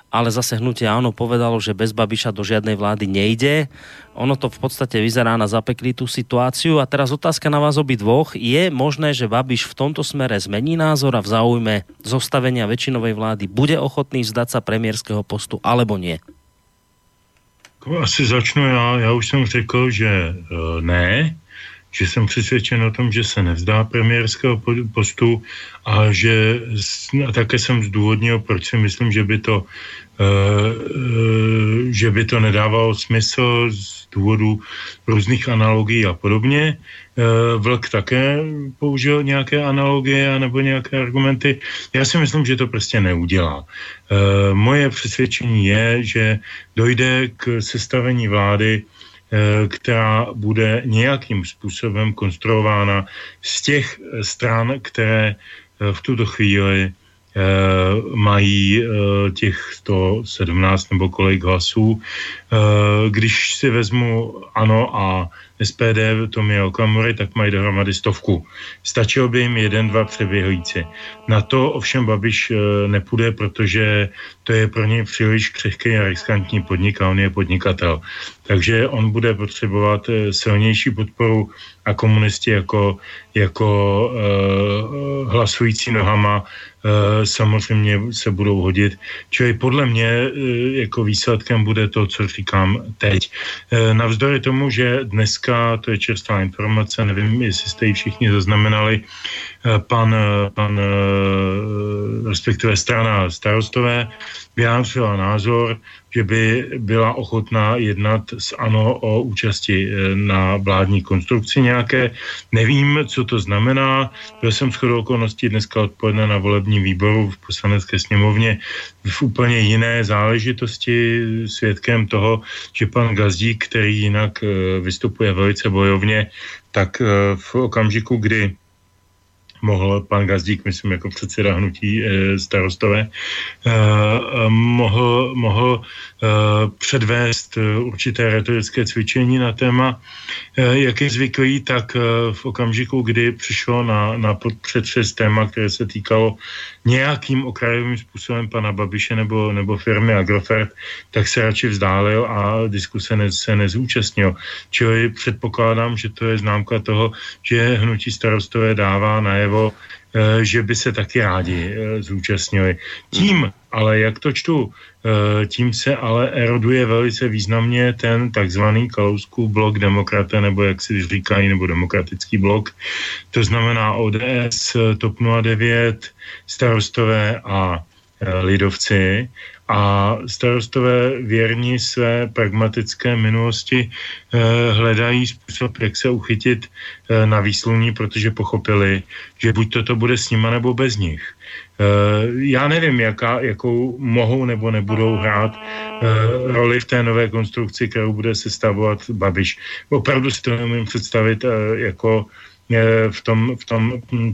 B: ale zase hnutie áno povedalo, že bez Babiša do žiadnej vlády nejde. Ono to v podstate vyzerá na zapeklitú situáciu. A teraz otázka na vás obi dvoch. Je možné, že Babiš v tomto smere zmení názor a v záujme zostavenia väčšinovej vlády bude ochotný vzdať sa premiérského postu, alebo nie?
H: Asi začnu já. Já už jsem řekl, že uh, ne, že jsem přesvědčen o tom, že se nevzdá premiérského postu a že a také jsem zdůvodnil, proč si myslím, že by to Eh, eh, že by to nedávalo smysl z důvodu různých analogií a podobně. Eh, Vlk také použil nějaké analogie nebo nějaké argumenty. Já si myslím, že to prostě neudělá. Moje přesvědčení je, že dojde k sestavení vlády, která bude nějakým způsobem konstruována z těch stran, které v tuto chvíli Eh, mají eh, těch 117 nebo kolik hlasů. Eh, když si vezmu ANO a SPD Tomi Okamury, tak mají dohromady stovku. Stačilo by jim jeden, dva přeběhující. Na to ovšem Babiš nepůjde, protože to je pro něj příliš křehký a riskantní podnik a on je podnikatel. Takže on bude potřebovat silnější podporu a komunisti jako, jako uh, hlasující nohama Eh, samozřejmě se budou hodit. Čili podle mě eh, jako výsledkem bude to, co říkám teď. Eh, navzdory tomu, že dneska, to je čerstvá informace, nevím, jestli jste ji všichni zaznamenali, pan, pan respektive strana starostové vyjádřila názor, že by byla ochotná jednat s ANO o účasti eh, na vládní konstrukci nějaké. Nevím, co to znamená. Byl jsem shodou okolností dneska odpoledne na volebním výboru v poslanecké sněmovně v úplně jiné záležitosti svědkem toho, že pan Gazdík, který jinak eh, vystupuje velice bojovně, tak eh, v okamžiku, kdy mohl pan Gazdík, myslím, jako předseda hnutí e, starostové, e, mohl, mohl e, předvést určité retorické cvičení na téma, jak je zvyklý, tak v okamžiku, kdy přišlo na, na předřez téma, které se týkalo nějakým okrajovým způsobem pana Babiše nebo, nebo firmy Agrofert, tak se radši vzdálil a diskuse ne, se nezúčastnil. Čili předpokládám, že to je známka toho, že hnutí starostové dává najevo, že by se taky rádi eh, zúčastnili. Tím, ale jak to čtu, eh, tím se ale eroduje velice významně ten takzvaný Kalouskův blok demokraté, nebo jak si říkají, nebo demokratický blok. To znamená ODS, TOP 09, starostové a lidovci a starostové věrní své pragmatické minulosti eh, hledají způsob, jak se uchytit eh, na výsluní, protože pochopili, že buď toto bude s nima nebo bez nich. Eh, já nevím, jaká, jakou mohou nebo nebudou hrát roli v té nové konstrukci, kterou bude sestavovat Babiš. Opravdu si to nemůžu představit jako v tom, v tom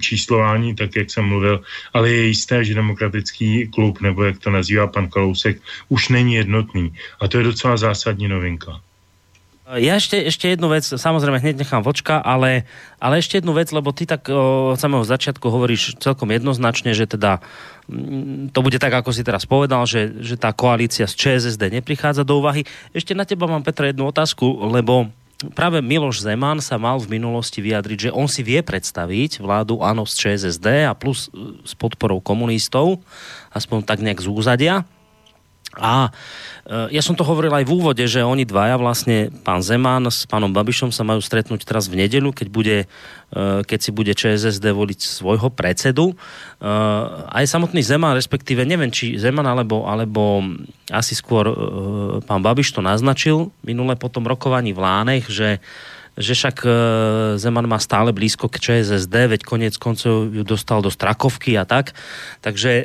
H: číslování, tak jak jsem mluvil, ale je jisté, že demokratický klub, nebo jak to nazývá pan Kalousek, už není jednotný. A to je docela zásadní novinka.
B: Ja ešte, ešte jednu vec, samozrejme hneď nechám vočka, ale, ale ešte jednu vec, lebo ty tak od samého začiatku hovoríš celkom jednoznačne, že teda mm, to bude tak, ako si teraz povedal, že, že tá koalícia z ČSSD neprichádza do úvahy. Ešte na teba mám, Petra, jednu otázku, lebo práve Miloš Zeman sa mal v minulosti vyjadriť, že on si vie predstaviť vládu áno z ČSSD a plus e, s podporou komunistov, aspoň tak nejak z úzadia. A e, ja som to hovoril aj v úvode, že oni dvaja vlastne, pán Zeman s pánom Babišom sa majú stretnúť teraz v nedelu, keď, bude, e, keď si bude ČSSD voliť svojho predsedu. Aj samotný Zeman, respektíve neviem, či Zeman alebo, alebo asi skôr pán Babiš to naznačil minule po tom rokovaní v Lánech, že že však e, Zeman má stále blízko k ČSSD, veď konec koncov ju dostal do Strakovky a tak. Takže e,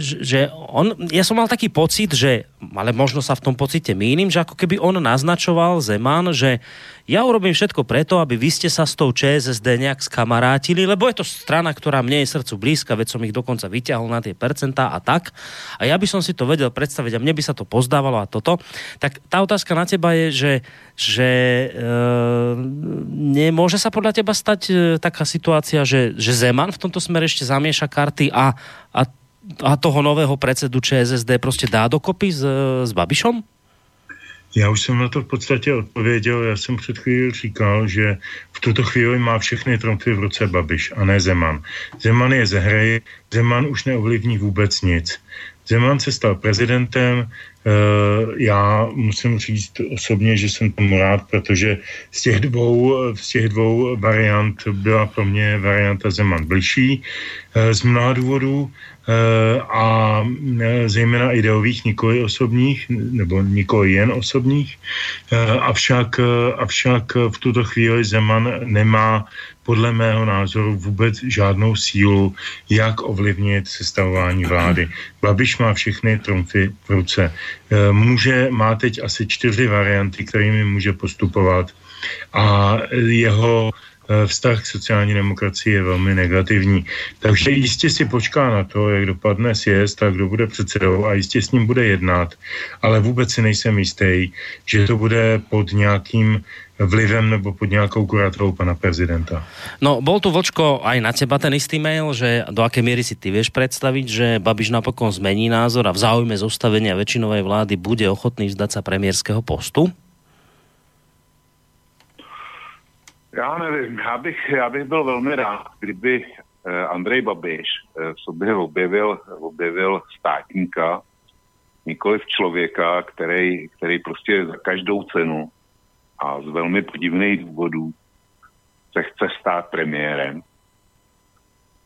B: že on, ja som mal taký pocit, že, ale možno sa v tom pocite mýlim, že ako keby on naznačoval Zeman, že ja urobím všetko preto, aby vy ste sa s tou ČSSD nejak skamarátili, lebo je to strana, ktorá mne je srdcu blízka, veď som ich dokonca vyťahol na tie percentá a tak. A ja by som si to vedel predstaviť a mne by sa to pozdávalo a toto. Tak tá otázka na teba je, že, že e, nemôže sa podľa teba stať e, taká situácia, že, že Zeman v tomto smere ešte zamieša karty a, a, a toho nového predsedu ČSSD prostě dá dokopy s, s Babišom?
H: Já už jsem na to v podstatě odpověděl. Já jsem před chvíli říkal, že v tuto chvíli má všechny trumfy v ruce Babiš a ne Zeman. Zeman je ze hry, Zeman už neovlivní vůbec nic. Zeman se stal prezidentem, eh, já musím říct osobně, že jsem tomu rád, protože z těch dvou, z těch dvou variant byla pro mě varianta Zeman bližší eh, z mnoha důvodů. Eh, a eh, zejména ideových, nikoli osobních, nebo nikoli jen osobních. Eh, avšak, avšak v tuto chvíli Zeman nemá podle mého názoru vůbec žádnou sílu, jak ovlivnit sestavování vlády. Babiš má všechny trumfy v ruce. Může, má teď asi čtyři varianty, kterými může postupovat a jeho Eh, vztah k sociální demokracii je velmi negativní. Takže jistě si počká na to, jak dopadne sjezd a kdo bude předsedou a jistě s ním bude jednat, ale vůbec si nejsem jistý, že to bude pod nějakým vlivem nebo pod nějakou kurátorou pana prezidenta.
B: No, bol tu Vočko aj na teba ten istý mail, že do aké miery si ty vieš predstaviť, že Babiš napokon zmení názor a v záujme zostavenia väčšinovej vlády bude ochotný vzdať sa premiérského postu?
G: Já nevím, já bych, já bych byl velmi rád, kdyby eh, Andrej Babiš eh, v sobě objevil, objevil státníka, nikoli v člověka, který, který prostě za každou cenu a z velmi podivných důvodů se chce stát premiérem.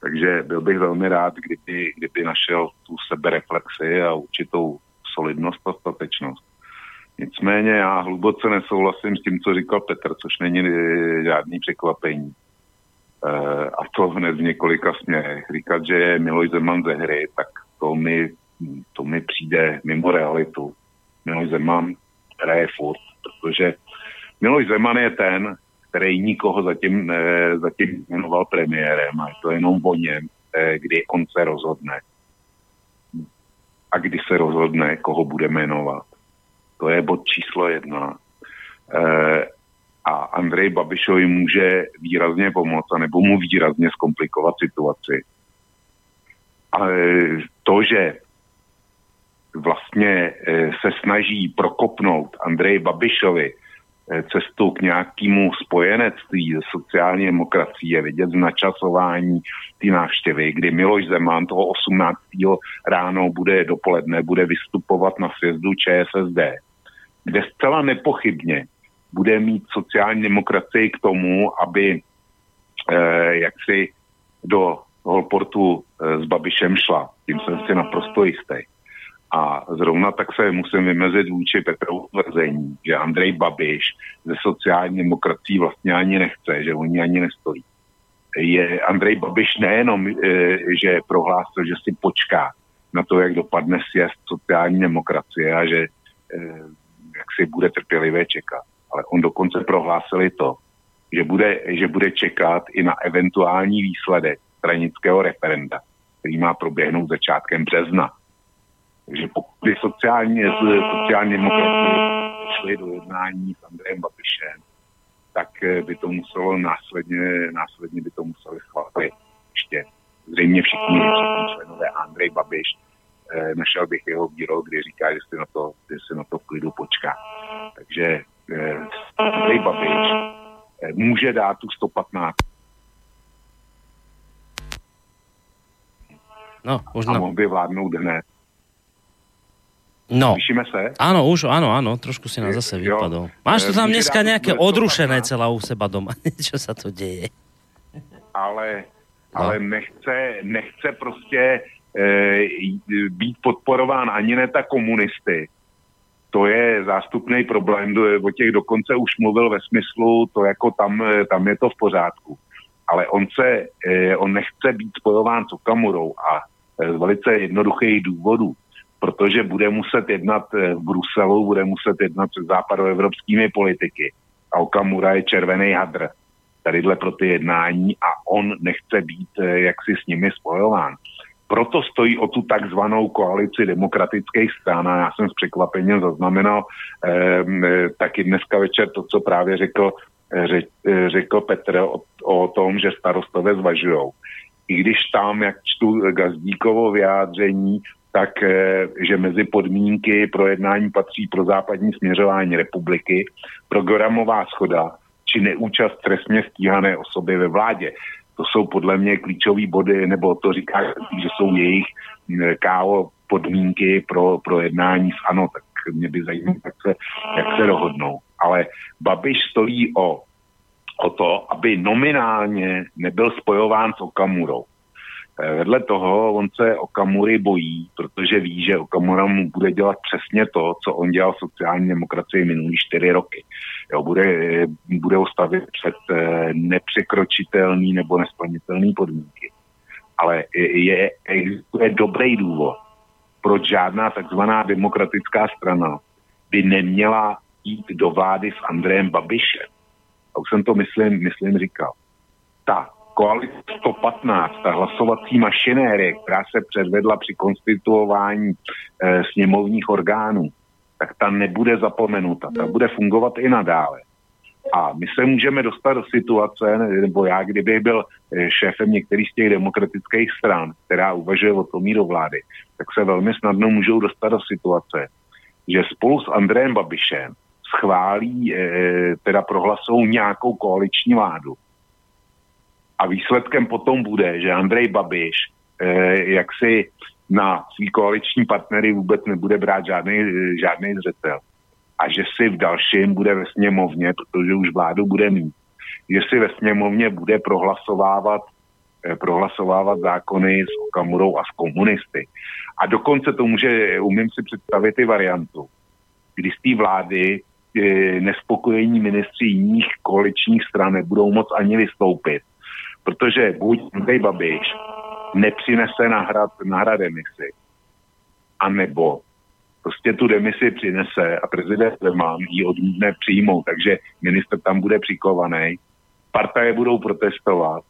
G: Takže byl bych velmi rád, kdyby, kdyby našel tu sebereflexi a určitou solidnost a statečnost. Nicméně já hluboce nesouhlasím s tím, co říkal Petr, což není eh, žádný překvapení. E, a to hned v několika směrech. Říkat, že je Miloš Zeman ze hry, tak to mi, to mi přijde mimo realitu. Miloš Zeman hraje furt, protože Miloš Zeman je ten, který nikoho zatím, ne, zatím jmenoval premiérem a je to jenom o něm, eh, kdy on se rozhodne. A kdy se rozhodne, koho bude jmenovat. To je bod číslo jedna. E, a Andrej Babišovi může výrazně pomoct, nebo mu výrazně zkomplikovat situaci. A to, že vlastně eh, se snaží prokopnout Andrej Babišovi eh, cestu k nějakému spojenectví se sociální demokracií je vidět načasování ty návštěvy, kdy Miloš Zeman toho 18. ráno bude dopoledne, bude vystupovat na sjezdu ČSSD kde zcela nepochybně bude mít sociální demokracii k tomu, aby eh, jaksi do Holportu eh, s Babišem šla. Tím jsem si naprosto jistý. A zrovna tak se musím vymezit vůči Petrovu tvrzení, že Andrej Babiš ze sociální demokracií vlastně ani nechce, že oni ani nestojí. Je Andrej Babiš nejenom, e, že prohlásil, že si počká na to, jak dopadne sjezd sociální demokracie a že e, jak si bude trpělivě čekat. Ale on dokonce prohlásil to, že bude, že bude čekat i na eventuální výsledek stranického referenda, který má proběhnout začátkem března. Takže pokud by sociální, sociální demokracie šli do jednání s Andrejem Babišem, tak eh, by to muselo následně, následně by to museli schválit ještě zřejmě všichni, všichni členové Andrej Babiš Eh, našel bych jeho výrok, kdy říká, že si na to, že si na to v klidu počká. Takže eh, Andrej Babiš eh, může dát tu 115
B: No,
G: už a mohl by vládnout hned.
B: No.
G: Slyšíme se?
B: Áno, už, áno, áno, trošku si nás zase vypadol. Máš to tam dneska nejaké odrušené celá u seba doma, čo sa to deje?
G: Ale, ale no. nechce, nechce prostě Eh, být podporován ani ne tak komunisty. To je zástupný problém, o těch dokonce už mluvil ve smyslu, to jako tam, eh, tam je to v pořádku. Ale on se, eh, on nechce být spojován s Okamurou a z velice jednoduchých důvodů, protože bude muset jednat v Bruselu, bude muset jednat se západoevropskými politiky a Okamura je červený hadr tadyhle pro ty jednání a on nechce být jaksi s nimi spojován. Proto stojí o tu takzvanou koalici demokratických stran a já jsem s překvapením zaznamenal eh, taky dneska večer to, co právě řekl, řek, eh, řekl Petr o, o tom, že starostové zvažujou. I když tam, jak čtu Gazdíkovo vyjádření, tak že mezi podmínky pro jednání patří pro západní směřování republiky, programová schoda či neúčast trestně stíhané osoby ve vládě. To jsou podle mě klíčové body, nebo to říká, že jsou jejich mm, kálo podmínky pro, pro jednání s ANO, tak mě by zajímalo, jak se, jak se dohodnou. Ale Babiš stojí o, o to, aby nominálně nebyl spojován s Okamurou. Eh, vedle toho on se Okamury bojí, protože ví, že Okamura mu bude dělat přesně to, co on dělal v sociální demokracii minulý čtyři roky. Jo, bude, bude ho stavit před eh, nepřekročitelný nebo nesplnitelný podmínky. Ale je, existuje dobrý důvod, proč žádná takzvaná demokratická strana by neměla jít do vlády s Andrejem Babišem. A už jsem to, myslím, myslím říkal. Ta koalice 115, ta hlasovací mašinérie, která se předvedla při konstituování e, sněmovních orgánů, tak ta nebude zapomenuta, ta bude fungovat i nadále. A my se můžeme dostat do situace, nebo já, kdybych byl eh, šéfem některých z těch demokratických stran, která uvažuje o tom do vlády, tak se velmi snadno můžou dostat do situace, že spolu s Andrejem Babišem schválí, e, teda prohlasou nějakou koaliční vládu, a výsledkem potom bude, že Andrej Babiš eh, jak si na svý koaliční partnery vůbec nebude brát žádný, žádný zřetel. A že si v dalším bude ve sněmovně, protože už vládu bude mít, že si ve sněmovně bude prohlasovávat, eh, prohlasovávat zákony s Okamurou a s komunisty. A dokonce to může, umím si představit i variantu, kdy z té vlády eh, nespokojení ministři jiných koaličních stran nebudou moc ani vystoupit protože buď Andrej Babiš nepřinese nahrad, nahrad demisi, anebo prostě tu demisi přinese a prezident Zeman ji odmítne přijmout, takže minister tam bude přikovaný, partaje budou protestovat,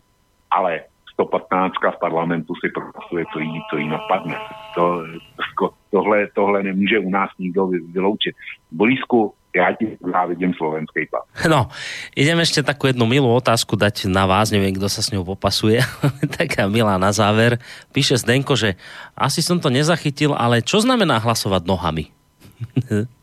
G: ale 115 v parlamentu si prohlasuje, co jí, co jí napadne. To, to, tohle, tohle nemůže u nás nikdo vyloučit. Bolísku ja ti závidím slovenskej pás.
B: No, idem ešte takú jednu milú otázku dať na vás, neviem, kto sa s ňou popasuje, taká milá na záver. Píše Zdenko, že asi som to nezachytil, ale čo znamená hlasovať nohami?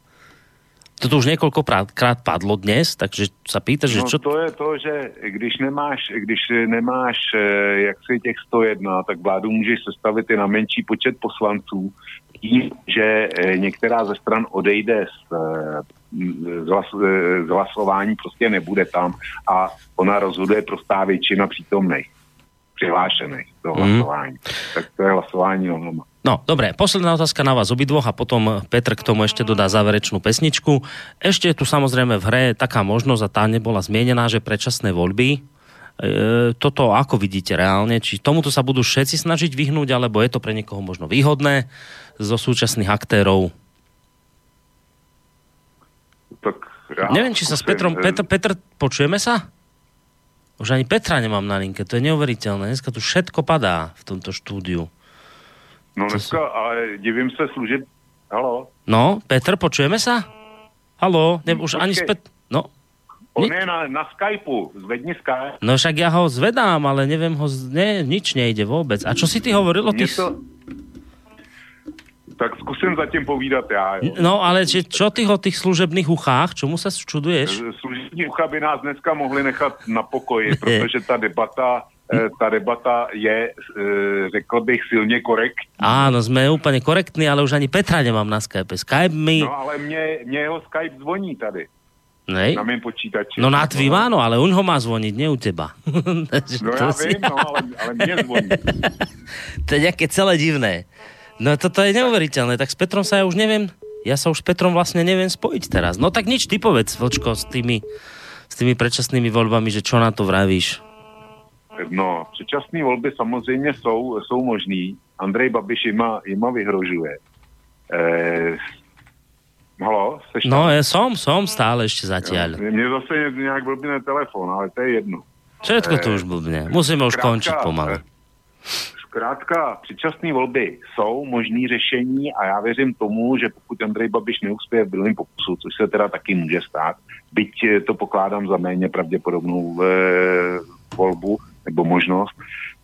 B: Toto už několikrát padlo dnes, takže sa pýta, že
G: no,
B: čo...
G: to je to, že když nemáš, když nemáš eh, jak si těch 101, tak vládu můžeš sestavit i na menší počet poslanců, tím, že eh, některá ze stran odejde z, eh, z, hlas, z hlasování, prostě nebude tam a ona rozhoduje prostá většina přítomných přihlášených do mhm. hlasování. Mm. Tak to je hlasování o
B: No, dobré, posledná otázka na vás obidvoch a potom Petr k tomu ešte dodá záverečnú pesničku. Ešte je tu samozrejme v hre taká možnosť a tá nebola zmienená, že predčasné voľby. E, toto ako vidíte reálne? Či tomuto sa budú všetci snažiť vyhnúť, alebo je to pre niekoho možno výhodné zo súčasných aktérov?
G: Tak
B: ja Neviem, či sa s Petrom... Petr, Petr, počujeme sa? Už ani Petra nemám na linke, to je neuveriteľné. Dneska tu všetko padá v tomto štúdiu.
G: No dneska, ale divím se služeb... Halo?
B: No, Petr, počujeme sa? Halo, ne, už Počkej. ani zpět... No.
G: On je na, na Skypeu, zvedni Skype.
B: No však ja ho zvedám, ale neviem ho... Ne, nič nejde vôbec. A čo si ty hovoril o tých...
G: To... Tak zkusím zatím povídat já. Jo.
B: No ale či, čo ty o těch služebných uchách? Čemu se čuduješ?
G: Služební ucha by nás dneska mohli nechat na pokoji, protože ta debata ta debata je, eh, řekl bych, silně korektní.
B: Áno, jsme úplně korektní, ale už ani Petra nemám na Skype. Skype mi...
G: No ale mě, mě jeho Skype zvoní tady.
B: Nej?
G: Na mém počítači.
B: No na tvým áno, ale on ho má zvoniť, nie u teba.
G: no já si... vím, no, ale, ale mě zvoní.
B: to je nějaké celé divné. No toto je neuveriteľné, tak s Petrom sa ja už neviem, ja sa už s Petrom vlastne neviem spojiť teraz. No tak nič, ty povedz, Vlčko, s tými, s tými predčasnými voľbami, že čo na to vravíš?
G: No, předčasné volby samozřejmě jsou, jsou možný. Andrej Babiš jima, jima vyhrožuje. E, Halo, seš tam?
B: No, ja som, som stále ešte zatiaľ.
G: Mne zase nějak blbne telefon, ale to je jedno.
B: Všetko to už blbne. Musíme už
G: Zkrátka,
B: končiť pomaly.
G: Zkrátka, předčasné volby jsou možný řešení a já věřím tomu, že pokud Andrej Babiš neuspěje v druhém pokusu, což se teda taky může stát, byť eh, to pokládám za méně pravděpodobnou e, volbu nebo možnost,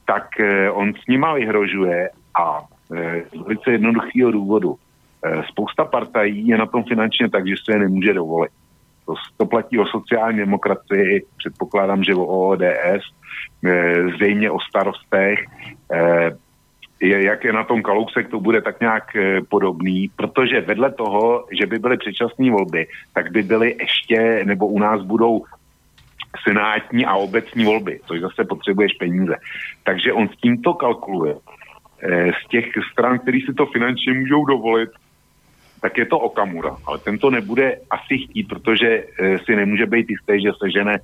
G: tak e, on s nima vyhrožuje a e, z velice jednoduchého důvodu. E, spousta partají je na tom finančně tak, že se je nemůže dovolit. To, to platí o sociální demokracii, předpokládám, že o ODS, eh, zřejmě o starostech. eh, jak je na tom Kalousek, to bude tak nějak eh, podobný, protože vedle toho, že by byly předčasné volby, tak by byly ještě, nebo u nás budou senátní a obecní volby, což zase potřebuješ peníze. Takže on s tímto kalkuluje. Eh, Z těch stran, který si to finančně můžou dovolit, tak je to Okamura. Ale ten to nebude asi chtít, protože eh, si nemůže být jistý, že sežene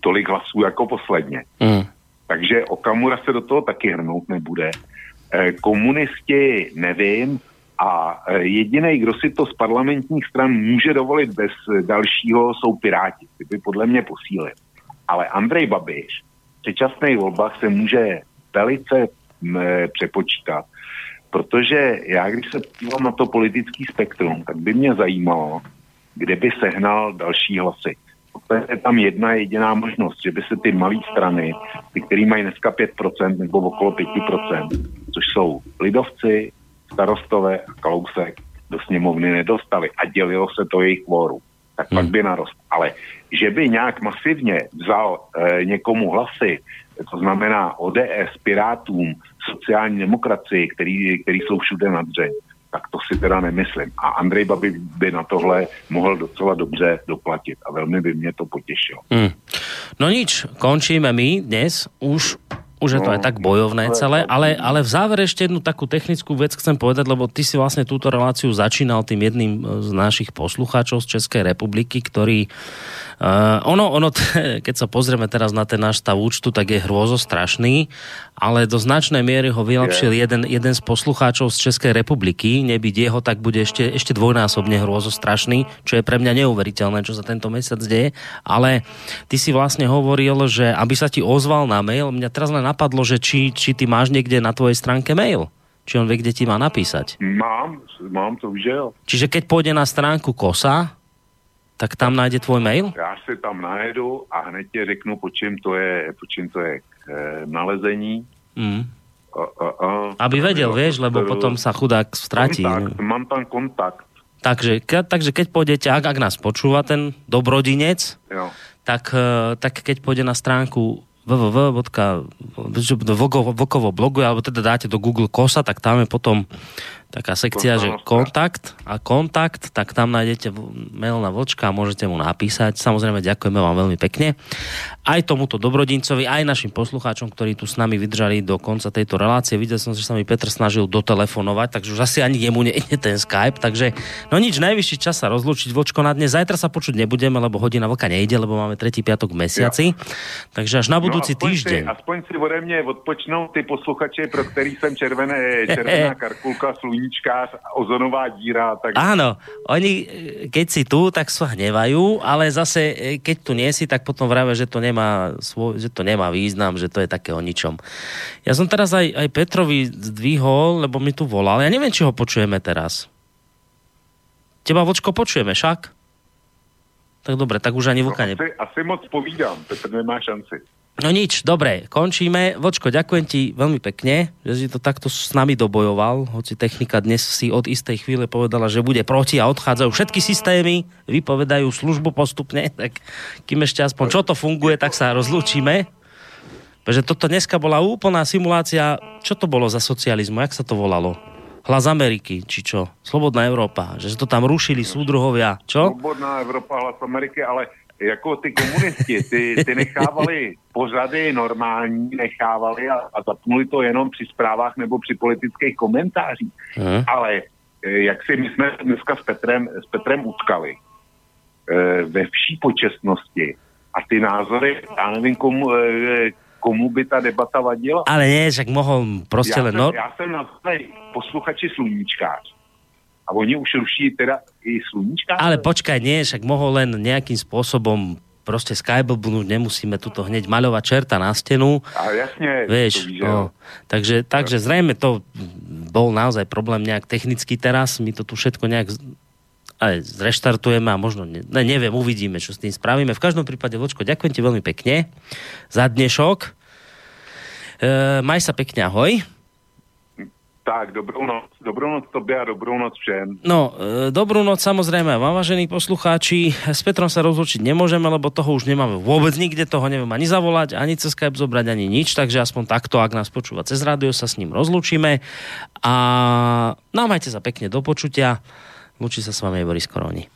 G: tolik hlasů jako posledně.
B: Mm.
G: Takže Okamura se do toho taky hrnout nebude. Eh, Komunisti nevím a jediný, kdo si to z parlamentních stran může dovolit bez dalšího, jsou Piráti. Ty by podle mě posílili. Ale Andrej Babiš v předčasných volbách se může velice eh, přepočítat, protože já, když se dívám na to politický spektrum, tak by mě zajímalo, kde by sehnal další hlasy. To je tam jedna jediná možnost, že by se ty malé strany, ty, které mají dneska 5% nebo okolo 5%, což jsou lidovci, starostové a kalousek, do sněmovny nedostali a dělilo se to jejich kvóru. Tak pak by narost. Ale že by nějak masivně vzal e, někomu hlasy, to znamená ODS, Pirátům, sociální demokracii, který, který jsou všude na dřeň, tak to si teda nemyslím. A Andrej Babi by na tohle mohl docela dobře doplatit a velmi by mě to potěšilo.
B: Mm. No nič, končíme my dnes. Už už je to
G: No,
B: aj tak bojovné celé, ale, ale v závere ešte jednu takú technickú vec chcem povedať, lebo ty si vlastne túto reláciu začínal tým jedným e, z našich poslucháčov z Českej republiky, ktorý Uh, ono, ono, keď sa pozrieme teraz na ten náš stav účtu, tak je hrôzo strašný, ale do značnej miery ho vylepšil jeden, jeden z poslucháčov z Českej republiky. Nebyť jeho, tak bude ešte, ešte dvojnásobne hrôzo strašný, čo je pre mňa neuveriteľné, čo sa tento mesiac deje. Ale ty si vlastne hovoril, že aby sa ti ozval na mail, mňa teraz len napadlo, že či, či ty máš niekde na tvojej stránke mail. Či on vie, kde ti má napísať.
G: Mám, mám to už, jo.
B: Čiže keď pôjde na stránku KOSA, tak tam nájde tvoj mail?
G: Já si tam najedu a hned ti řeknu, po čím to je, po čím to je k e, nalezení.
B: Mm.
G: A, a, a,
B: Aby vedel, vieš, lebo potom sa chudák stratí.
G: Kontakt, mám tam kontakt.
B: Takže, ke, takže keď pôjdete, ak, ak nás počúva ten dobrodinec,
G: Jo.
B: tak, eh, tak keď pôjde na stránku www.vokovo blogu, alebo teda dáte do Google Kosa, tak tam je potom taká sekcia, že kontakt a kontakt, tak tam nájdete mail na Vlčka a môžete mu napísať. Samozrejme, ďakujeme vám veľmi pekne. Aj tomuto dobrodincovi, aj našim poslucháčom, ktorí tu s nami vydržali do konca tejto relácie. Videl som, že sa mi Petr snažil dotelefonovať, takže už asi ani jemu nejde ten Skype, takže no nič, najvyšší čas sa rozlúčiť Vlčko na dnes. Zajtra sa počuť nebudeme, lebo hodina vlka nejde, lebo máme tretí piatok v mesiaci. Takže až na budúci
G: no, aspoň
B: týždeň.
G: Si, aspoň si ode mě odpočnou ty posluchači, pro který jsem červené, červená karkulka, sluníčkář, ozonová díra. Tak...
B: Áno, oni, e, keď si tu, tak sa hnevajú, ale zase, e, keď tu nie si, tak potom vravia, že to nemá, svoj, že to nemá význam, že to je také o ničom. Ja som teraz aj, aj Petrovi zdvihol, lebo mi tu volal. Ja neviem, či ho počujeme teraz. Teba, Vočko, počujeme však? Tak dobre, tak už ani vlka ne...
G: Asi, asi moc povídám, Petr nemá šanci.
B: No nič, dobre, končíme. Vočko, ďakujem ti veľmi pekne, že si to takto s nami dobojoval, hoci technika dnes si od istej chvíle povedala, že bude proti a odchádzajú všetky systémy, vypovedajú službu postupne, tak kým ešte aspoň čo to funguje, tak sa rozlúčime. Pretože toto dneska bola úplná simulácia, čo to bolo za socializmu, jak sa to volalo? Hlas Ameriky, či čo? Slobodná Európa, že to tam rušili súdruhovia, čo?
G: Svobodná Evropa, hlas Ameriky, ale jako ty komunisti, ty, ty nechávali pořady normální, nechávali a, a zapnuli to jenom při zprávách nebo při politických komentářích.
B: Hm.
G: Ale eh, jak si my jsme dneska s Petrem, s Petrem utkali eh, ve vší počestnosti a ty názory, já nevím, komu, eh, komu by ta debata vadila.
B: Ale nie, však mohol proste
G: já,
B: len...
G: jsem,
B: No,
G: já jsem na posluchači sluníčkář a oni už ruší teda
K: i sluníčka.
B: Ale počkaj, nie, však mohol len nejakým spôsobom proste skyblbnúť, nemusíme tuto hneď maľovať čerta na stenu.
K: A jasne,
B: Vieš,
K: to
B: no, takže, takže zrejme to bol naozaj problém nejak technický teraz, my to tu všetko nejak aj zreštartujeme a možno, ne, ne, neviem, uvidíme, čo s tým spravíme. V každom prípade, Vočko, ďakujem ti veľmi pekne za dnešok. E, maj sa pekne, ahoj.
K: Tak, dobrou noc. Dobrou noc tobě a dobrou noc všem.
B: No, e, dobrú noc samozrejme vám, vážení poslucháči. S Petrom sa rozlučiť nemôžeme, lebo toho už nemáme vôbec nikde, toho neviem ani zavolať, ani cez Skype zobrať, ani nič, takže aspoň takto, ak nás počúva cez rádio, sa s ním rozlučíme. A no, majte sa pekne do počutia. Lučí sa s vami Boris Koroni.